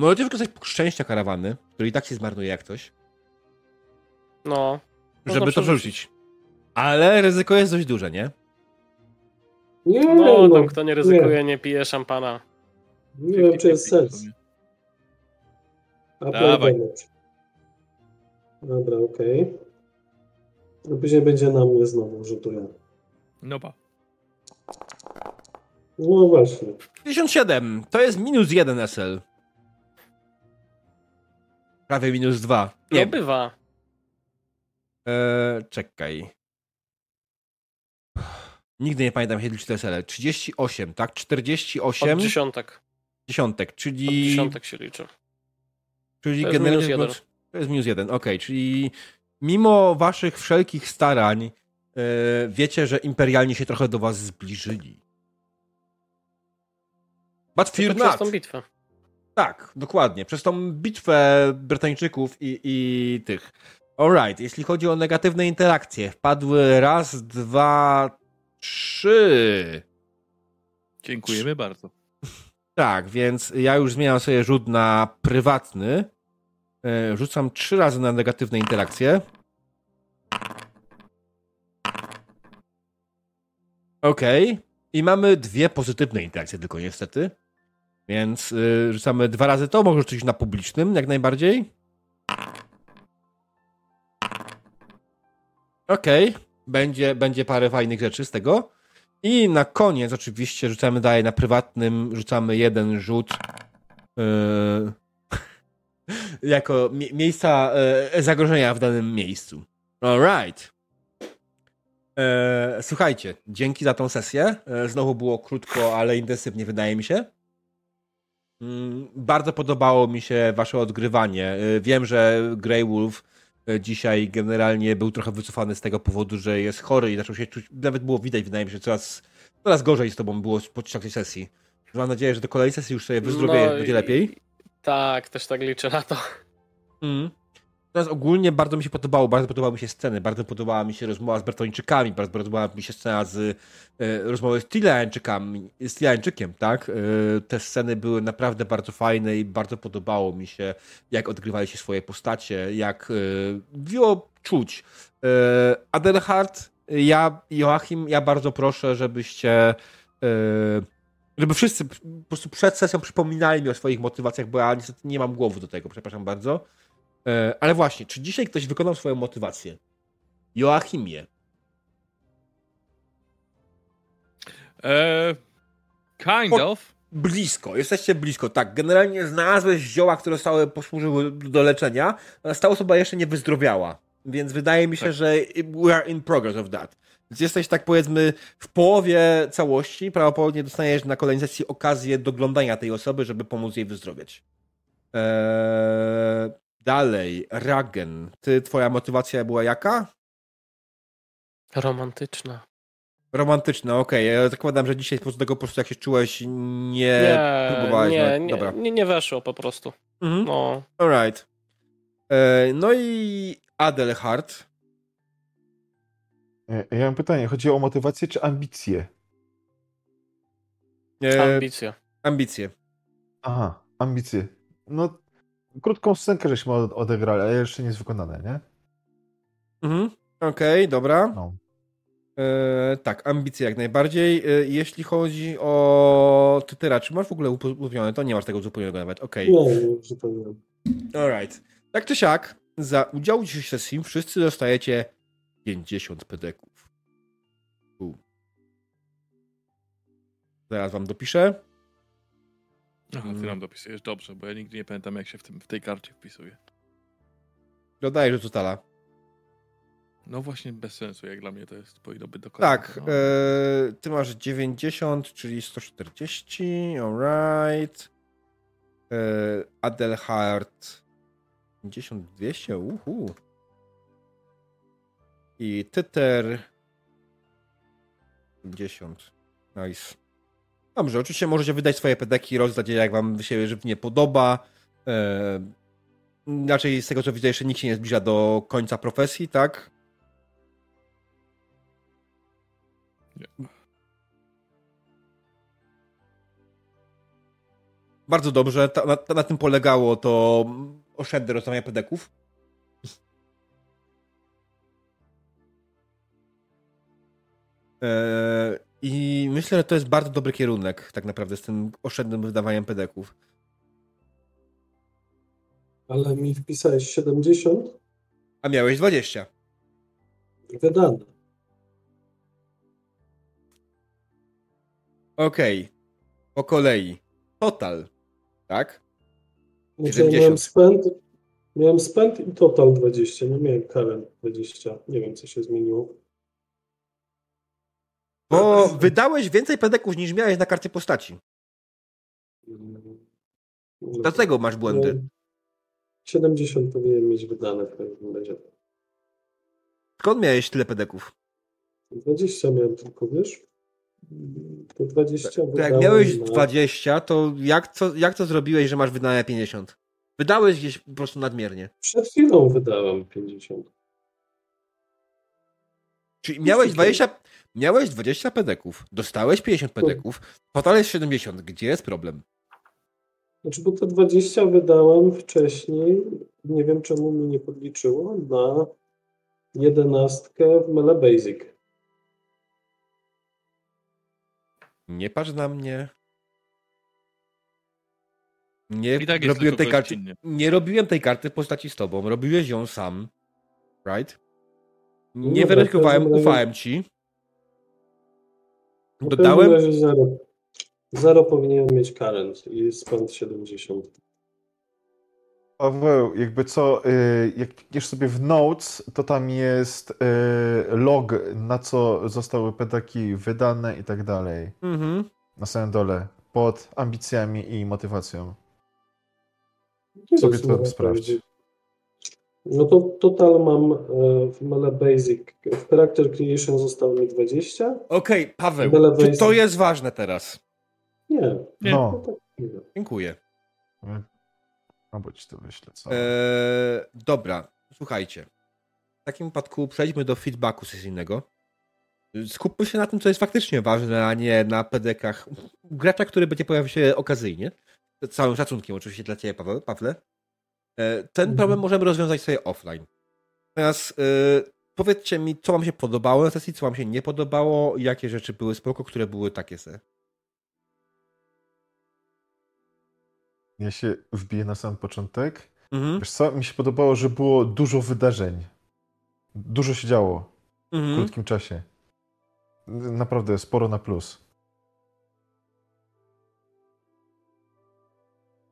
[SPEAKER 1] Możecie wykorzystać punkt szczęścia karawany, który i tak się zmarnuje jak coś,
[SPEAKER 2] No. Można
[SPEAKER 1] żeby to
[SPEAKER 2] przerzucić.
[SPEAKER 1] przerzucić. Ale ryzyko jest dość duże, nie?
[SPEAKER 3] Nie,
[SPEAKER 2] No,
[SPEAKER 3] no,
[SPEAKER 2] tam kto nie ryzykuje, nie pije szampana.
[SPEAKER 3] nie wiem, czy jest sens.
[SPEAKER 5] Dawaj.
[SPEAKER 3] Dobra, okej. No później będzie na mnie znowu rzutuję.
[SPEAKER 5] No ba.
[SPEAKER 3] No właśnie.
[SPEAKER 1] 57 to jest minus 1 SL. Prawie minus 2.
[SPEAKER 2] Nie
[SPEAKER 1] Nie,
[SPEAKER 2] bywa.
[SPEAKER 1] Eee, czekaj. Nigdy nie pamiętam, kiedy liczy SL. 38, tak? 48
[SPEAKER 2] Od dziesiątek.
[SPEAKER 1] dziesiątek,
[SPEAKER 2] Od
[SPEAKER 1] czyli,
[SPEAKER 2] dziesiątek się liczy.
[SPEAKER 1] czyli
[SPEAKER 2] to jest
[SPEAKER 1] generalnie
[SPEAKER 2] minus jeden.
[SPEAKER 1] biorąc- To jest minus jeden, okej, czyli mimo waszych wszelkich starań e, wiecie, że imperialni się trochę do was zbliżyli. But fear not.
[SPEAKER 2] tą bitwę.
[SPEAKER 1] Tak, dokładnie. Przez tą bitwę Brytyjczyków i, i tych. Alright, jeśli chodzi o negatywne interakcje, wpadły raz, dwa, trzy.
[SPEAKER 5] Dziękujemy bardzo.
[SPEAKER 1] Tak, więc ja już zmieniam sobie rzut na prywatny. E, Rzucam trzy razy na negatywne interakcje. Okej. I mamy dwie pozytywne interakcje tylko niestety. Więc y, rzucamy dwa razy to, może rzucić na publicznym jak najbardziej. Okej. Będzie, będzie parę fajnych rzeczy z tego. I na koniec oczywiście rzucamy dalej na prywatnym, rzucamy jeden rzut yy, jako mie miejsca yy, zagrożenia w danym miejscu. Alright. Yy, słuchajcie, dzięki za tą sesję. Yy, znowu było krótko, ale intensywnie wydaje mi się. Mm, bardzo podobało mi się wasze odgrywanie. Yy, wiem, że Grey Wolf yy, dzisiaj generalnie był trochę wycofany z tego powodu, że jest chory i zaczął się czuć, nawet było widać, wydaje mi się, coraz, coraz gorzej z tobą było podczas tej sesji. Mam nadzieję, że do kolejnej sesji już sobie wyzdrowieje,
[SPEAKER 2] No
[SPEAKER 1] będzie lepiej.
[SPEAKER 2] Tak, też tak liczę na to.
[SPEAKER 1] Mm. Natomiast ogólnie bardzo mi się podobało, bardzo podobały mi się sceny, bardzo podobała mi się rozmowa z Bertończykami, bardzo podobała mi się scena z e, rozmowy z Tilańczykami, z Tilańczykiem, tak? E, te sceny były naprawdę bardzo fajne i bardzo podobało mi się, jak odgrywali się swoje postacie, jak e, było czuć. E, Adelhard, ja, Joachim, ja bardzo proszę, żebyście e, żeby wszyscy po prostu przed sesją przypominali mi o swoich motywacjach, bo ja niestety nie mam głowy do tego, przepraszam bardzo. E, Ale właśnie, czy dzisiaj ktoś wykonał swoją motywację? Joachimie.
[SPEAKER 5] E, kind
[SPEAKER 1] O-
[SPEAKER 5] of.
[SPEAKER 1] Blisko, jesteście blisko, tak. Generalnie znalazłeś zioła, które zostały, posłużyły do leczenia, natomiast ta osoba jeszcze nie wyzdrowiała. Więc wydaje mi się,
[SPEAKER 5] Tak.
[SPEAKER 1] że we are in progress of that. Więc jesteś tak powiedzmy w połowie całości, prawdopodobnie dostaniesz na kolejnej sesji okazję doglądania tej osoby, żeby pomóc jej wyzdrowieć. Eee, dalej, Ragen. Ty, twoja motywacja była jaka?
[SPEAKER 2] Romantyczna.
[SPEAKER 1] Romantyczna, okej. Ja zakładam, że dzisiaj po prostu tego po prostu jak się czułeś, nie,
[SPEAKER 2] Nie,
[SPEAKER 1] próbowałeś.
[SPEAKER 2] nie,
[SPEAKER 1] nawet-
[SPEAKER 2] nie,
[SPEAKER 1] Dobra.
[SPEAKER 2] nie, nie weszło po prostu.
[SPEAKER 1] Mhm.
[SPEAKER 2] No,
[SPEAKER 1] Alright. E, no i Adelhard.
[SPEAKER 4] E, Ja mam pytanie, chodzi o motywację czy ambicje?
[SPEAKER 1] E,
[SPEAKER 2] ambicja.
[SPEAKER 1] ambicje.
[SPEAKER 4] Aha, ambicje. No, krótką scenkę żeśmy od- odegrali, ale jeszcze nie jest wykonane, nie?
[SPEAKER 1] Mhm. Okej, dobra.
[SPEAKER 4] No.
[SPEAKER 1] E, tak, ambicje jak najbardziej. E, jeśli chodzi o Tytyra, czy masz w ogóle uzupełnione? To nie masz tego uzupełnionego nawet. Okej.
[SPEAKER 3] Nie, nie, nie.
[SPEAKER 1] Alright. Tak czy siak, za udział w dzisiejszej sesji wszyscy dostajecie 50 pedeków. U. Zaraz wam dopiszę.
[SPEAKER 5] Aha, ty
[SPEAKER 1] Mm.
[SPEAKER 5] nam dopisujesz dobrze, bo ja nigdy nie pamiętam, jak się w, tym, w tej karcie wpisuje.
[SPEAKER 1] Dodaję, że totala.
[SPEAKER 5] No właśnie bez sensu, jak dla mnie to jest, powinno być do
[SPEAKER 1] Tak,
[SPEAKER 5] no.
[SPEAKER 1] e, ty masz 90, czyli 140, alright. E, Adelhard 50, 200, uhu. I Tyter 50, nice. Dobrze, oczywiście możecie wydać swoje pedeki, rozdać je jak wam się żywnie podoba. E, raczej z tego co widzę, jeszcze nikt się nie zbliża do końca profesji, tak? Bardzo dobrze. Ta, na, na tym polegało to oszczędne rozdawanie pedeków. Eee, I myślę, że to jest bardzo dobry kierunek, tak naprawdę, z tym oszczędnym wydawaniem pedeków.
[SPEAKER 3] Ale mi wpisałeś 70
[SPEAKER 1] A miałeś 20.
[SPEAKER 3] wydane.
[SPEAKER 1] Okej. Po kolei. Total. Tak?
[SPEAKER 3] Znaczy,
[SPEAKER 1] 70.
[SPEAKER 3] ja miałem spend, miałem spend i total 20, nie miałem current 20. Nie wiem, co się zmieniło.
[SPEAKER 1] Bo wydałeś więcej pedeków niż miałeś na karcie postaci. Dlatego masz błędy.
[SPEAKER 3] No, 70 powinien mieć wydane w każdym razie.
[SPEAKER 1] Skąd miałeś tyle pedeków?
[SPEAKER 3] 20 miałem tylko, wiesz? To 20
[SPEAKER 1] To jak miałeś
[SPEAKER 3] na-
[SPEAKER 1] 20, to jak, co, jak to zrobiłeś, że masz wydane 50? Wydałeś gdzieś po prostu nadmiernie.
[SPEAKER 3] Przed chwilą wydałem 50.
[SPEAKER 1] Czyli miałeś
[SPEAKER 3] okej.
[SPEAKER 1] 20, miałeś 20 pedeków, dostałeś 50 pedeków, total jest 70. Gdzie jest problem?
[SPEAKER 3] Znaczy, bo te 20 wydałem wcześniej, nie wiem czemu mi nie podliczyło, na 11 w Mele Basic.
[SPEAKER 1] Nie patrz na mnie. Nie
[SPEAKER 5] I tak
[SPEAKER 1] robiłem tej karty. Nie robiłem tej karty w postaci z tobą. Robiłeś ją sam. Right?
[SPEAKER 3] No
[SPEAKER 1] Nie
[SPEAKER 3] dobra,
[SPEAKER 1] weryfikowałem, ufałem ci.
[SPEAKER 3] W
[SPEAKER 1] Dodałem?
[SPEAKER 3] zero. Zero powinien mieć current i spęd 70.
[SPEAKER 4] Paweł, jakby co, y, jak klikniesz sobie w Notes, to tam jest y, log, na co zostały pedaki wydane i tak dalej.
[SPEAKER 1] Mhm.
[SPEAKER 4] Na samym dole, pod ambicjami i motywacją. Sobie to sprawdź.
[SPEAKER 3] No to total mam e, w Mele Basic. W Character Creation zostało mi 20?
[SPEAKER 1] Okej, Paweł,
[SPEAKER 3] Byle
[SPEAKER 1] czy
[SPEAKER 3] wejść-
[SPEAKER 1] to jest ważne teraz?
[SPEAKER 3] Nie.
[SPEAKER 5] Nie.
[SPEAKER 3] No
[SPEAKER 4] No,
[SPEAKER 3] tak, nie wiem.
[SPEAKER 1] Dziękuję.
[SPEAKER 4] albo ci to wyślę, co?
[SPEAKER 1] Eee, dobra, słuchajcie. W takim wypadku przejdźmy do feedbacku sesyjnego. Skupmy się na tym, co jest faktycznie ważne, a nie na pedekach gracza, który będzie pojawił się okazyjnie. Z całym szacunkiem oczywiście dla ciebie, Paweł, Pawle. E, Ten
[SPEAKER 3] Mhm.
[SPEAKER 1] problem możemy rozwiązać sobie offline. Teraz e, powiedzcie mi, co wam się podobało na sesji, co wam się nie podobało, jakie rzeczy były spoko, które były takie se.
[SPEAKER 4] Ja się wbiję na sam początek.
[SPEAKER 1] Mhm.
[SPEAKER 4] Wiesz co, mi się podobało, że było dużo wydarzeń. Dużo się działo w
[SPEAKER 1] Mhm.
[SPEAKER 4] krótkim czasie. Naprawdę sporo na plus.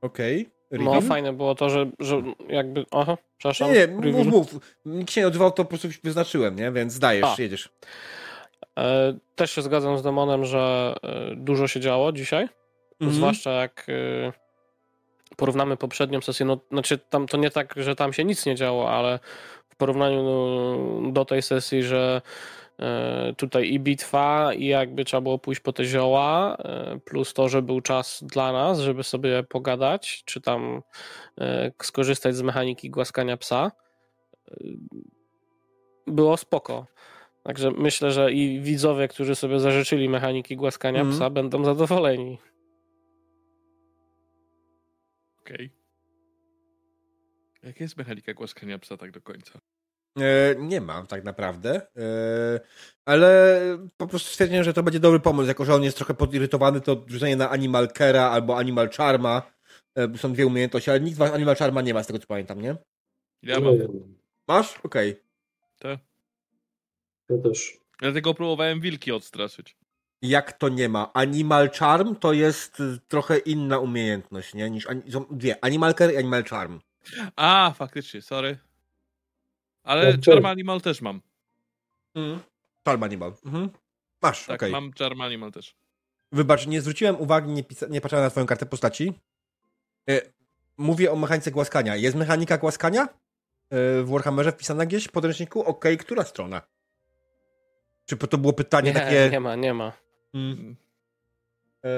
[SPEAKER 1] Okej.
[SPEAKER 2] No fajne było to, że, że jakby... Aha, przepraszam.
[SPEAKER 1] Nie, nie, mów, mów. Nikt się nie odzywał, to po prostu wyznaczyłem, nie? Więc dajesz,
[SPEAKER 2] A.
[SPEAKER 1] jedziesz.
[SPEAKER 2] E, Też się zgadzam z Demonem, że e, dużo się działo dzisiaj.
[SPEAKER 1] Mhm.
[SPEAKER 2] Zwłaszcza jak e, porównamy poprzednią sesję. No, znaczy, tam to nie tak, że tam się nic nie działo, ale w porównaniu no, do tej sesji, że tutaj i bitwa, i jakby trzeba było pójść po te zioła, e, plus to, że był czas dla nas, żeby sobie pogadać, czy tam e, skorzystać z mechaniki głaskania psa. E, Było spoko. Także myślę, że i widzowie, którzy sobie zażyczyli mechaniki głaskania
[SPEAKER 1] Mhm.
[SPEAKER 2] psa, będą zadowoleni.
[SPEAKER 5] Okej. Jaka jest mechanika głaskania psa tak do końca?
[SPEAKER 1] E, nie ma tak naprawdę, e, ale po prostu stwierdziłem, że to będzie dobry pomysł, jako że on jest trochę podirytowany, to rzucenie na Animal Kera albo Animal Charma, e, są dwie umiejętności, ale nikt z was Animal Charma nie ma, z tego co pamiętam, nie?
[SPEAKER 5] Ja mam.
[SPEAKER 3] mam.
[SPEAKER 1] Masz? Okej.
[SPEAKER 5] Te.
[SPEAKER 3] Ja też.
[SPEAKER 5] Dlatego próbowałem wilki odstraszyć.
[SPEAKER 1] Jak to nie ma? Animal Charm to jest y, trochę inna umiejętność, nie? Niż, są dwie, Animal Care i Animal Charm.
[SPEAKER 5] A, faktycznie, sorry. Ale
[SPEAKER 3] Tak,
[SPEAKER 5] Charm. Animal też mam.
[SPEAKER 1] Mhm. Charm Animal. Mhm. Masz,
[SPEAKER 5] Tak,
[SPEAKER 1] okej.
[SPEAKER 5] mam Charm Animal też.
[SPEAKER 1] Wybacz, nie zwróciłem uwagi, nie, pisa- nie patrzyłem na twoją kartę postaci. E, mówię o mechanice głaskania. Jest mechanika głaskania? E, w Warhammerze wpisana gdzieś w podręczniku? Okej, która strona? Czy to było pytanie
[SPEAKER 2] Nie,
[SPEAKER 1] takie...
[SPEAKER 2] nie ma, nie ma.
[SPEAKER 1] Mm. E,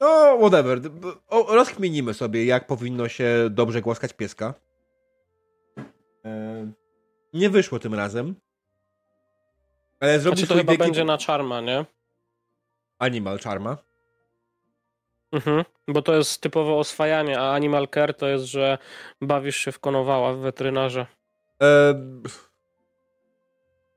[SPEAKER 1] no, whatever. O, rozkminimy sobie, jak powinno się dobrze głaskać pieska. E, nie wyszło tym razem. Ale zrobisz
[SPEAKER 2] Znaczy to chyba
[SPEAKER 1] wielki-
[SPEAKER 2] będzie na Charma, nie?
[SPEAKER 1] Animal Charma.
[SPEAKER 2] Mhm. Bo to jest typowo oswajanie, a Animal Care to jest, że bawisz się w konowała w weterynarze.
[SPEAKER 1] E,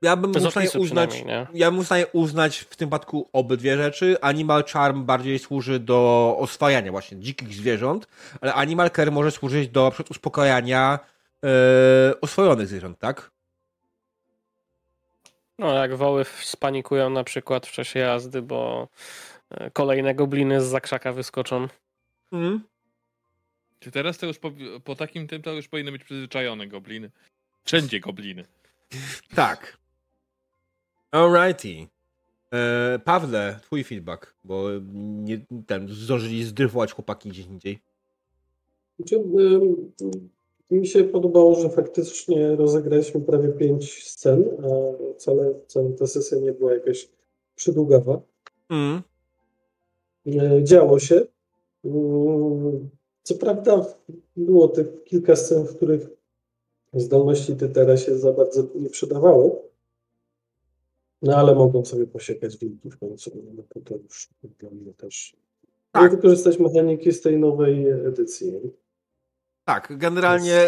[SPEAKER 1] ja bym
[SPEAKER 2] opisu
[SPEAKER 1] uznać, ja bym uznać w tym przypadku obydwie rzeczy. Animal Charm bardziej służy do oswajania właśnie dzikich zwierząt, ale Animal Care może służyć do uspokajania e, oswojonych zwierząt, tak?
[SPEAKER 2] No, jak woły spanikują na przykład w czasie jazdy, bo e, kolejne gobliny z zakrzaka wyskoczą.
[SPEAKER 1] Mhm.
[SPEAKER 5] Czy teraz to już po, po takim tym to już powinny być przyzwyczajone gobliny. Wszędzie gobliny.
[SPEAKER 1] Tak. Alrighty. E, Pawle, twój feedback, bo nie, ten, zdążyli zdryfować chłopaki gdzieś indziej.
[SPEAKER 3] Mi się podobało, że faktycznie rozegraliśmy prawie pięć scen, a wcale, wcale ta sesja nie była jakaś przydługawa.
[SPEAKER 1] Mm.
[SPEAKER 3] E, Działo się. Co prawda było tych kilka scen, w których zdolności Tytera się za bardzo nie przydawały, no ale mogą sobie posiekać wilki w końcu, no to, to już dla mnie też.
[SPEAKER 1] Tak.
[SPEAKER 3] Tak. wykorzystać mechaniki z tej nowej edycji.
[SPEAKER 1] Tak, generalnie,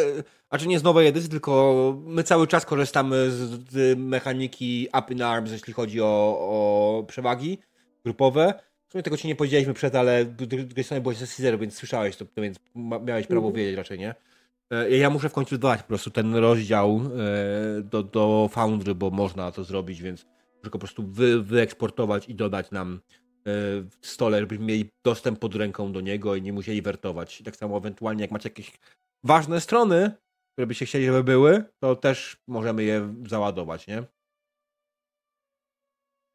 [SPEAKER 1] znaczy nie z nowej edycji, tylko my cały czas korzystamy z, z mechaniki Up in Arms, jeśli chodzi o, o przewagi grupowe. W sumie tego ci nie powiedzieliśmy przed, ale drugiej strony byłeś ze Caesar, więc słyszałeś to, więc miałeś prawo
[SPEAKER 3] Mhm.
[SPEAKER 1] wiedzieć raczej, nie? E, Ja muszę w końcu dodać po prostu ten rozdział e, do, do Foundry, bo można to zrobić, więc tylko po prostu wy, wyeksportować i dodać nam stole, żebyśmy mieli dostęp pod ręką do niego i nie musieli wertować. I tak samo ewentualnie jak macie jakieś ważne strony, które byście chcieli, żeby były, to też możemy je załadować, nie?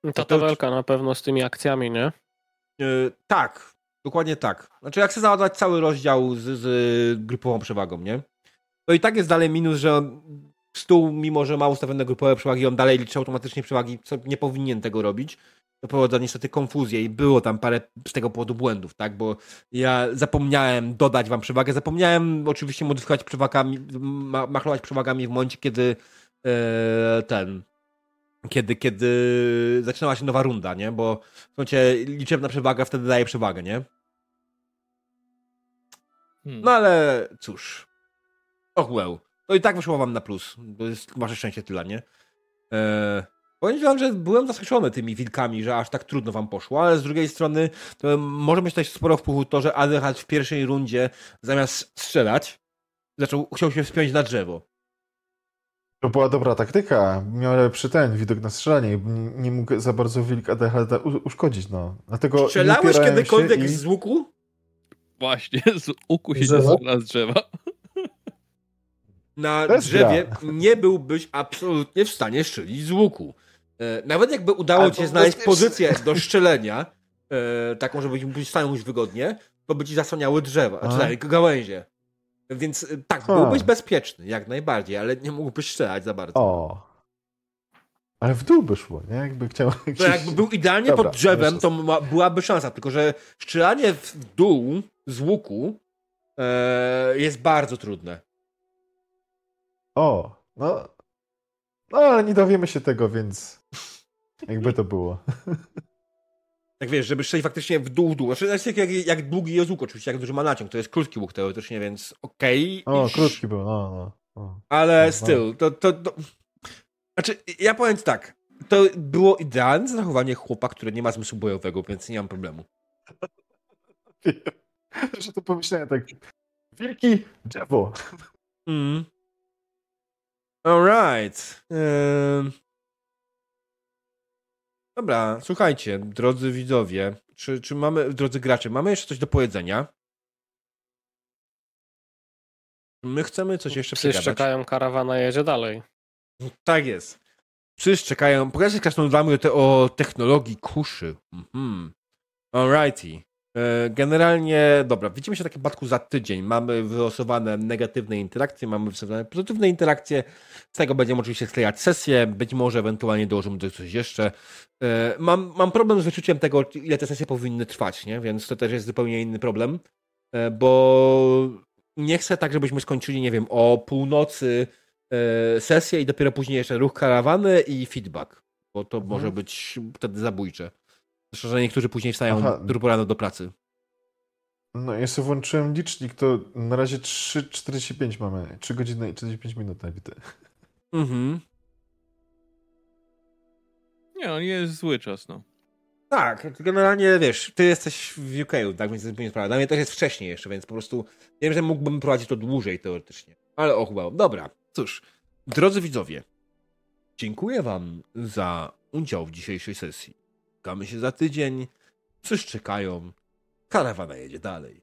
[SPEAKER 2] Ta
[SPEAKER 1] to-
[SPEAKER 2] tabelka na pewno z tymi akcjami, nie?
[SPEAKER 1] Yy, tak, dokładnie tak. Znaczy, jak chcę załadować cały rozdział z, z grupową przewagą, nie? To i tak jest dalej minus, że stół, mimo że ma ustawione grupowe przewagi, on dalej liczy automatycznie przewagi, co nie powinien tego robić. To powodzi niestety konfuzję i było tam parę z tego powodu błędów, tak? Bo ja zapomniałem dodać wam przewagę, zapomniałem oczywiście modyfikować przewagami, ma, machlować przewagami w momencie, kiedy e, ten kiedy, kiedy zaczynała się nowa runda, nie? Bo w momencie liczebna przewaga wtedy daje przewagę, nie?
[SPEAKER 5] Hmm.
[SPEAKER 1] No ale cóż. Och well. To i tak wyszło wam na plus. To jest wasze szczęście tyle, nie? Eee, powiem wam, że byłem zaskoczony tymi wilkami, że aż tak trudno wam poszło, ale z drugiej strony to może mieć też sporo wpływu to, że ADH w pierwszej rundzie zamiast strzelać, zaczął, chciał się wspiąć na drzewo.
[SPEAKER 4] To była dobra taktyka. Miał lepszy ten widok na strzelanie. Nie, nie mógł za bardzo wilk ADHD u- uszkodzić, no. Dlatego
[SPEAKER 1] Strzelałeś kiedykolwiek
[SPEAKER 4] i...
[SPEAKER 1] z łuku?
[SPEAKER 5] Właśnie, z łuku się
[SPEAKER 3] Drzewo?
[SPEAKER 5] z drzewa.
[SPEAKER 1] na drzewie nie byłbyś absolutnie w stanie strzelić z łuku. E, Nawet jakby udało ci się znaleźć pozycję do strzelenia, e, taką, żeby być stanąć wygodnie, to by ci zasłaniały drzewa,
[SPEAKER 4] A?
[SPEAKER 1] tak, gałęzie. Więc e, tak,
[SPEAKER 4] Ha.
[SPEAKER 1] byłbyś bezpieczny, jak najbardziej, ale nie mógłbyś strzelać za bardzo.
[SPEAKER 4] O. Ale w dół by szło, nie? Jakby chciał...
[SPEAKER 1] To jakby był idealnie
[SPEAKER 4] Dobra,
[SPEAKER 1] pod drzewem, to ma, byłaby szansa, tylko że strzelanie w dół z łuku e, jest bardzo trudne.
[SPEAKER 4] O, no... No, ale nie dowiemy się tego, więc... Jakby to było.
[SPEAKER 1] Tak wiesz, żeby strzelić faktycznie w dół, w dół. Znaczy, znaczy jak, jak długi jest łuk, oczywiście, jak duży ma naciąg. To jest krótki łuk teoretycznie, więc okej.
[SPEAKER 4] O,
[SPEAKER 1] iż-
[SPEAKER 4] krótki był, no, no. O.
[SPEAKER 1] Ale
[SPEAKER 4] No,
[SPEAKER 1] styl, to, to, to... Znaczy, ja powiem tak. To było idealne zachowanie chłopa, który nie ma zmysłu bojowego, więc nie mam problemu.
[SPEAKER 4] Że to pomyślałem tak... Wilki, drzewo.
[SPEAKER 1] Mm. Alright. Ym... Dobra, słuchajcie, drodzy widzowie, czy, czy mamy, drodzy gracze, mamy jeszcze coś do powiedzenia? My chcemy coś jeszcze
[SPEAKER 2] Psy
[SPEAKER 1] przegadać.
[SPEAKER 2] czekają, karawana jedzie dalej.
[SPEAKER 1] Tak jest. Wszyscy czekają. Pokażę krasnoludami o, te, o technologii kuszy. Mhm. Alrighty. E, Generalnie, dobra, widzimy się w takim przypadku za tydzień. Mamy wylosowane negatywne interakcje, mamy wylosowane pozytywne interakcje. Z tego będziemy oczywiście sklejać sesję, być może ewentualnie dołożymy do coś jeszcze. E, Mam, mam problem z wyczuciem tego, ile te sesje powinny trwać, nie? więc to też jest zupełnie inny problem, e, bo nie chcę tak, żebyśmy skończyli, nie wiem, o północy sesję i dopiero później jeszcze ruch karawany i feedback, bo to
[SPEAKER 4] Mhm.
[SPEAKER 1] może być wtedy zabójcze. Zresztą, że niektórzy później wstają
[SPEAKER 4] Aha.
[SPEAKER 1] turbo rano do pracy.
[SPEAKER 4] No, ja sobie włączyłem licznik, to na razie 3,45 mamy. 3 godziny i 45 minut nabite.
[SPEAKER 1] Mhm.
[SPEAKER 5] Nie, nie jest zły czas, no.
[SPEAKER 1] Tak, generalnie wiesz, ty jesteś w UK, tak więc to jest zupełnie sprawa. Dla mnie też jest wcześniej jeszcze, więc po prostu wiem, że mógłbym prowadzić to dłużej teoretycznie. Ale och, well. dobra. Cóż, drodzy widzowie, dziękuję wam za udział w dzisiejszej sesji. Spotkamy się za tydzień. Coś czekają. Karawana jedzie dalej.